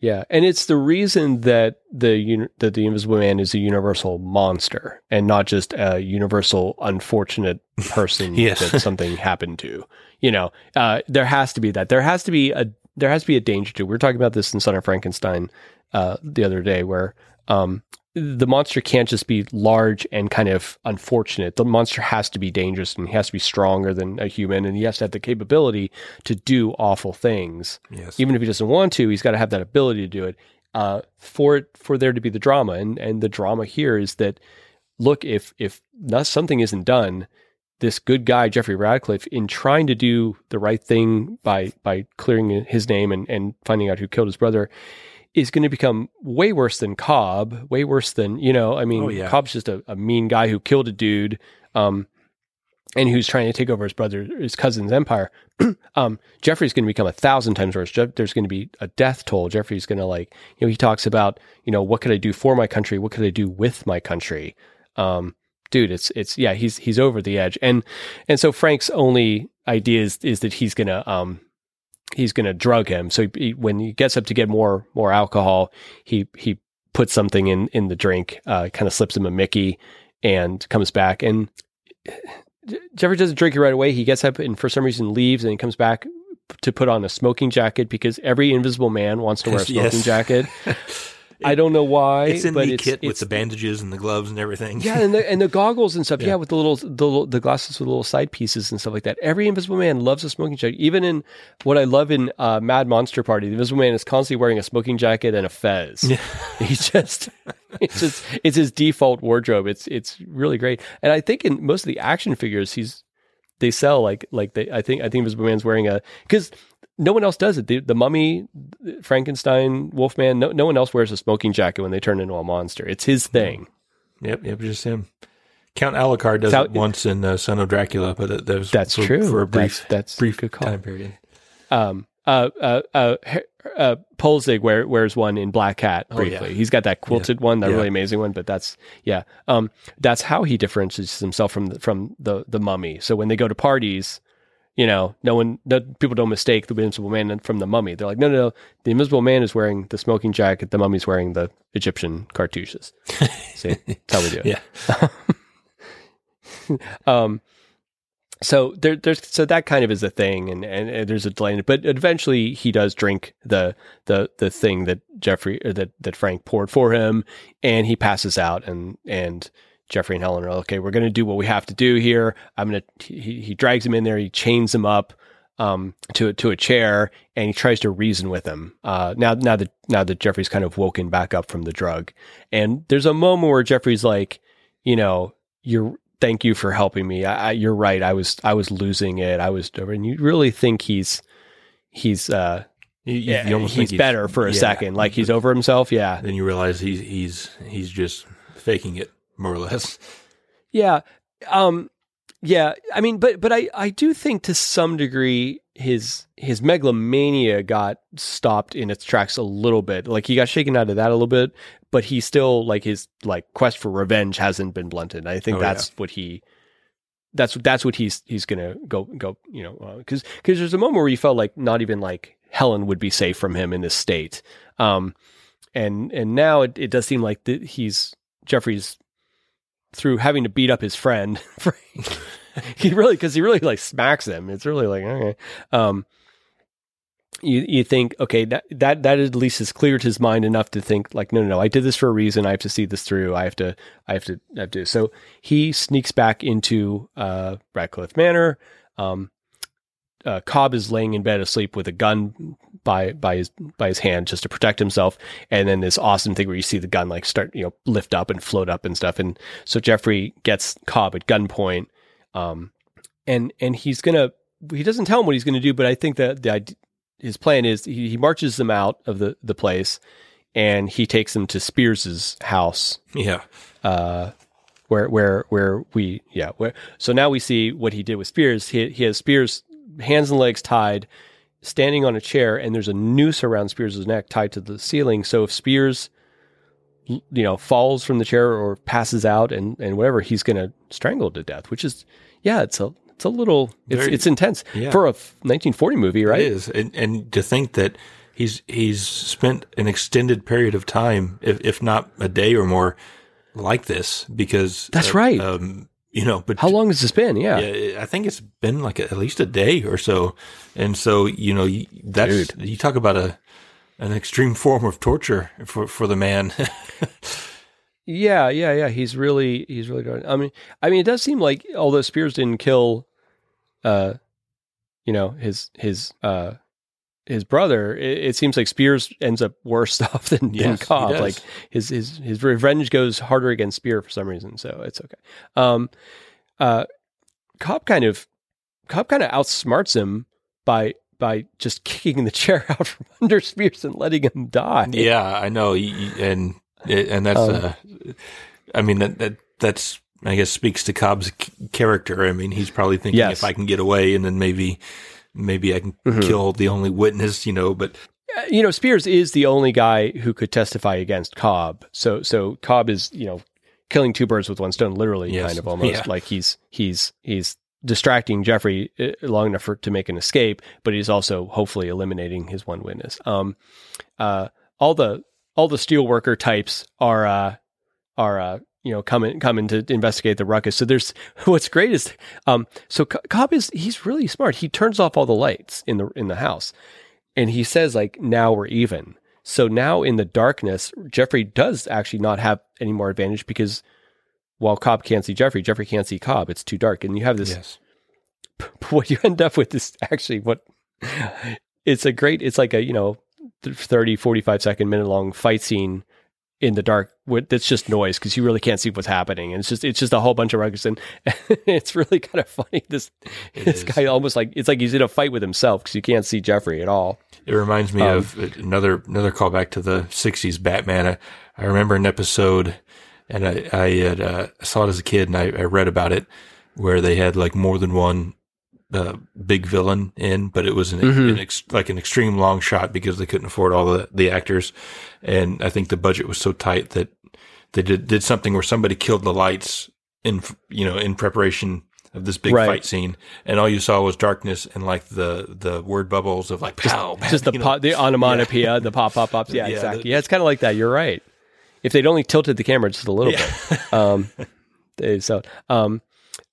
A: Yeah, and it's the reason that the that the Invisible Man is a universal monster and not just a universal unfortunate person
B: Yes.
A: that something happened to. You know, uh, there has to be that. There has to be a there has to be a danger to. We were talking about this in Son of Frankenstein uh, the other day, where um, the monster can't just be large and kind of unfortunate. The monster has to be dangerous and he has to be stronger than a human, and he has to have the capability to do awful things
B: yes,
A: even if he doesn't want to, he's got to have that ability to do it. Uh, for it, for there to be the drama, and and the drama here is that look, if if not, something isn't done, this good guy Jeffrey Radcliffe, in trying to do the right thing by by clearing his name and and finding out who killed his brother, is going to become way worse than Cobb, way worse than you know. I mean,
B: Oh, yeah.
A: Cobb's just a, a mean guy who killed a dude. Um, and who's trying to take over his brother, his cousin's empire. um, Jeffrey's going to become a thousand times worse. Jeff, there's going to be a death toll. Jeffrey's going to like, you know, he talks about, you know, what could I do for my country? What could I do with my country? Um, dude, it's it's yeah, he's he's over the edge, and and so Frank's only idea is is that he's gonna um he's gonna drug him. So he, when he gets up to get more more alcohol, he he puts something in in the drink, uh, kind of slips him a Mickey, and comes back and. Jeffrey doesn't drink it right away. He gets up and for some reason leaves and he comes back to put on a smoking jacket because every invisible man wants to wear a smoking
B: yes.
A: jacket. I don't know why.
B: it's in
A: but
B: the
A: it's,
B: kit with the bandages and the gloves and everything.
A: yeah, and the, and the goggles and stuff. Yeah.
B: Yeah.
A: with the little the, the glasses with little side pieces and stuff like that. Every Invisible Man loves a smoking jacket. Even in what I love in uh, Mad Monster Party, the Invisible Man is constantly wearing a smoking jacket and a fez.
B: Yeah.
A: He just it's just it's his default wardrobe. It's it's really great. And I think in most of the action figures, he's they sell like like they. I think I think Invisible Man's wearing a because. No one else does it. The, the Mummy, Frankenstein, Wolfman. No, no one else wears a smoking jacket when they turn into a monster. It's his thing.
B: Yep, yep, just him. Count Alucard does
A: How-
B: it once in uh, Son of Dracula, but that, that was
A: That's
B: for,
A: true.
B: for a brief,
A: That's, that's
B: brief time period.
A: Um, uh, uh, uh, uh, Poelzig wear, wears one in Black Cat
B: Oh,
A: briefly.
B: yeah.
A: He's got that quilted one, that
B: Yeah.
A: really amazing one. But that's yeah, um, that's how he differentiates himself from the, from the the mummy. So when they go to parties, you know, no one, no, people don't mistake the Invisible Man from the mummy. They're like, no, no, no, the Invisible Man is wearing the smoking jacket. The mummy's wearing the Egyptian cartouches. See, that's how we do it.
B: Yeah,
A: um so there, there's so that kind of is a thing and, and, and there's a delay in it but eventually he does drink the the the thing that jeffrey or that that frank poured for him and he passes out and and Jeffrey and Helen are okay. We're going to do what we have to do here. I'm going to. He, he drags him in there. He chains him up um, to to a chair, and he tries to reason with him. Uh, now now that now that Jeffrey's kind of woken back up from the drug, and there's a moment where Jeffrey's like, you know, you're thank you for helping me. I, I, you're right. I was I was losing it. I was, and you really think he's he's uh
B: You, you-
A: yeah,
B: almost
A: he's better for a
B: yeah.
A: second, like he's over himself. Yeah,
B: Then you realize he's he's he's just faking it more or less.
A: yeah, um, yeah. I mean, but but I I do think to some degree his his megalomania got stopped in its tracks a little bit. Like he got shaken out of that a little bit, but he still like his like quest for revenge hasn't been blunted. I think
B: Oh,
A: that's what he. That's that's what he's he's gonna go go you know because because there's a moment where he felt like not even like Helen would be safe from him in this state, um, and and now it, it does seem like that he's Jeffrey's through having to beat up his friend. he really because he really like smacks him. It's really like okay. Um, you you think okay that that that at least has cleared his mind enough to think like no no no I did this for a reason. I have to see this through. I have to I have to I have to. So he sneaks back into uh, Radcliffe Manor. Um, uh, Cobb is laying in bed asleep with a gun by by his by his hand just to protect himself, and then this awesome thing where you see the gun like start you know lift up and float up and stuff, and so Jeffrey gets Cobb at gunpoint, um, and and he's gonna he doesn't tell him what he's gonna do, but I think that the his plan is he, he marches them out of the the place, and he takes them to Spears's house,
B: Yeah.
A: uh, where where where we yeah where so now we see what he did with Spears. He he has Spears hands and legs tied, standing on a chair, and there's a noose around Spears' neck tied to the ceiling. So if Spears you know falls from the chair or passes out and and whatever, he's going to strangle to death. Which is yeah, it's a it's a little it's
B: Very-
A: it's intense
B: yeah.
A: for a 1940 movie, right?
B: It is, and and to think that he's he's spent an extended period of time, if if not a day or more, like this because
A: That's
B: uh,
A: right.
B: Um, you know, but
A: How long has this been? Yeah.
B: Yeah, I think it's been like at least a day or so, and so you know that's you talk about a an extreme form of torture for for the man.
A: Yeah, yeah, yeah. He's really, he's really doing. I mean, I mean, it does seem like although Spears didn't kill, uh, you know, his his uh his brother, it, it seems like Spears ends up worse off than, than
B: Yes, he
A: Cobb. Like his his his revenge goes harder against Spear for some reason, so it's okay. Um, uh, Cobb kind of Cobb kind of outsmarts him by by just kicking the chair out from under Spears and letting him die.
B: yeah, I know, and and that's
A: Um,
B: uh, I mean that that that's I guess speaks to Cobb's c- character. I mean, he's probably thinking
A: Yes.
B: if I can get away, and then maybe maybe I can
A: Mhm.
B: kill the only witness, you know. But
A: Uh, you know, Spears is the only guy who could testify against Cobb. So, so Cobb is, you know, killing two birds with one stone, literally,
B: Yes.
A: kind of almost
B: Yeah.
A: like he's he's he's distracting Jeffrey uh, long enough for to make an escape, but he's also hopefully eliminating his one witness. Um, uh, all the all the steelworker types are uh are uh you know coming coming to investigate the ruckus. So there's what's great is um so Co- Cobb is he's really smart. He turns off all the lights in the in the house and he says like now we're even so now in the darkness jeffrey does actually not have any more advantage because while cobb can't see jeffrey jeffrey can't see cobb it's too dark and you have this
B: yes,
A: what you end up with is actually what it's a great it's like a you know 30 45 second minute long fight scene in the dark that's just noise because you really can't see what's happening and it's just it's just a whole bunch of ruckus and it's really kind of funny this
B: It
A: this
B: is.
A: guy almost like it's like he's in a fight with himself because you can't see jeffrey at all
B: it reminds me
A: Um,
B: of another another callback to the '60s Batman. I, I remember an episode, and I I had, uh, saw it as a kid, and I, I read about it where they had like more than one uh, big villain in, but it was an,
A: Mhm.
B: an ex, like an extreme long shot because they couldn't afford all the the actors, and I think the budget was so tight that they did did something where somebody killed the lights in you know in preparation of this big
A: Right.
B: fight scene, and all you saw was darkness and like the the word bubbles of like pow,
A: just the
B: know.
A: pop, the onomatopoeia, the pop pop pops. Yeah,
B: Yeah,
A: exactly.
B: the-
A: yeah, it's kind of like that. You're right. If they'd only tilted the camera just a little bit, um, so um,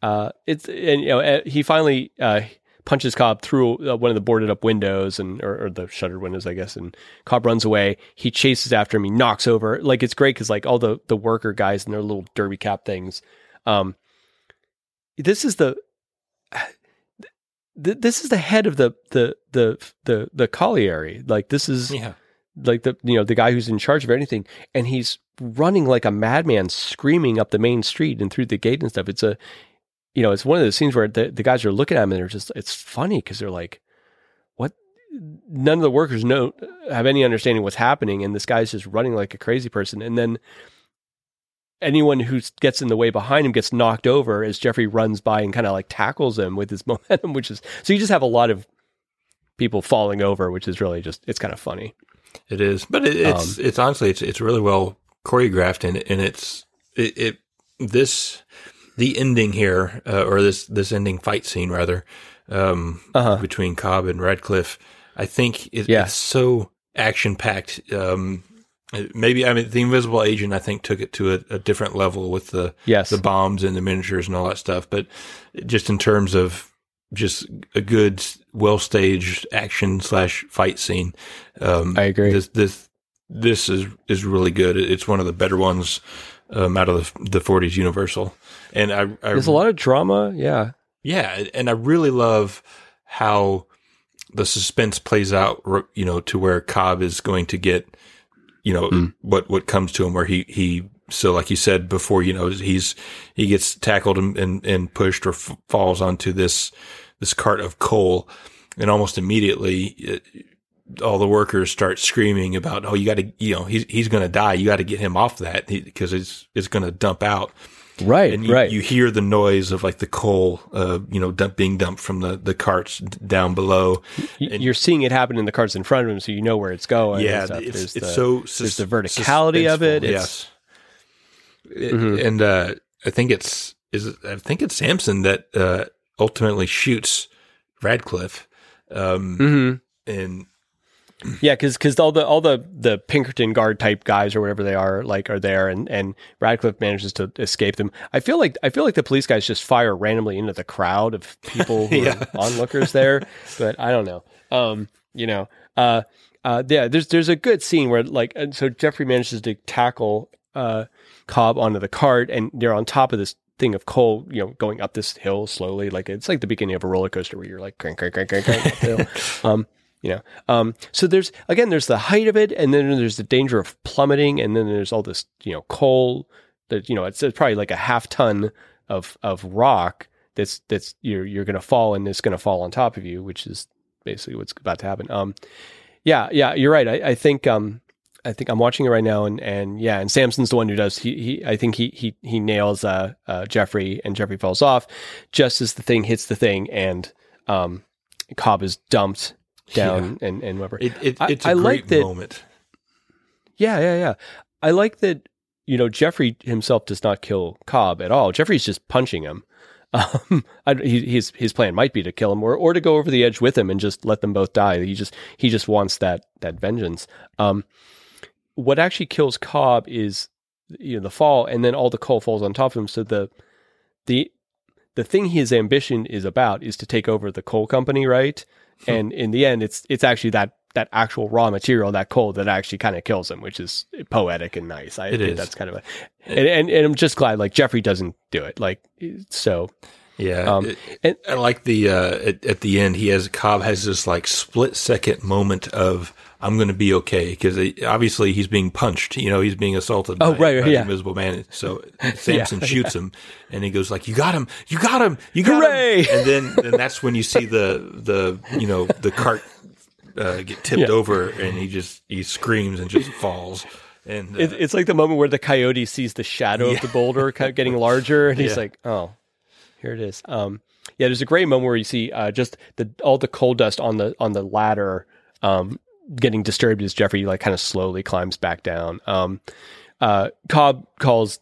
A: uh, it's and you know uh, he finally uh, punches Cobb through uh, one of the boarded up windows and or, or, the shuttered windows, I guess. And Cobb runs away. He chases after him. He knocks over. Like it's great because like all the the worker guys and their little derby cap things. Um, this is the this is the head of the the the the the colliery. Like this is
B: yeah.
A: like the you know the guy who's in charge of anything, and he's running like a madman, screaming up the main street and through the gate and stuff. It's a you know it's one of those scenes where the, the guys are looking at him and they're just it's funny because they're like, what? None of the workers know have any understanding what's happening, and this guy's just running like a crazy person, and then anyone who gets in the way behind him gets knocked over as Jeffrey runs by and kind of like tackles him with his momentum, which is so you just have a lot of people falling over, which is really just it's kind of funny.
B: It is, but it, it's um, it's honestly it's it's really well choreographed and and it's it, it this the ending here uh, or this this ending fight scene rather um, uh-huh. between Cobb and Radcliffe. I think it, yeah. it's so action packed. Um, Maybe I mean the Invisible Agent. I think took it to a, a, different level with the
A: yes.
B: the bombs and the miniatures and all that stuff. But just in terms of just a good, well staged action slash fight scene,
A: um, I agree.
B: This this this is is really good. It's one of the better ones um, out of the, the 40s Universal. And I, I
A: there's a lot of drama. Yeah,
B: yeah, and I really love how the suspense plays out. You know, to where Cobb is going to get you know, mm. what, what comes to him where he, he, so like you said before, you know, he's, he gets tackled and, and, and pushed or f- falls onto this, this cart of coal. And almost immediately, it, all the workers start screaming about, oh, you got to, you know, he's, he's going to die. You got to get him off that because it's, it's going to dump out.
A: Right.
B: And you,
A: right.
B: you hear the noise of like the coal, uh, you know, dump, being dumped from the, the carts down below.
A: And You're seeing it happen in the carts in front of him, so you know where it's going.
B: Yeah. It's, it's the, so,
A: there's the verticality of it.
B: yes. Mm-hmm. And, uh, I think it's, is, I think it's Sampson that, uh, ultimately shoots Radcliffe. Um,
A: mm-hmm.
B: and
A: yeah, because because all the all the the Pinkerton guard type guys or whatever they are like are there, and and Radcliffe manages to escape them. I feel like I feel like the police guys just fire randomly into the crowd of people who yeah. are onlookers there, but I don't know. Um, you know, uh, uh, yeah, there's there's a good scene where like so Jeffrey manages to tackle uh Cobb onto the cart, and they're on top of this thing of coal, you know, going up this hill slowly, like it's like the beginning of a roller coaster where you're like crank, crank, crank, crank, crank um, you know um, so there's again there's the height of it and then there's the danger of plummeting and then there's all this you know coal that you know it's, it's probably like a half ton of of rock that's that's you're you're going to fall and it's going to fall on top of you which is basically what's about to happen um yeah yeah you're right i, I think um I think I'm watching it right now, and and yeah, and Sampson's the one who does. He he, I think he he he nails uh, uh Jeffrey, and Jeffrey falls off just as the thing hits the thing, and um, Cobb is dumped down yeah. and and whatever.
B: It, it, it's I, a I great like that, moment.
A: Yeah, yeah, yeah. I like that. You know, Jeffrey himself does not kill Cobb at all. Jeffrey's just punching him. Um, I, he, his his plan might be to kill him or or to go over the edge with him and just let them both die. He just he just wants that that vengeance. Um, what actually kills Cobb is you know the fall, and then all the coal falls on top of him. So the the the thing his ambition is about is to take over the coal company, right? And in the end, it's it's actually that that actual raw material, that coal, that actually kind of kills him, which is poetic and nice. I
B: it
A: think
B: is.
A: that's kind of a, and, and, and I'm just glad like Jeffrey doesn't do it. Like so,
B: yeah. Um, and I like the uh, at, at the end, he has Cobb has this like split second moment of I'm going to be okay because obviously he's being punched. You know, he's being assaulted.
A: Oh,
B: by,
A: right,
B: by
A: yeah.
B: the Invisible Man. So Sampson yeah, shoots yeah. him, and he goes like, "You got him! You got him! You got
A: Hooray!
B: him!" And then, then that's when you see the the you know the cart uh, get tipped yeah. over, and he just he screams and just falls. And uh,
A: it's like the moment where the coyote sees the shadow of the boulder getting larger, and he's like, "Oh, here it is." Um, yeah, there's a great moment where you see uh, just the all the coal dust on the on the ladder um, getting disturbed as Jeffrey like kind of slowly climbs back down. Um, uh, Cobb calls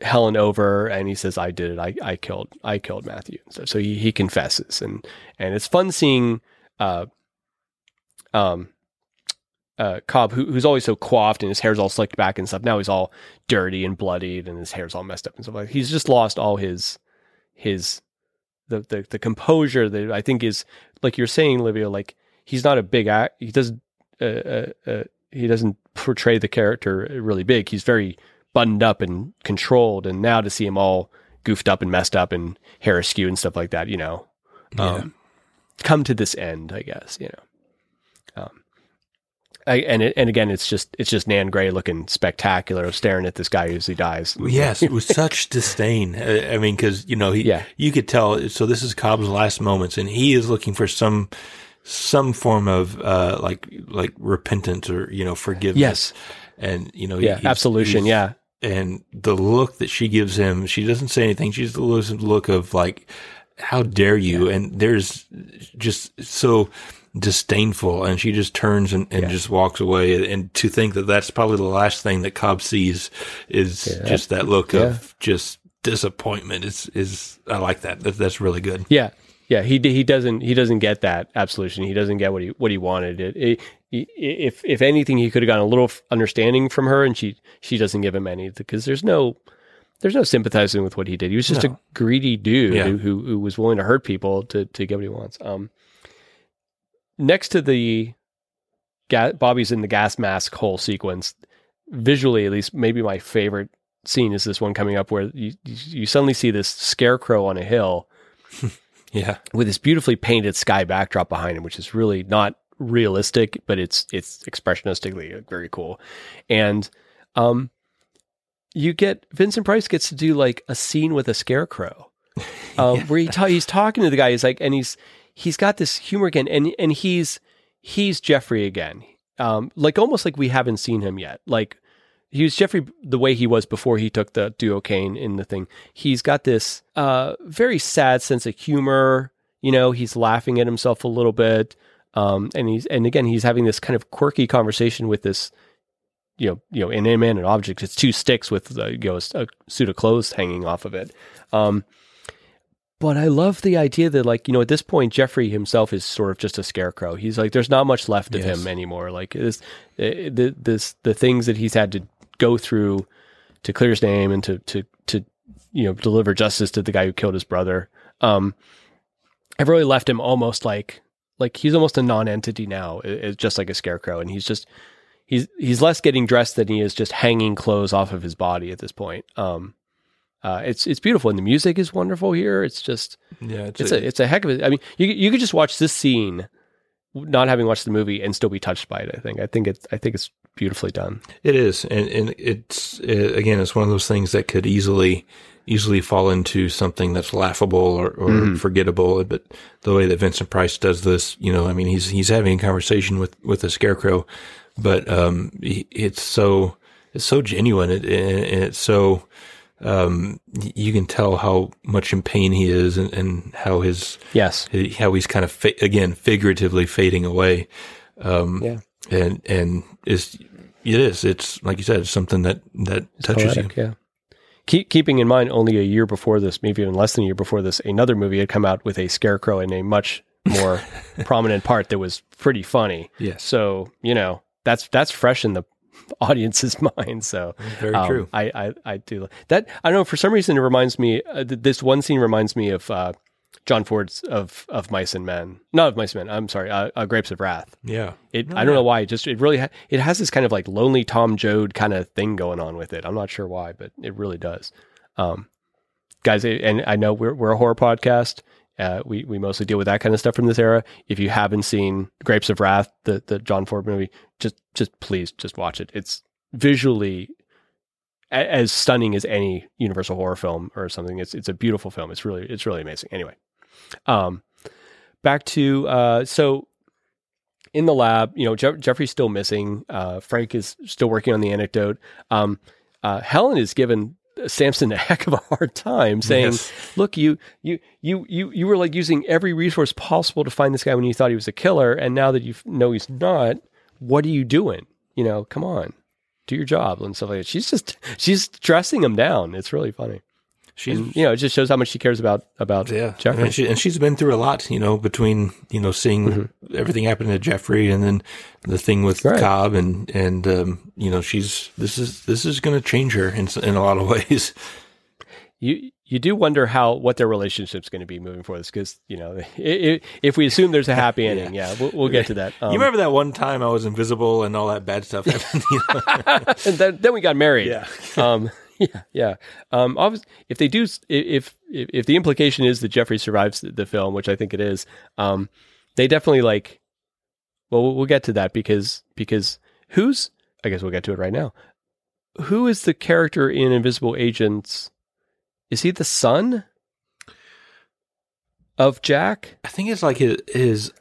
A: Helen over and he says, "I did it. I, I killed. I killed Matthew." So, so he, he confesses, and and it's fun seeing, uh, um, uh, Cobb, who, who's always so coiffed and his hair's all slicked back and stuff. Now he's all dirty and bloodied, and his hair's all messed up and stuff like. He's just lost all his his the the, the composure that I think is like you're saying, Livio. Like he's not a big act. He doesn't uh, uh, uh, he doesn't portray the character really big. He's very buttoned up and controlled. And now to see him all goofed up and messed up and hair askew and stuff like that, you know, um, come to this end, I guess, you know. Um, I, and it, and again, it's just it's just Nan Gray looking spectacular, staring at this guy as he dies.
B: Yes, with such disdain. I mean, because you know, he,
A: Yeah.
B: you could tell. So this is Cobb's last moments, and he is looking for some some form of uh, like like repentance or you know forgiveness.
A: Yes.
B: and you know,
A: Yeah,
B: he's-
A: absolution.
B: he's-
A: Yeah,
B: and the look that she gives him, she doesn't say anything. She just looks at the look of like, how dare you? And there's just so disdainful. And she just turns and, and just walks away. And to think that that's probably the last thing that Cobb sees is just that look of just disappointment is, is, I like that that's really good.
A: yeah, yeah. He he doesn't he doesn't get that absolution. He doesn't get what he what he wanted. It, it, if if anything, he could have gotten a little understanding from her, and she she doesn't give him any because there's no there's no sympathizing with what he did. He was just a greedy dude
B: Yeah.
A: who, who who was willing to hurt people to to get what he wants. Um, next to the ga- Bobby's in the gas mask whole sequence, visually at least, maybe my favorite scene is this one coming up where you you suddenly see this scarecrow on a hill
B: Yeah.
A: with this beautifully painted sky backdrop behind him, which is really not realistic, but it's it's expressionistically very cool. And um, you get Vincent Price gets to do like a scene with a scarecrow, um, where he ta- he's talking to the guy. He's like, and he's he's got this humor again, and and he's he's Jeffrey again, um, like almost like we haven't seen him yet, like. He was Jeffrey the way he was before he took the duocaine in the thing. He's got this uh, very sad sense of humor. You know, he's laughing at himself a little bit, um, and he's and again he's having this kind of quirky conversation with this, you know, you know, inanimate object. It's two sticks with uh, you know a, a suit of clothes hanging off of it. Um, but I love the idea that like you know at this point Jeffrey himself is sort of just a scarecrow. He's like there's not much left of
B: Yes.
A: him anymore. Like this, uh, the this the things that he's had to go through to clear his name and to to to you know deliver justice to the guy who killed his brother. Um, I've really left him almost like like he's almost a non-entity now. It's just like a scarecrow, and he's just he's he's less getting dressed than he is just hanging clothes off of his body at this point. Um, uh, it's it's beautiful, and the music is wonderful here. It's just
B: Yeah.
A: it's a it's a heck of a. I mean, you you could just watch this scene, not having watched the movie, and still be touched by it. I think I think it's I think it's beautifully done.
B: It is, and and it's uh, again, it's one of those things that could easily easily fall into something that's laughable or, or forgettable. But the way that Vincent Price does this, you know, I mean, he's he's having a conversation with with a scarecrow, but um, he, it's so it's so genuine, it, and it's so um, you can tell how much in pain he is, and, and how his
A: Yes.
B: how he's kind of fa- again figuratively fading away. Um,
A: Yeah.
B: and and is it is it's like you said, it's something that that touches
A: Poetic, yeah. Keep, keeping in mind, only a year before this, maybe even less than a year before this, another movie had come out with a scarecrow in a much more prominent part that was pretty funny.
B: yeah
A: So you know that's that's fresh in the audience's mind. So
B: very
A: um,
B: true.
A: I, I I do that. I don't know for some reason it reminds me. Uh, th- this one scene reminds me of uh, John Ford's of of Mice and Men. Not of Mice and Men. I'm sorry. Uh, uh, Grapes of Wrath.
B: Yeah,
A: It, I don't know why. It just it really ha- it has this kind of like lonely Tom Joad kind of thing going on with it. I'm not sure why, but it really does. Um, guys, and I know we're we're a horror podcast. Uh, we we mostly deal with that kind of stuff from this era. If you haven't seen Grapes of Wrath, the the John Ford movie, just just please just watch it. It's visually a- as stunning as any Universal horror film or something. It's it's a beautiful film. It's really it's really amazing. Anyway, um, back to uh, so in the lab, you know, Jeff- Jeffrey's still missing. Uh, Frank is still working on the anecdote. Um, uh, Helen is given Sampson a heck of a hard time, saying,
B: Yes.
A: "Look, you, you, you, you, you were like using every resource possible to find this guy when you thought he was a killer, and now that you know he's not, what are you doing? You know, come on, do your job and stuff like that." She's just she's dressing him down. It's really funny.
B: She's
A: And, you know, it just shows how much she cares about about
B: yeah,
A: Jeffrey.
B: and, she, and she's been through a lot, you know, between you know seeing everything happen to Jeffrey and then the thing with
A: Mm-hmm. Right.
B: Cobb and and um, you know she's this is this is going to change her in in a lot of ways.
A: You you do wonder how what their relationship's going to be moving forward. Because you know, if, if we assume there's a happy ending, yeah, we'll, we'll get to that.
B: Um, you remember that one time I was invisible and all that bad stuff happened?
A: and then, then we got married.
B: Yeah.
A: um, yeah, yeah. Um, obviously, if they do, if, if if the implication is that Jeffrey survives the, the film, which I think it is, um, they definitely like. Well, we'll get to that because because who's I guess we'll get to it right now. Who is the character in Invisible Agents? Is he the son of Jack?
B: I think it's like his, his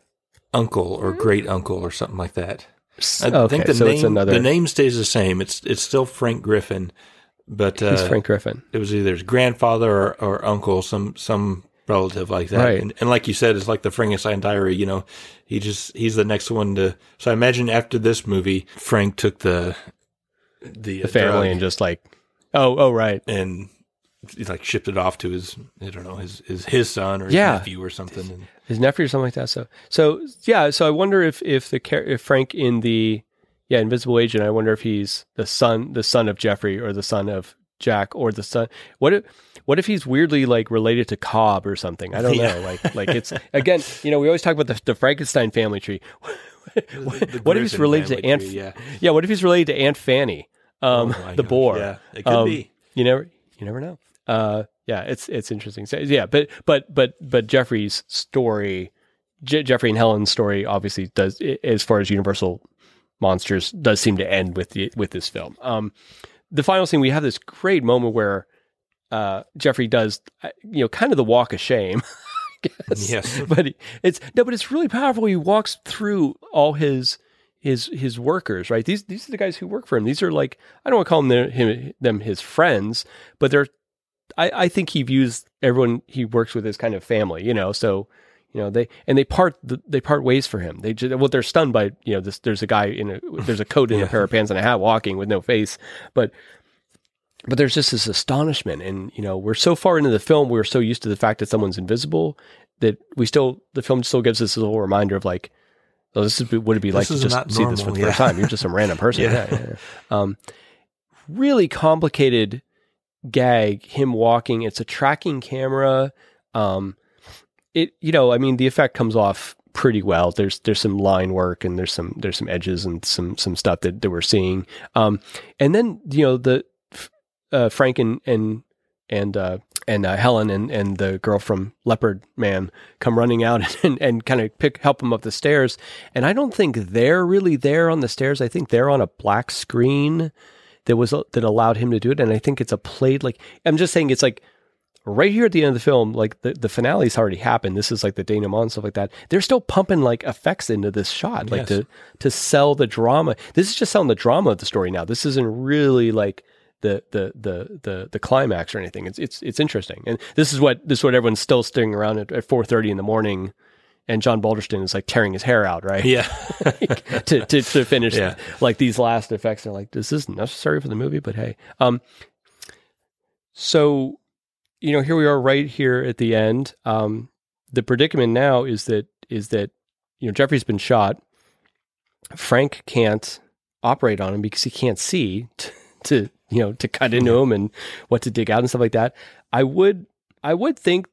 B: uncle or great uncle or something like that. I
A: okay,
B: think the
A: so
B: name
A: another.
B: the name stays the same. It's it's still Frank Griffin, but uh,
A: he's Frank Griffin.
B: it was either his grandfather or, or uncle, some some relative like that.
A: Right.
B: And, and like you said, it's like the Frankenstein Diary. You know, he just he's the next one to. So I imagine after this movie, Frank took the the,
A: The family and just like, oh, oh, right.
B: and he like shipped it off to his I don't know his his his son or his
A: Yeah.
B: nephew or something. And,
A: his nephew or something like that. So, so yeah. So I wonder if if the if Frank in the yeah Invisible Agent, I wonder if he's the son the son of Jeffrey or the son of Jack or the son. What if what if he's weirdly like related to Cobb or something? I don't
B: Yeah.
A: know. Like like it's again. You know, we always talk about the, the Frankenstein family tree. what,
B: the
A: what if he's related to Aunt?
B: tree, yeah.
A: yeah. What if he's related to Aunt Fanny, um,
B: Oh
A: the
B: gosh,
A: boar?
B: Yeah, it could
A: Um,
B: be.
A: You never, you never know. Uh, yeah, it's it's interesting. So, yeah, but but but but Jeffrey's story, Je- Jeffrey and Helen's story, obviously does as far as Universal monsters does seem to end with the with this film. Um, the final scene, we have this great moment where uh, Jeffrey does, uh, you know, kind of the walk of shame. Guess.
B: Yes.
A: but he, it's no, but it's really powerful. He walks through all his his his workers, right? These these are the guys who work for him. These are like I don't want to call them their, him them his friends, but they're I, I think he views everyone he works with as kind of family, you know. So you know they and they part they part ways for him. They just, well they're stunned by you know this. There's a guy in a there's a coat and a pair of pants and a hat walking with no face, but but there's just this astonishment and you know we're so far into the film we're so used to the fact that someone's invisible that we still the film still gives us a little reminder of like oh this is what it'd be like
B: This
A: to just see this for the
B: normal,
A: first time you're just some random person
B: Yeah.
A: yeah. yeah, yeah. um really complicated gag him walking it's a tracking camera um it you know i mean the effect comes off pretty well there's there's some line work and there's some there's some edges and some some stuff that, that we're seeing um and then you know the uh, Frank and and and uh, and uh, Helen and and the girl from Leopard Man come running out and and kind of pick help him up the stairs. And I don't think they're really there on the stairs. I think they're on a black screen that was that allowed him to do it. And I think it's a played like I'm just saying it's like right here at the end of the film, like the, the finale's already happened. This is like the denouement and stuff like that. They're still pumping like effects into this shot, like
B: Yes.
A: to to sell the drama. This is just selling the drama of the story now. This isn't really like the the the the the climax or anything. It's it's it's interesting, and this is what this is what everyone's still staring around at, at four thirty in the morning, and John Balderston is like tearing his hair out, right?
B: Yeah.
A: to, to to finish
B: Yeah.
A: like these last effects. They're like, this is necessary for the movie, but hey, um, so you know, here we are right here at the end. Um, the predicament now is that is that you know Jeffrey's been shot. Frank can't operate on him because he can't see t- to you know to cut into him and what to dig out and stuff like that. I would I would think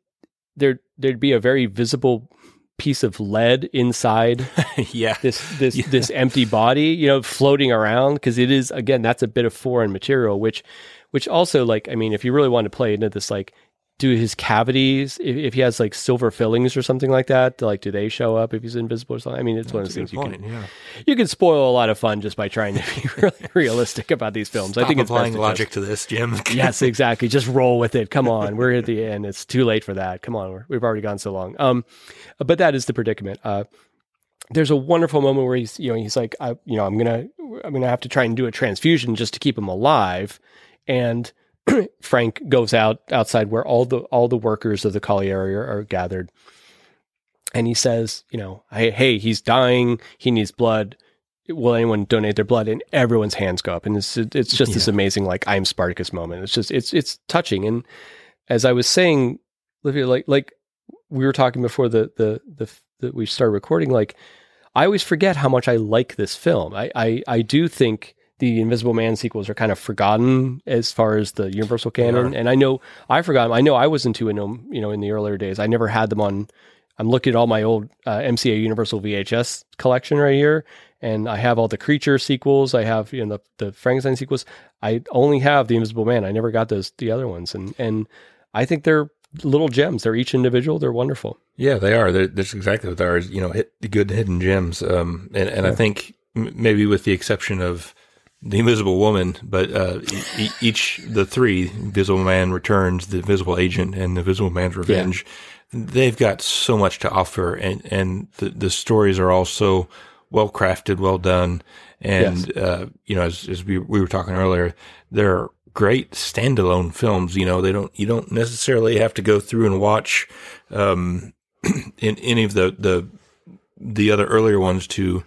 A: there there'd be a very visible piece of lead inside
B: yeah.
A: this this this empty body, you know, floating around because it is again that's a bit of foreign material, which which also like I mean, if you really want to play into this, like, do his cavities if, if he has like silver fillings or something like that, like do they show up if he's invisible or something? I mean, it's one of
B: That's
A: those things you
B: point.
A: can
B: yeah.
A: you can spoil a lot of fun just by trying to be really realistic about these films. I think it's
B: applying
A: to
B: logic to this, Jim.
A: Yes, exactly. Just roll with it. Come on, we're at the end. It's too late for that. Come on, we're, we've already gone so long. Um, but that is the predicament. Uh, there's a wonderful moment where he's, you know, he's like, I, you know, I'm gonna, I'm gonna have to try and do a transfusion just to keep him alive, and Frank goes out outside where all the all the workers of the colliery area are gathered, and he says, you know, hey, hey, he's dying. He needs blood. Will anyone donate their blood? And everyone's hands go up, and it's it's just this amazing like I'm Spartacus moment. It's just it's it's touching. And as I was saying, Olivia, like like we were talking before the the the that we started recording, like I always forget how much I like this film. I I, I do think the Invisible Man sequels are kind of forgotten as far as the Universal canon. And I know I forgot them. I know I wasn't too into them, you know, in the earlier days. I never had them on. I'm looking at all my old uh, MCA Universal VHS collection right here, and I have all the creature sequels. I have you know the, the Frankenstein sequels. I only have the Invisible Man. I never got those the other ones, and and I think they're little gems. They're each individual. They're wonderful.
B: Yeah, they are. They're, that's exactly what they are. You know, hit, good hidden gems. Um, and, and yeah. I think m- maybe with the exception of the Invisible Woman, but uh, e- each the three Invisible Man returns, the Invisible Agent, and the Invisible Man's Revenge. Yeah. They've got so much to offer, and and the the stories are all so well crafted, well done, and yes. uh, you know, as, as we we were talking earlier, they're great standalone films. You know, they don't you don't necessarily have to go through and watch um, in any of the the the other earlier ones to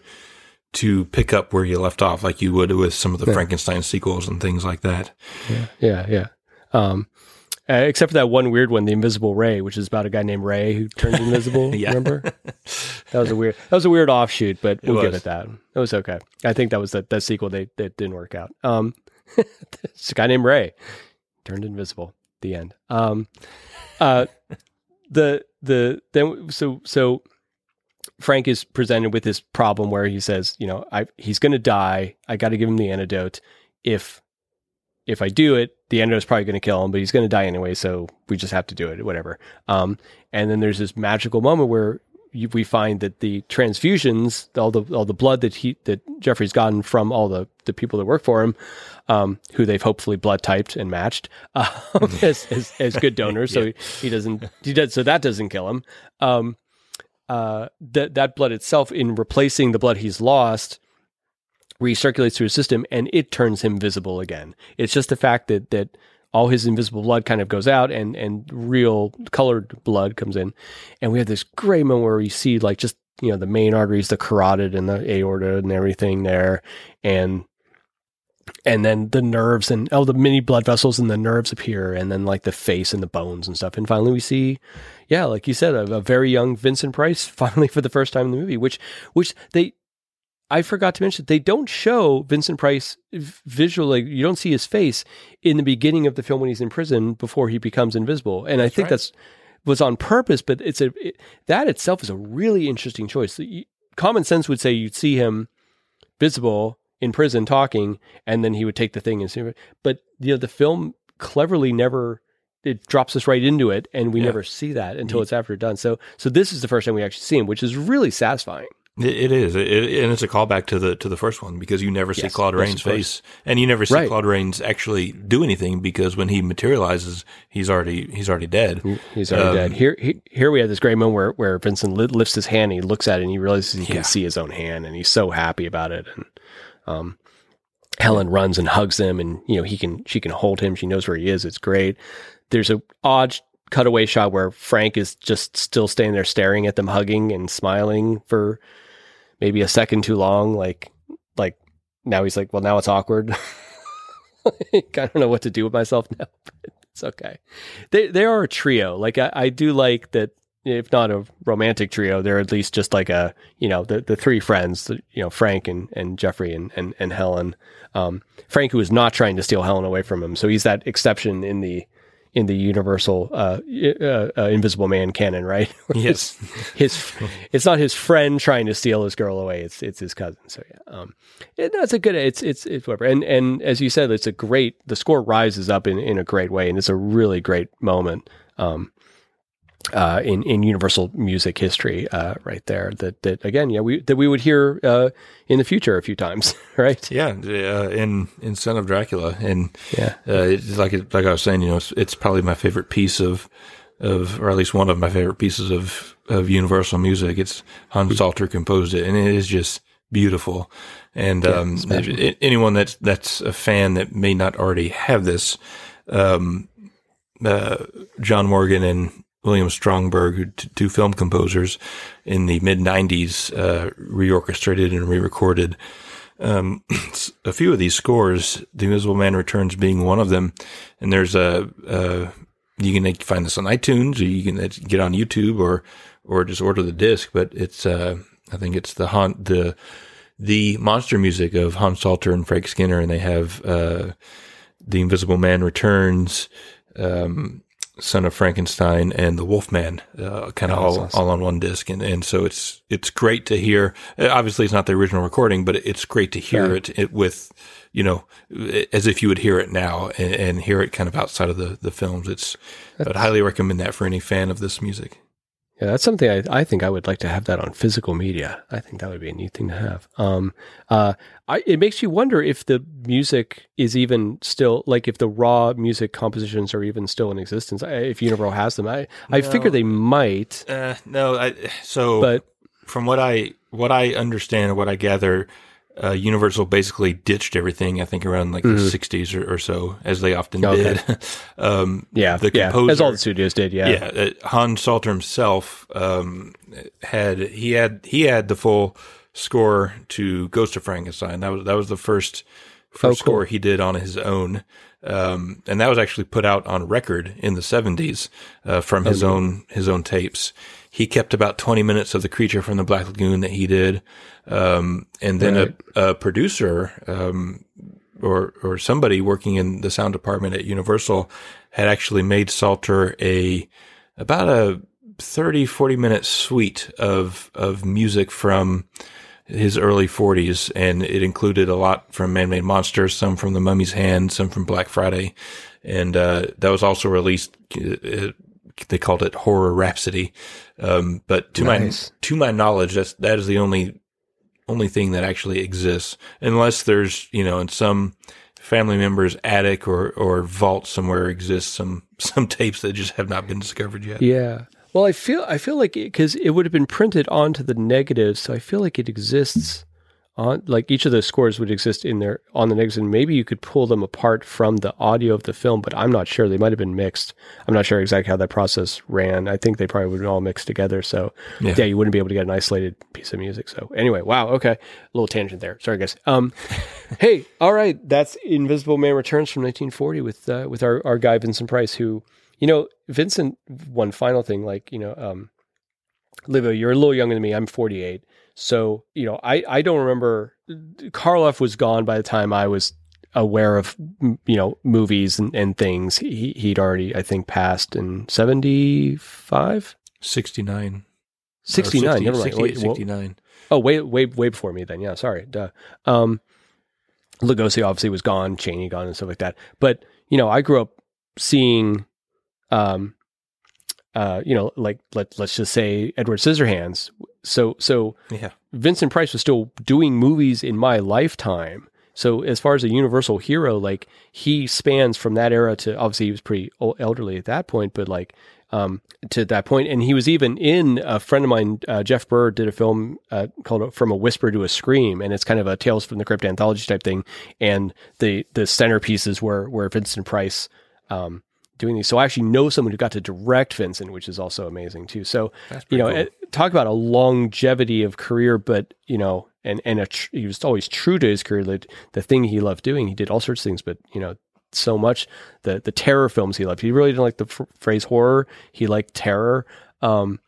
B: to pick up where you left off, like you would with some of the yeah. Frankenstein sequels and things like that.
A: Yeah, yeah, yeah. Um, uh, except for that one weird one, the Invisible Ray, which is about a guy named Ray who turns invisible. yeah. Remember? That was a weird. That was a weird offshoot, but we'll give it that. It was okay. I think that was the, that sequel. They that didn't work out. Um, it's a guy named Ray turned invisible. The end. Um, uh, the the then so so Frank is presented with this problem where he says, you know, I he's going to die. I got to give him the antidote. If if I do it, the antidote is probably going to kill him, but he's going to die anyway. So we just have to do it, whatever. Um, and then there's this magical moment where you, we find that the transfusions, all the all the blood that he that Jeffrey's gotten from all the the people that work for him, um, who they've hopefully blood typed and matched um, as, as, as good donors, yeah. so he, he, doesn't he does so that doesn't kill him. Uh, that that blood itself, in replacing the blood he's lost, recirculates through his system, and it turns him visible again. It's just the fact that that all his invisible blood kind of goes out, and and real colored blood comes in, and we have this great moment where we see like just you know the main arteries, the carotid and the aorta and everything there, and and then the nerves and oh the mini blood vessels and the nerves appear and then like the face and the bones and stuff. And finally we see yeah like you said a, a, very young vincent price finally for the first time in the movie which which they i forgot to mention they don't show vincent price visually you don't see his face in the beginning of the film when he's in prison before he becomes invisible. And that's i think right. that's was on purpose but it's a it, that itself is a really interesting choice. Common sense would say you'd see him visible in prison talking, and then he would take the thing and see. But you know, the film cleverly never it drops us right into it, and we yeah. never see that until it's after done. So, so this is the first time we actually see him, which is really satisfying.
B: It, it is, it, and it's a callback to the to the first one because you never see yes, Claude Rains' face, and you never see right. Claude Rains actually do anything because when he materializes, he's already he's already dead.
A: He's already um, dead. Here, he, here we have this great moment where where Vincent lifts his hand, and he looks at it, and he realizes he yeah. can see his own hand, and he's so happy about it, and um, Helen runs and hugs him, and you know he can she can hold him. She knows where he is. It's great. There's a odd cutaway shot where Frank is just still standing there staring at them, hugging and smiling for maybe a second too long. Like like now he's like, well, now it's awkward. I don't know what to do with myself now. it's okay. They they are a trio. Like I, I do like that if not a romantic trio, they're at least just like a you know the the three friends, you know Frank and and Jeffrey and and, and Helen. Um, Frank who is not trying to steal Helen away from him, so he's that exception in the in the universal uh, uh, uh, Invisible Man canon, right?
B: yes,
A: his it's not his friend trying to steal his girl away; it's it's his cousin. So yeah, um, it, that's a good. It's it's it's whatever. And and as you said, it's a great. The score rises up in in a great way, and it's a really great moment. Um, uh, in in Universal music history, uh, right there. That that again, yeah, we that we would hear uh, in the future a few times, right?
B: Yeah, uh, in in Son of Dracula, and yeah, uh, it's like like I was saying, you know, it's, it's, probably my favorite piece of of, or at least one of my favorite pieces of of Universal music. It's Hans mm-hmm. Salter composed it, and it is just beautiful. And yeah, um, anyone that's that's a fan that may not already have this, um, uh, John Morgan and William Stromberg, two film composers in the mid 90s, uh, reorchestrated and re recorded um, a few of these scores, The Invisible Man Returns being one of them. And there's a, a you can find this on iTunes or you can get on YouTube or, or just order the disc, but it's, uh, I think it's the haunt, the the monster music of Hans Salter and Frank Skinner, and they have uh, the Invisible Man returns. Um, Son of Frankenstein and the Wolfman, uh, kind of
A: Oh,
B: all,
A: awesome.
B: all on one disc. And, and so it's, it's great to hear. uh, Obviously it's not the original recording, but it's great to hear
A: Right.
B: it, it with, you know, as if you would hear it now and, and hear it kind of outside of the, the films. It's, I'd highly recommend that for any fan of this music.
A: Yeah, that's something I, I think I would like to have that on physical media. I think that would be a neat thing to have. Um, uh, I, it makes you wonder if the music is even still like if the raw music compositions are even still in existence. I- If Universal has them, I I
B: No.
A: figure they might,
B: Uh, no, I, so
A: but
B: from what I what I understand, and what I gather, uh, Universal basically ditched everything. I think around like the '60s or, or so, as they often
A: Mm-hmm. Okay.
B: did. um,
A: yeah,
B: the
A: yeah,
B: composer,
A: as all the studios did. Yeah,
B: yeah, uh, Hans Salter himself um, had he had he had the full score to Ghost of Frankenstein. That was that was the first first
A: Oh, cool.
B: score he did on his own, um, and that was actually put out on record in the seventies uh, from his
A: Oh,
B: own his own tapes. He kept about twenty minutes of the creature from the Black Lagoon that he did, um, and then
A: Right.
B: a, a producer. Um, or or somebody working in the sound department at Universal had actually made Salter a about a 30 40 minute suite of of music from his early 40s and it included a lot from Man-Made Monsters, some from The Mummy's Hand, some from Black Friday. And uh, that was also released uh, they called it Horror Rhapsody. Um, but to
A: Nice.
B: my to my knowledge that's that is the only only thing that actually exists, unless there's you know in some family member's attic or or vault somewhere exists some some tapes that just have not been discovered yet.
A: Yeah. Well, I feel I feel like because it, would have been printed onto the negative, so I feel like it exists on like each of those scores would exist in there on the negatives, and maybe you could pull them apart from the audio of the film, but I'm not sure. They might have been mixed. I'm not sure exactly how that process ran. I think they probably would have all mixed together. So
B: Yeah.
A: yeah. you wouldn't be able to get an isolated piece of music. So anyway, wow, okay, a little tangent there. Sorry, guys. Um, hey, all right, that's Invisible Man Returns from 1940 with uh, with our our guy Vincent Price, who you know Vincent. One final thing, like you know, um, Livio, you're a little younger than me. I'm 48, so you know, I I don't remember. Karloff was gone by the time I was aware of you know movies and, and things. He he'd already I think passed in 75,
B: 69.
A: 69.
B: 60,
A: never mind.
B: 68,
A: Wait, well-
B: 69.
A: Oh, way, way, way before me then. Yeah, sorry. Duh. Um, Lugosi obviously was gone, Chaney gone, and stuff like that. But you know, I grew up seeing, um, uh, you know, like let let's just say Edward Scissorhands. So so
B: Yeah.
A: Vincent Price was still doing movies in my lifetime. So as far as a universal hero, like he spans from that era to obviously he was pretty old, elderly at that point, but like um, to that point, and he was even in a friend of mine, uh, Jeff Burr, did a film uh, called "From a Whisper to a Scream," and it's kind of a Tales from the Crypt anthology type thing. And the the centerpieces were were Vincent Price um, doing these. So I actually know someone who got to direct Vincent, which is also amazing too. So you know,
B: cool.
A: it- talk about a longevity of career, but you know, and and a tr- he was always true to his career. The, the thing he loved doing, he did all sorts of things, but you know, so much the the terror films he loved. He really didn't like the f- phrase horror. He liked terror. Um,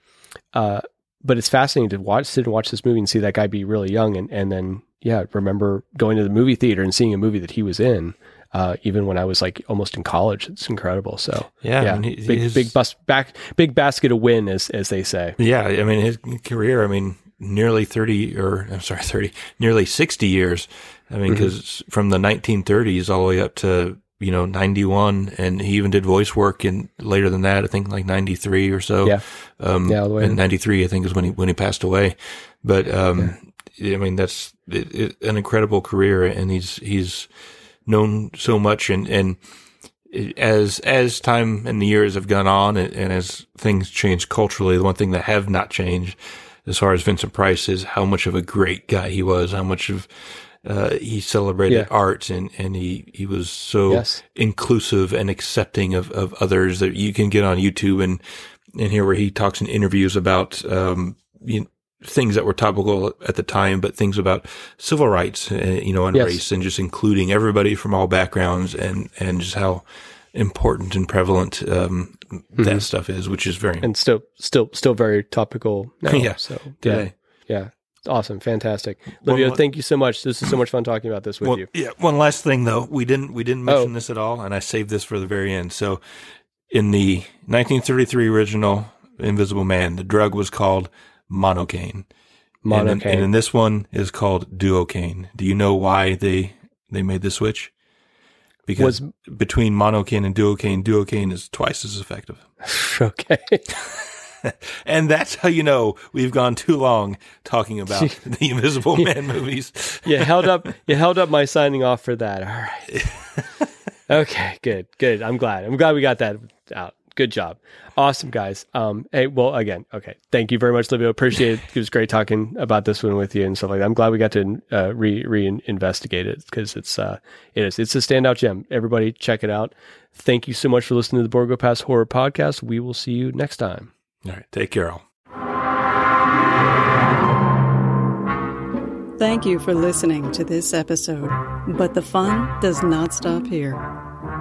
A: uh, but it's fascinating to watch, sit and watch this movie and see that guy be really young, and and then yeah, remember going to the movie theater and seeing a movie that he was in. Uh, even when I was like almost in college, it's incredible. So
B: Yeah,
A: yeah,
B: I mean, he-
A: big
B: his-
A: big bus back, big basket of win, as as they say.
B: Yeah, I mean his career. I mean, nearly thirty, or I'm sorry, thirty, nearly sixty years. I mean,
A: Mm-hmm.
B: because from the 1930s all the way up to you know 91, and he even did voice work in later than that. I think like 93 or so.
A: Yeah.
B: um,
A: Yeah, all the way
B: and
A: in.
B: 93 I think is when he when he passed away. But um, I mean, that's it, it, an incredible career, and he's he's known so much, and and as as time and the years have gone on, and, and as things change culturally, the one thing that have not changed as far as Vincent Price is how much of a great guy he was, how much of uh, he celebrated
A: Yeah.
B: art, and and he he was so
A: Yes.
B: inclusive and accepting of of others that you can get on YouTube and and hear where he talks in interviews about um you know, things that were topical at the time, but things about civil rights, uh, you know, and
A: Yes.
B: race, and just including everybody from all backgrounds, and and just how important and prevalent um, that stuff is, which is very
A: Mm-hmm. and still still still very topical now.
B: Yeah,
A: so
B: today.
A: yeah, yeah. Awesome, fantastic, Livio. Thank you so much. This is so much fun talking about this with
B: Well,
A: you.
B: yeah. One last thing though, we didn't we didn't mention
A: Oh.
B: this at all, and I saved this for the very end. So, in the 1933 original Invisible Man, the drug was called monocaine. And, in- and in this one is called duocaine. Do you know why they they made the switch? Because
A: Was-
B: between monocaine and duocaine, duocaine is twice as effective.
A: okay.
B: And that's how you know we've gone too long talking about the Invisible Man movies.
A: you held up you held up my signing off for that. All right. okay, good, good. I'm glad. I'm glad we got that out. Good job. Awesome, guys. Um, hey, well, again, okay. Thank you very much, Livio. Appreciate it. It was great talking about this one with you and stuff like that. I'm glad we got to uh, re re investigate it because it's uh, it is it's a standout gem. Everybody, check it out. Thank you so much for listening to the Borgo Pass Horror Podcast. We will see you next time.
B: All right, take care, all.
C: Thank you for listening to this episode, but the fun does not stop here.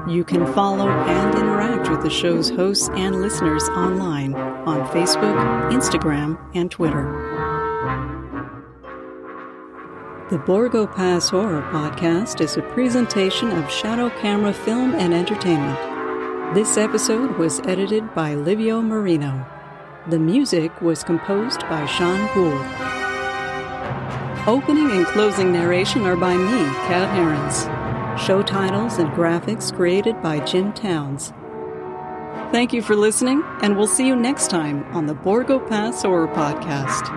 C: You can follow and interact with the show's hosts and listeners online on Facebook, Instagram, and Twitter. The Borgo Pass Horror Podcast is a presentation of Shadow Camera Film and Entertainment. This episode was edited by Livio Marino. The music was composed by Sean Gould. Opening and closing narration are by me, Kat Herons. Show titles and graphics created by Jim Towns. Thank you for listening, and we'll see you next time on the Borgo Pass Horror Podcast.